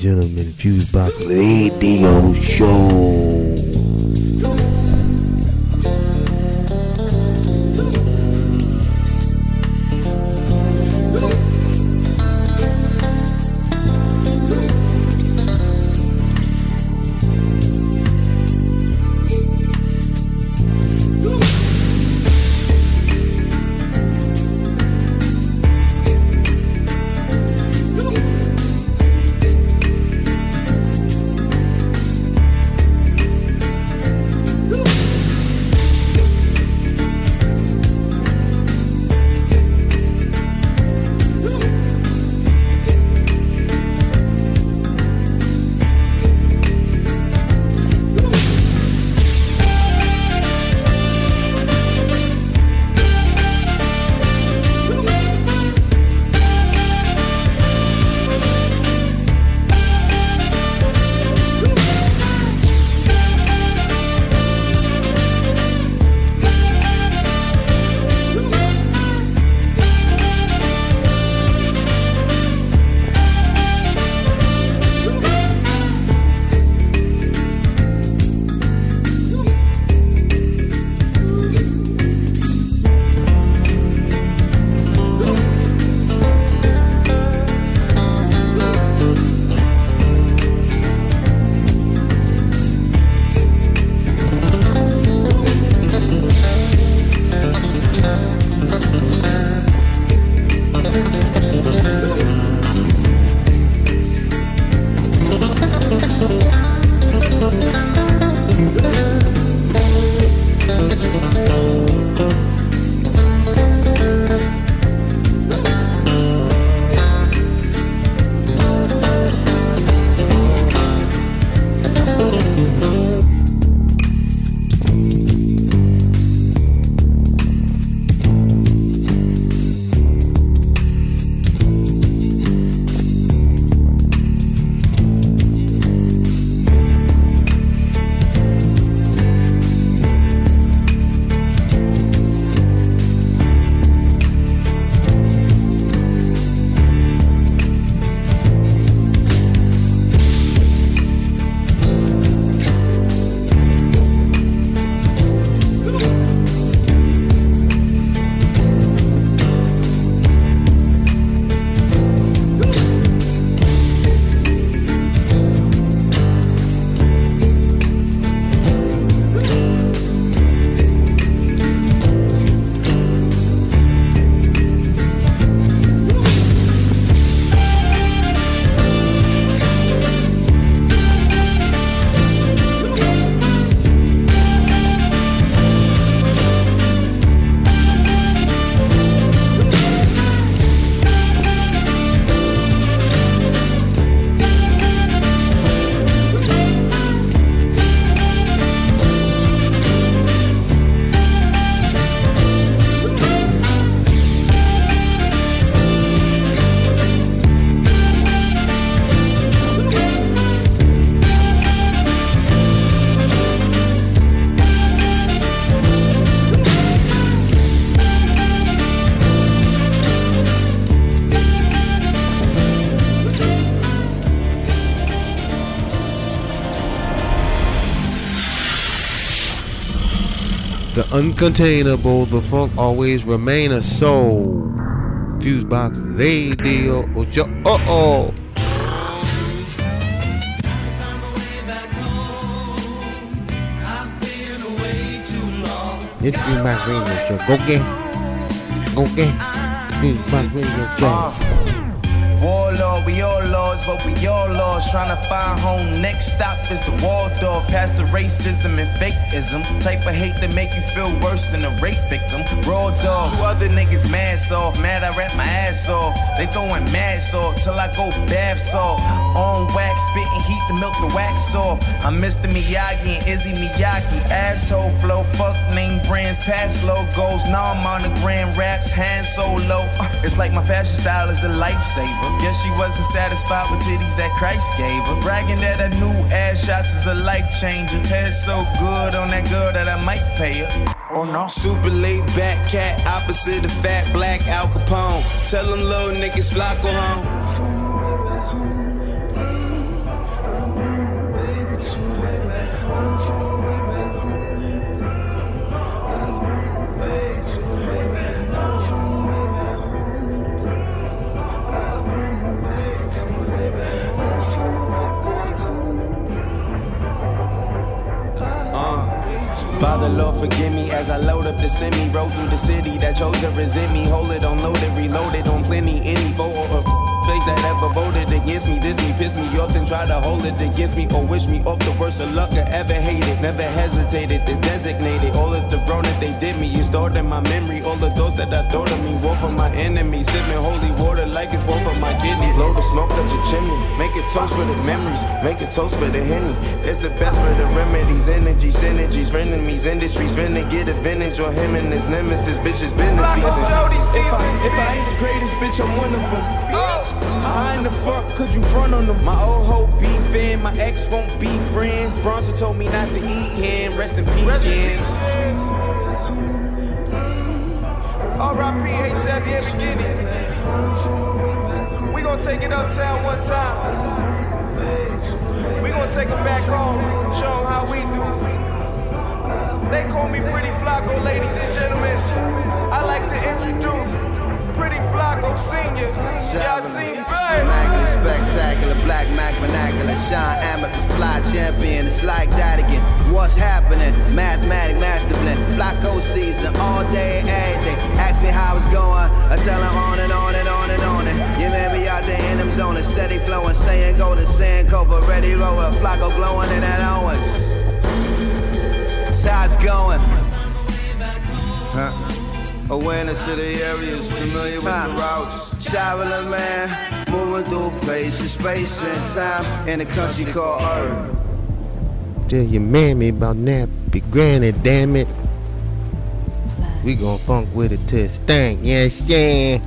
gentlemen, Fusebox Radio Show. Uncontainable. The funk always remain a soul. Fusebox Radio. Oh, yo- oh, oh. It's Fusebox Radio Show. Go get. Go get. Fusebox Radio Show. Ah. Lords, but we all lost. Trying to find home. Next stop is the Waldorf. Past the racism and fakeism. Type of hate that make you feel worse than a rape victim. Raw dog. Who other niggas mad soft? Mad I rap my ass off. They throwing mad salt till I go bath salt. On wax, spitting heat to milk the wax off. I'm Mr. Miyagi and Izzy Miyagi. Asshole flow, fuck name brands, past logos. Now I'm on the grand raps, hand solo. Uh, It's like my fashion style is the lifesaver. Guess she wasn't satisfied with titties that Christ gave her. Bragging that her new ass shots is a life changer. Hair so good on that girl that I might pay her. Oh no. Super laid back cat, opposite of fat black Al Capone. Tell them little niggas flock go home. Lord, forgive me as I load up the semi. Roll through the city that chose to resent me. Hold it on loaded, reloaded on plenty. Any vote or that ever voted against me. Diss me, piss me off, then try to hold it against me. Or wish me off the worst of luck I ever hated. Never hesitated to designate it. All of the wrong that they did me is stored in my memory. All of those that I thought of me. War for my enemies. Sipping holy water like it's one for my kidneys. Blow the smoke up your chimney. Make it toast for the memories. Make it toast for the henny. It's the best for the remedies. Energy, synergies, frenemies, industries. Finna get advantage on him and his nemesis. Bitches been the season. If I, if I ain't the greatest bitch, I'm one of them. How in the fuck could you front on them? My old hoe beefing, my ex won't be friends. Bronson told me not to eat him. Rest in peace, James. R.I.P. A$AP beginning. We gonna take it uptown one time. We gonna take it back home. Show 'em how we do. They call me Pretty Flacko, ladies and gentlemen. I like to introduce Pretty Flacko Senior. Y'all seen babe? Immaculate, spectacular, black Mac vernacular, shine amethyst, fly champion. It's like that again. What's happening? Mathematic master blend, Flacko season, all day, every day. Ask me how it's going. I tell him on and on and on and on. And you may be out there in them zones, steady flowing, staying golden, sand cover, ready roller, Flacko glowing in that Owens. That's how it's going. Huh? Awareness of the areas, familiar with the routes. Traveling man, moving through places, space and time in a country called Earth. Tell your mammy about nappy granny, damn it. We gon' funk with it till it stank, yes, yeah.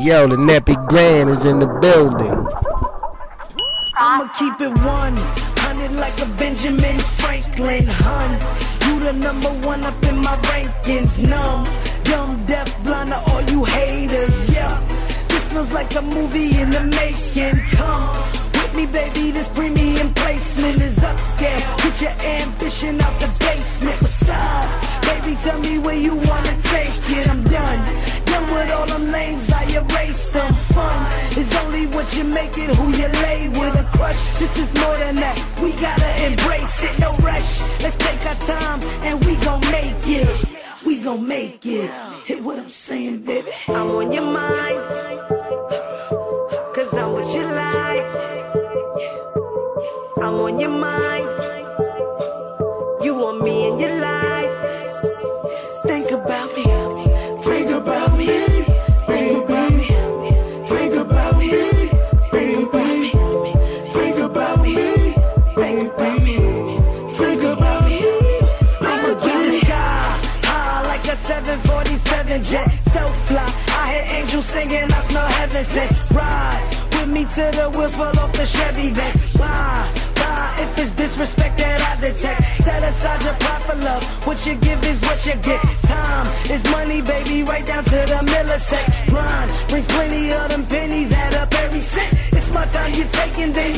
Yo, the nappy grand is in the building. I'ma keep it one hundred like a Benjamin Franklin hun. You the number one up in my rankings. Numb, dumb, deaf, blind to all you haters. Yeah, this feels like a movie in the making. Come with me, baby. This premium placement is upscale. Get your ambition out the basement. What's up, baby? Tell me where you wanna take it. I'm done. Done with all them lames, I erased them. Fun is only what you make it, who you lay with a crush. This is more than that, we gotta embrace it, no rush. Let's take our time and we gon' make it. We gon' make it. Hit what I'm saying, baby. I'm on your mind,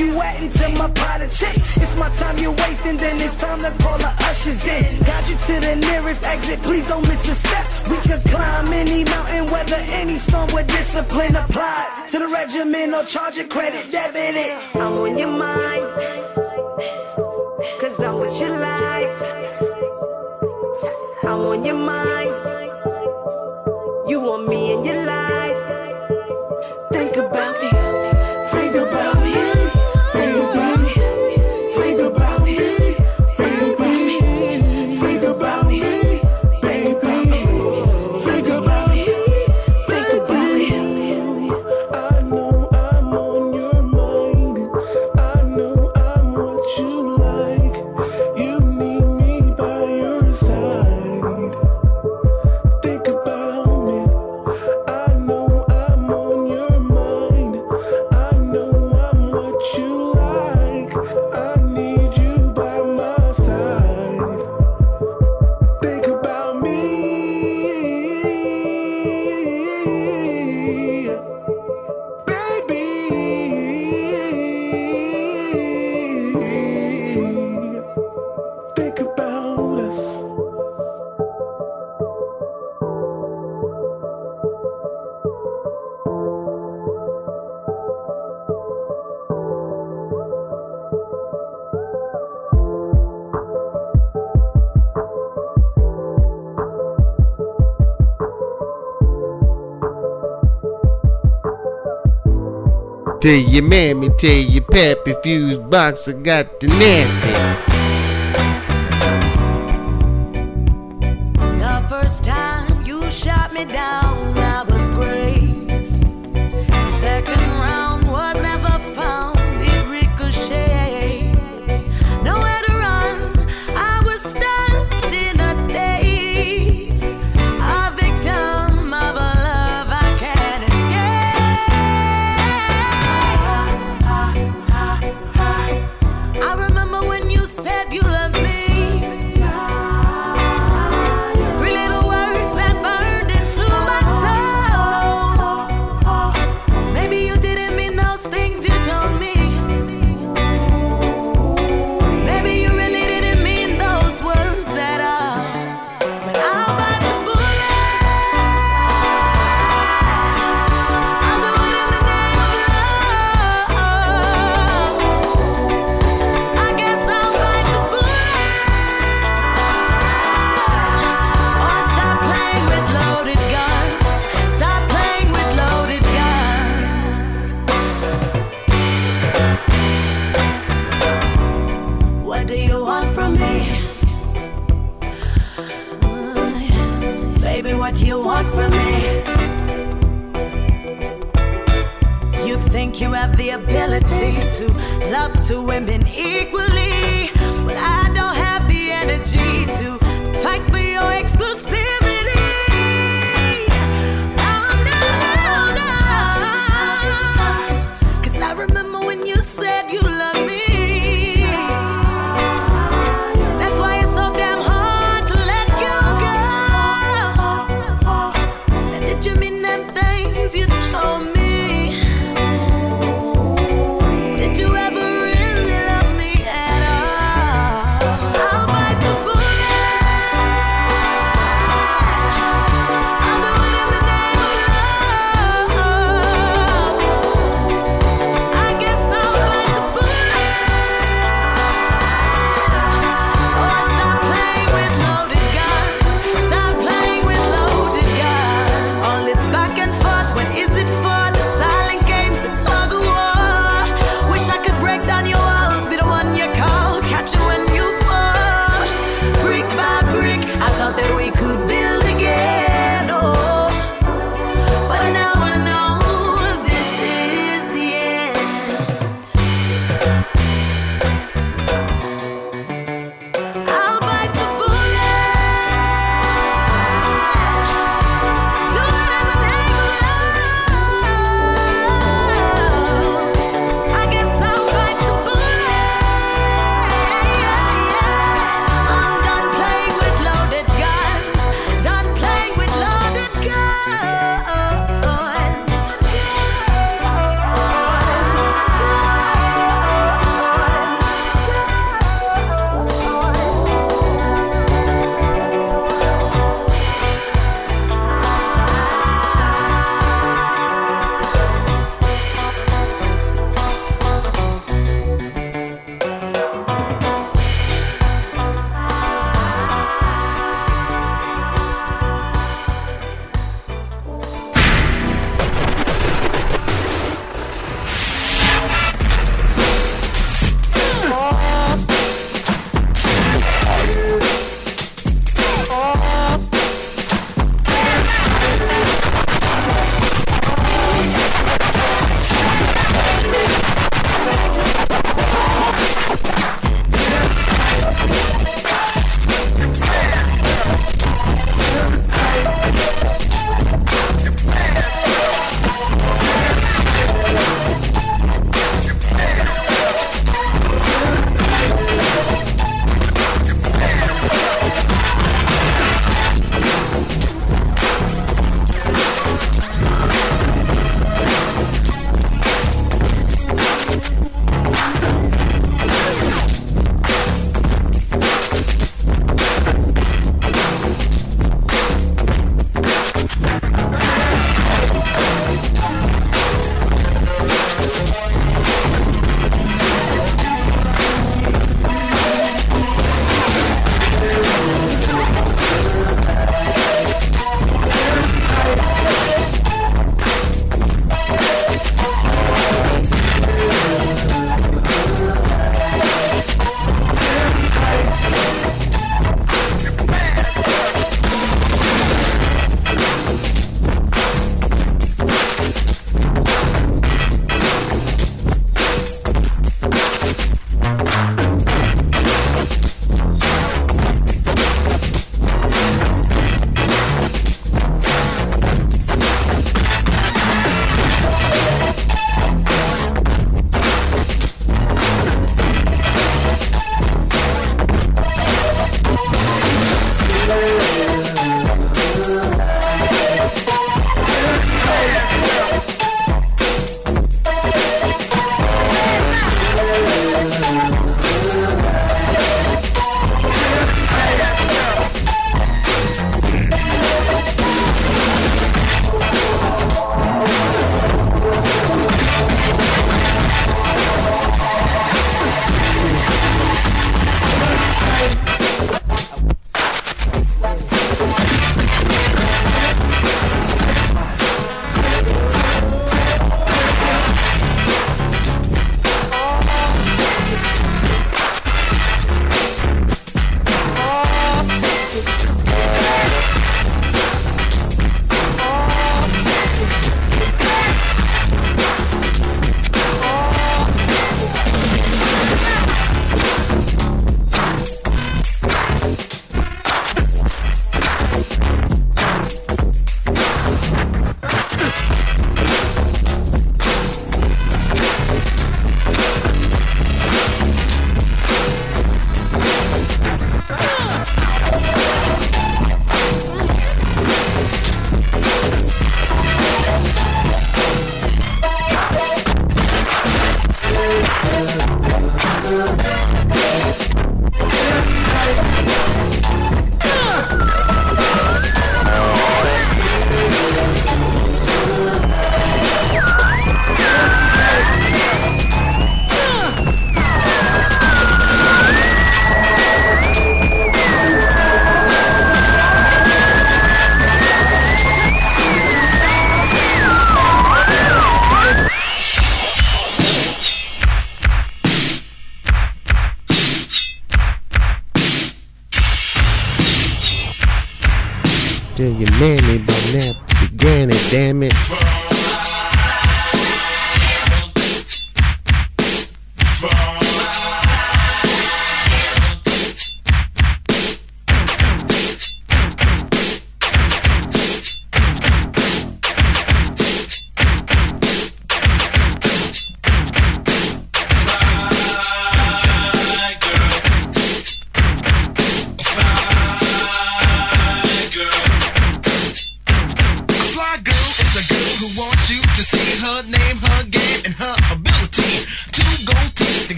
you into my pot of chick. It's my time you're wasting, then it's time to call the ushers in. Got you to the nearest exit, please don't miss a step. We could climb any mountain, weather any storm with discipline applied. To the regimen or charge a credit, debit it. I'm on your mind. Tell your mammy, tell your pappy, fuse box, I got the nasty.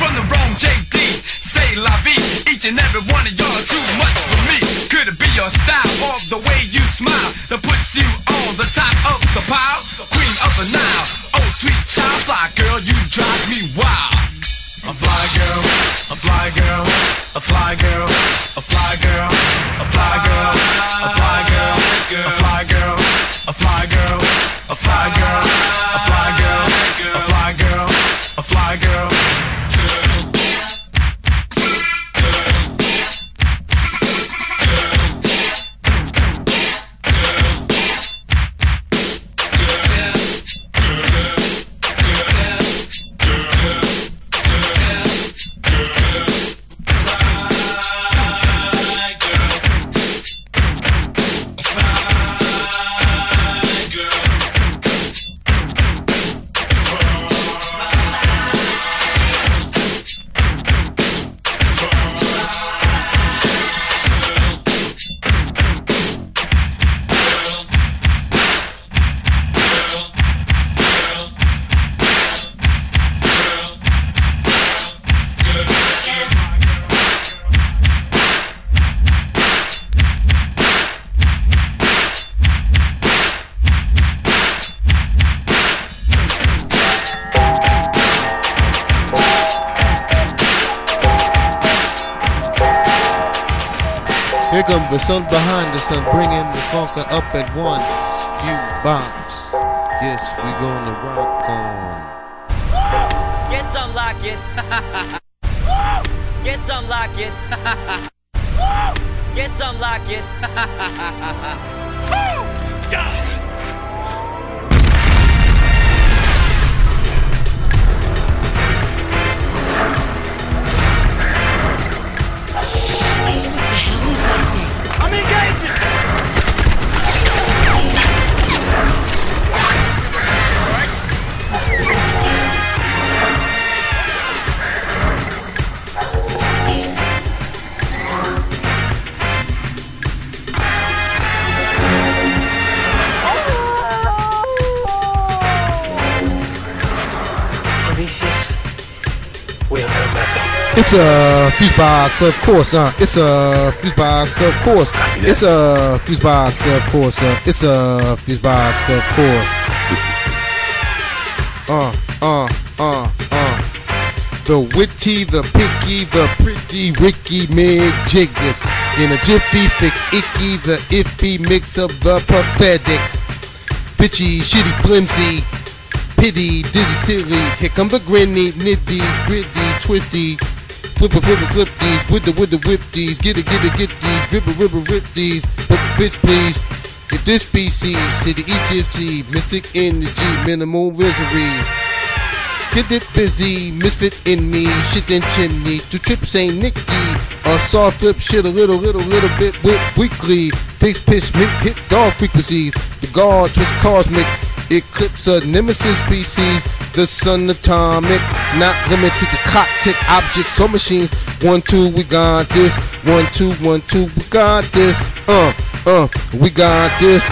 from the wrong JD. Say la vie, each and every one of y'all are too much for me. Could it be your style or the way you smile that puts you a fuse box, of course. Uh, it's a fuse box, of course. It's a fuse box, of course. Uh, it's a fuse box, of course. Uh, uh, uh, uh. The witty, the picky, the pretty Ricky mid jiggers. In a jiffy fix, icky, the iffy mix of the pathetic. Bitchy, shitty, flimsy, pity, dizzy, silly. Here come the grinny, nitty, gritty, twisty. Flipper, flipper, flip these, with the, with the whip these. Get it, get it, get these, ripper, ripper, rip these. But bitch, please. Get this species, city Egypt, mystic energy, minimal misery. Get it busy, misfit in me, shit in chimney. Two trips ain't Nicky. A soft flip shit a little, little, little bit with weekly. Fix, pitch, mid, hit dog frequencies. The guard twist cosmic. Eclipse a nemesis species. The sun atomic. Not limited to cockpit objects or machines. One, two, we got this. One, two, one, two, we got this. Uh, uh, we got this.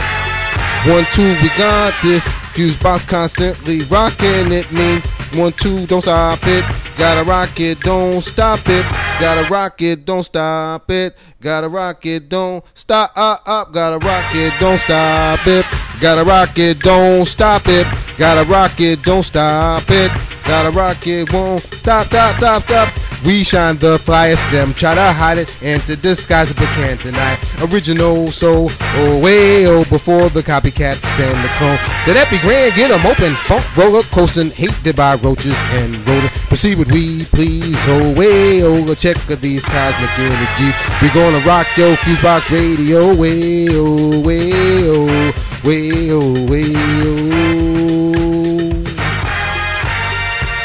One, two, we got this. Fuse box constantly rocking it. Mean one, two, don't stop it. Gotta rock it, don't stop it. Gotta rock it, don't stop it. Gotta rock it, don't stop up. Gotta rock it, don't stop it. Gotta rock it, don't stop it. Gotta rock it, don't stop it. Gotta rock it, won't stop, stop, stop, stop. We shine the flyest, them try to hide it and to disguise it, but can't deny. Original soul, oh way oh before the copycats and the clone. Let that be grand, get 'em open. Funk roller coasting, hated by roaches and rodent. Proceed with we please, oh way oh. Check of these cosmic energies. We gonna rock yo Fusebox Radio, way oh way oh way oh way oh.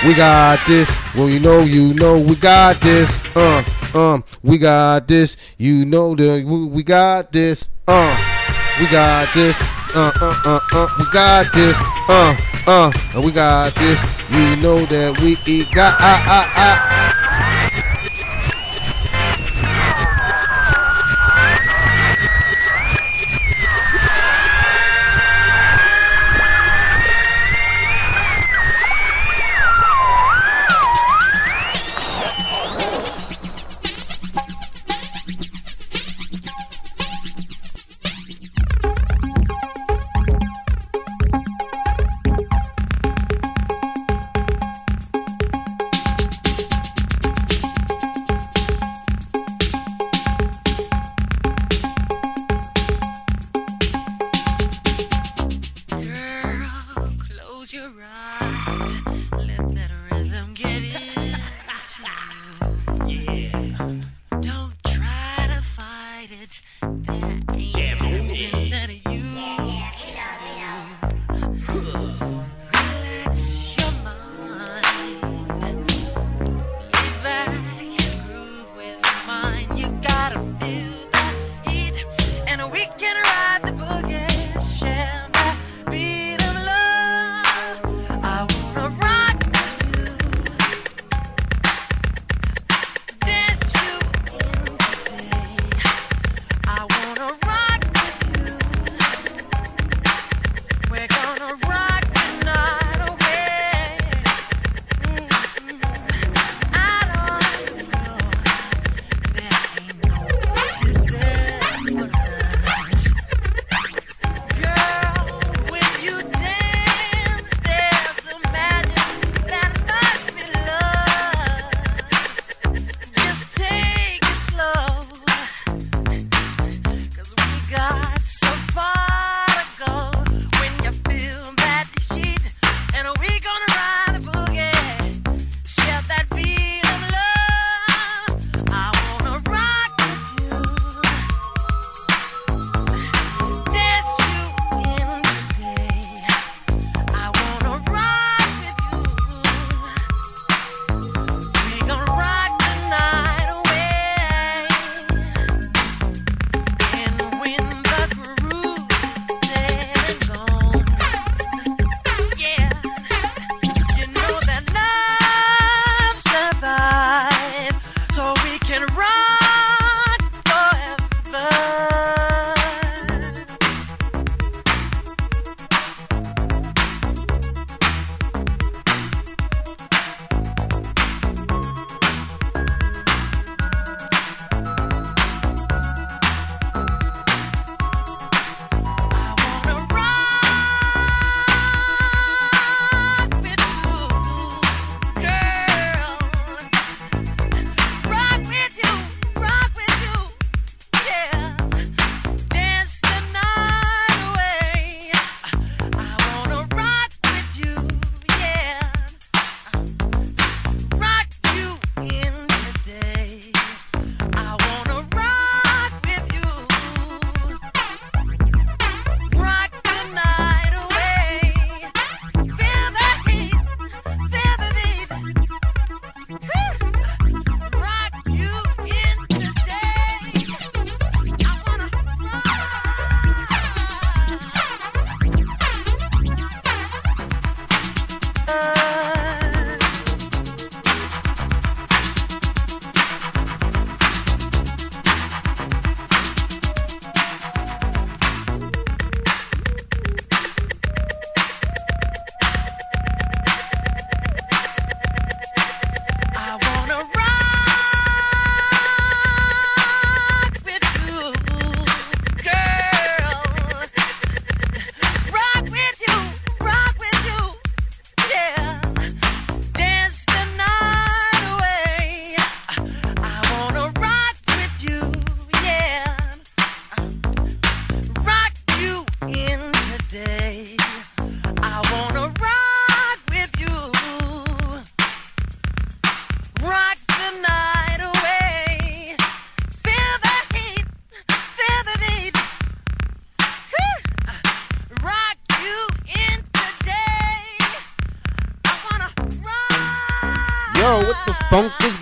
We got this. Well, you know, you know, we got this. Uh, um, we got this. You know the we, got this. Uh, we got this. Uh, uh, uh, uh, we got this. Uh, uh, and we got this. You know that we got ah ah ah.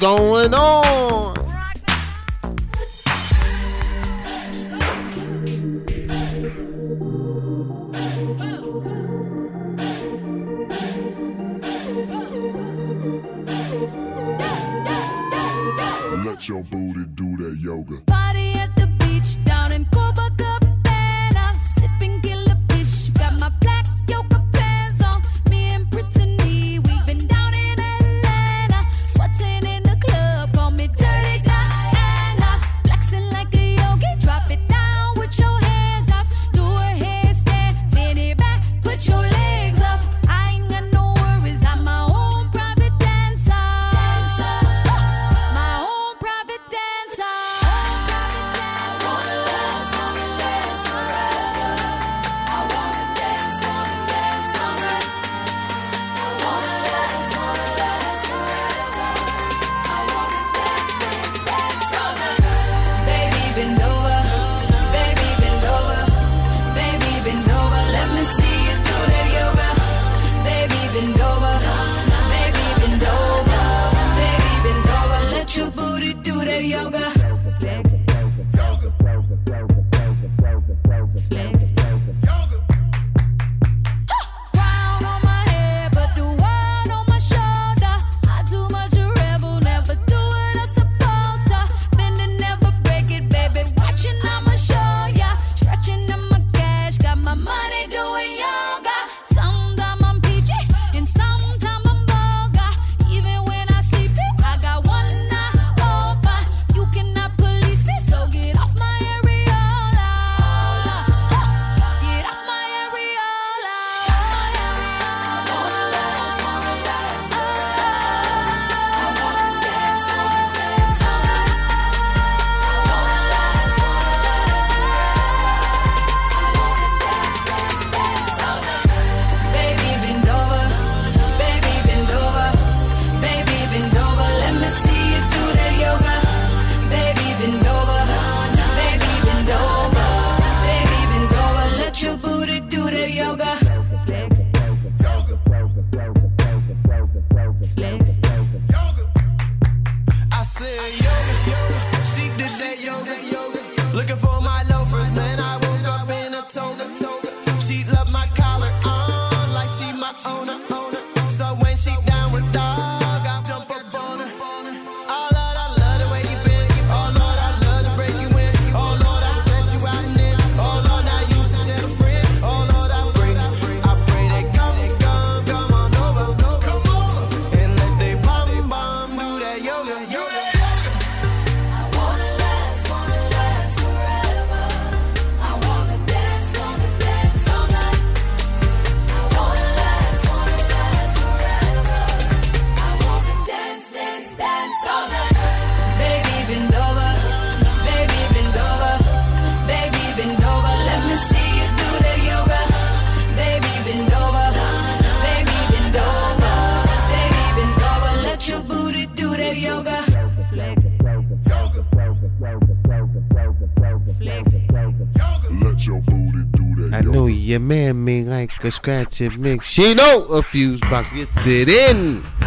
going on? scratch it, mix. she know a FuseBox gets it in.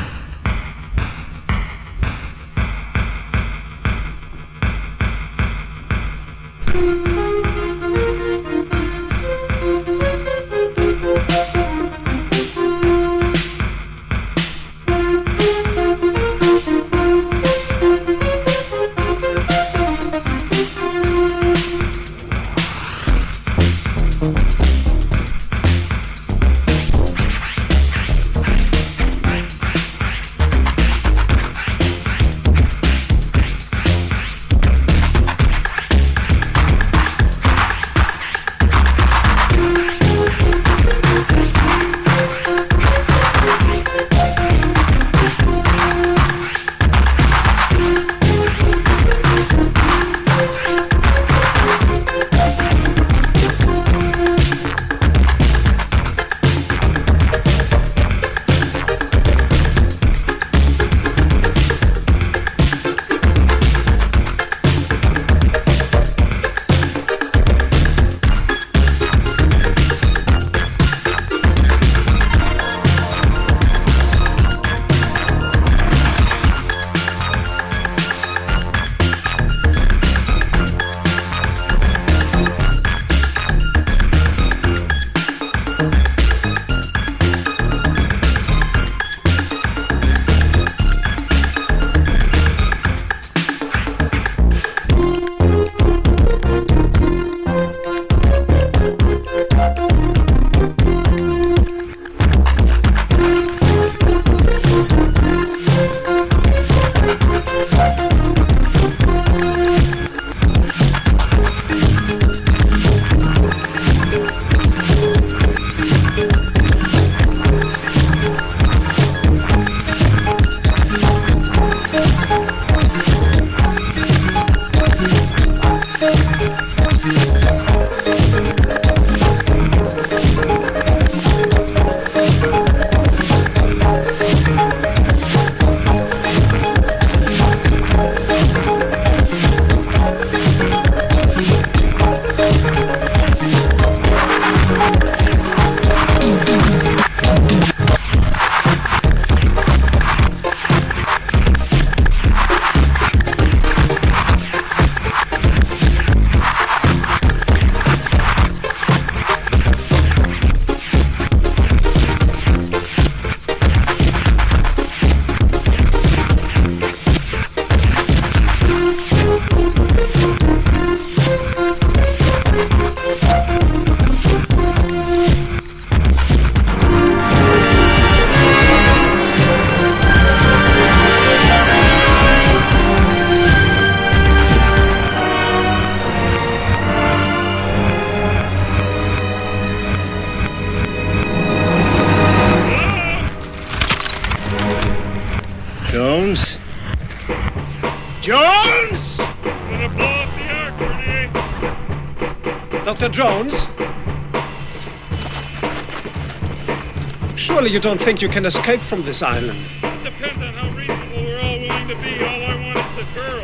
You don't think you can escape from this island? Depends on how reasonable we're all willing to be. All I want is the girl.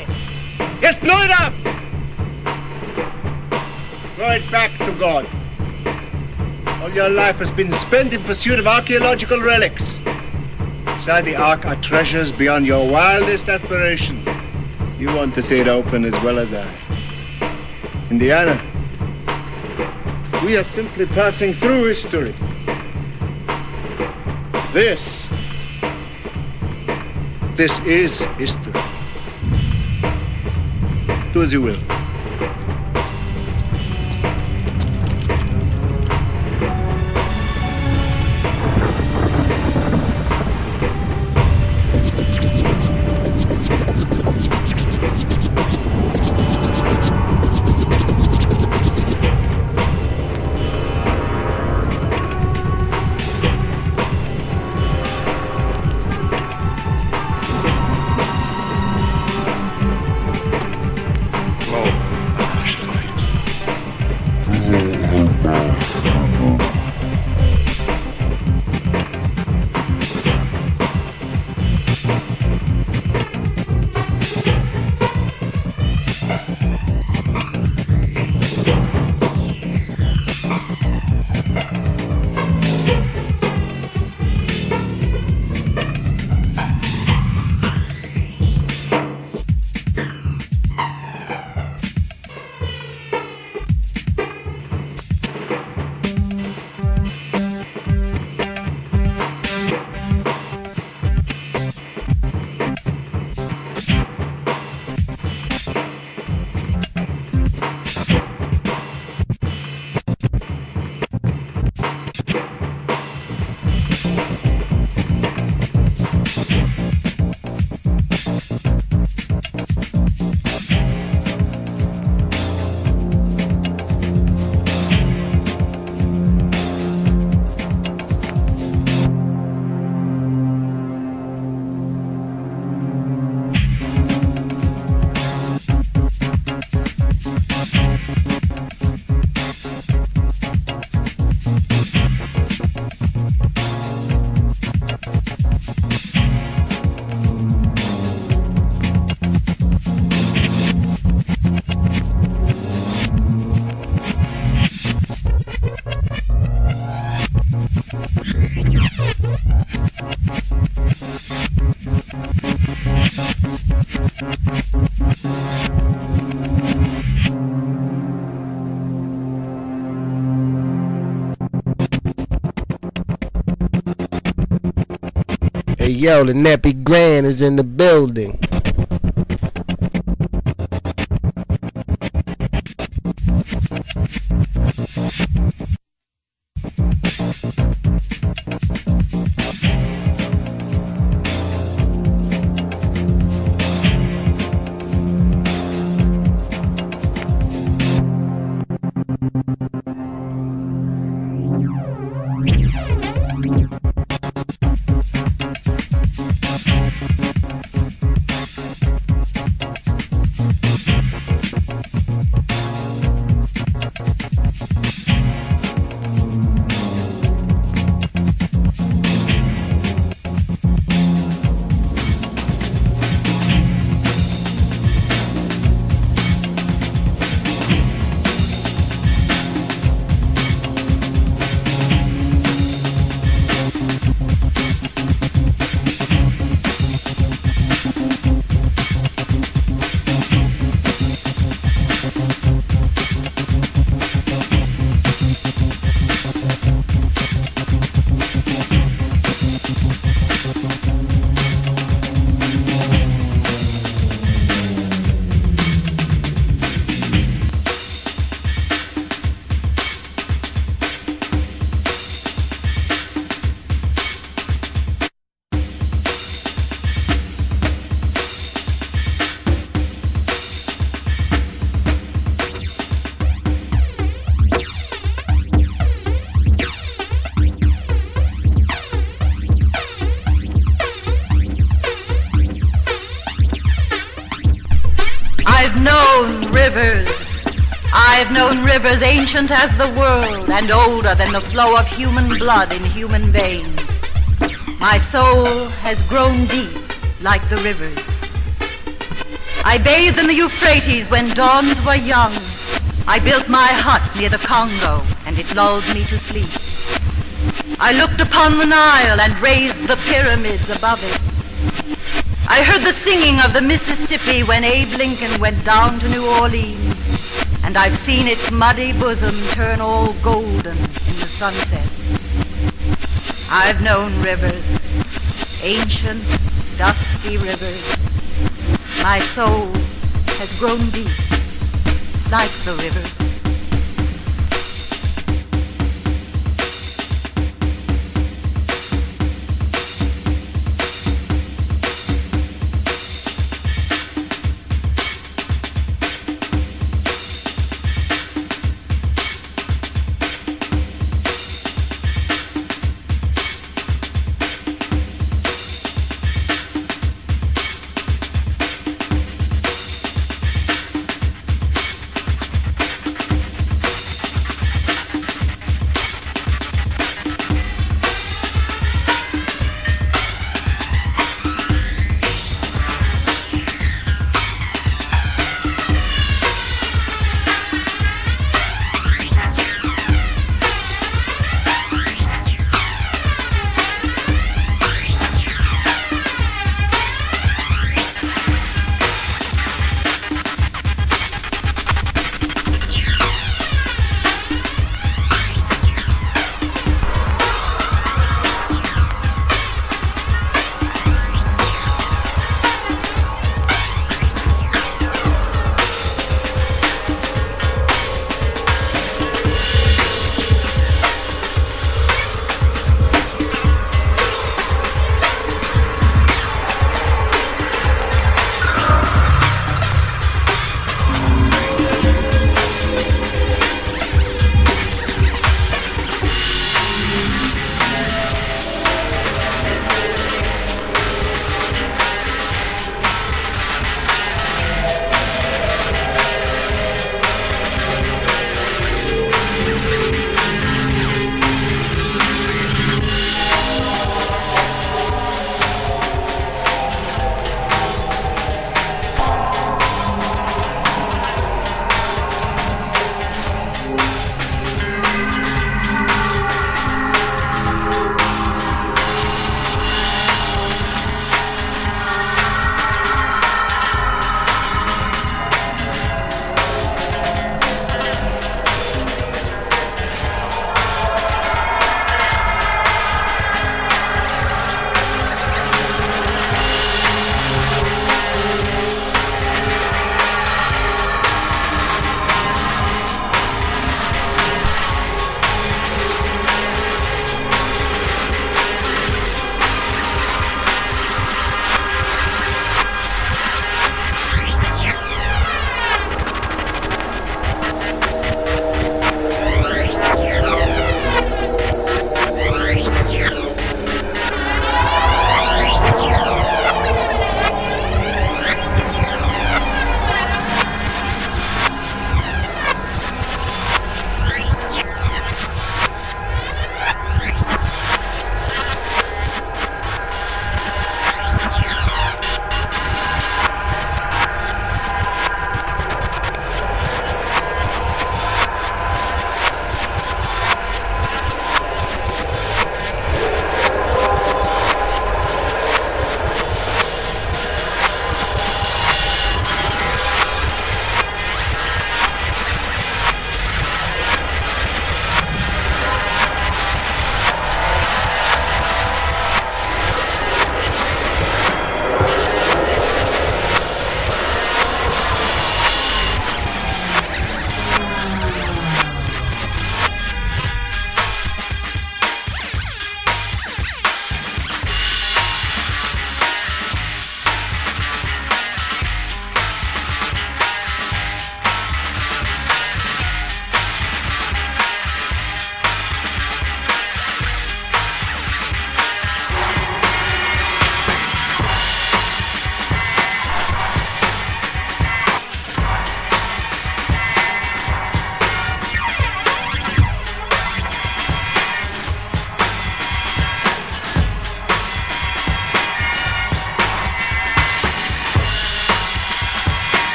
Yes, blow it up! Throw it back to God. All your life has been spent in pursuit of archaeological relics. Inside the ark are treasures beyond your wildest aspirations. You want to see it open as well as I. Indiana, we are simply passing through history. This, this is history. Do as you will. Yo, the Nappy Grand is in the building. Rivers ancient as the world and older than the flow of human blood in human veins. My soul has grown deep like the rivers. I bathed in the Euphrates when dawns were young. I built my hut near the Congo and it lulled me to sleep. I looked upon the Nile and raised the pyramids above it. I heard the singing of the Mississippi when Abe Lincoln went down to New Orleans, and I've seen its muddy bosom turn all golden in the sunset. I've known rivers, ancient, dusty rivers. My soul has grown deep, like the rivers.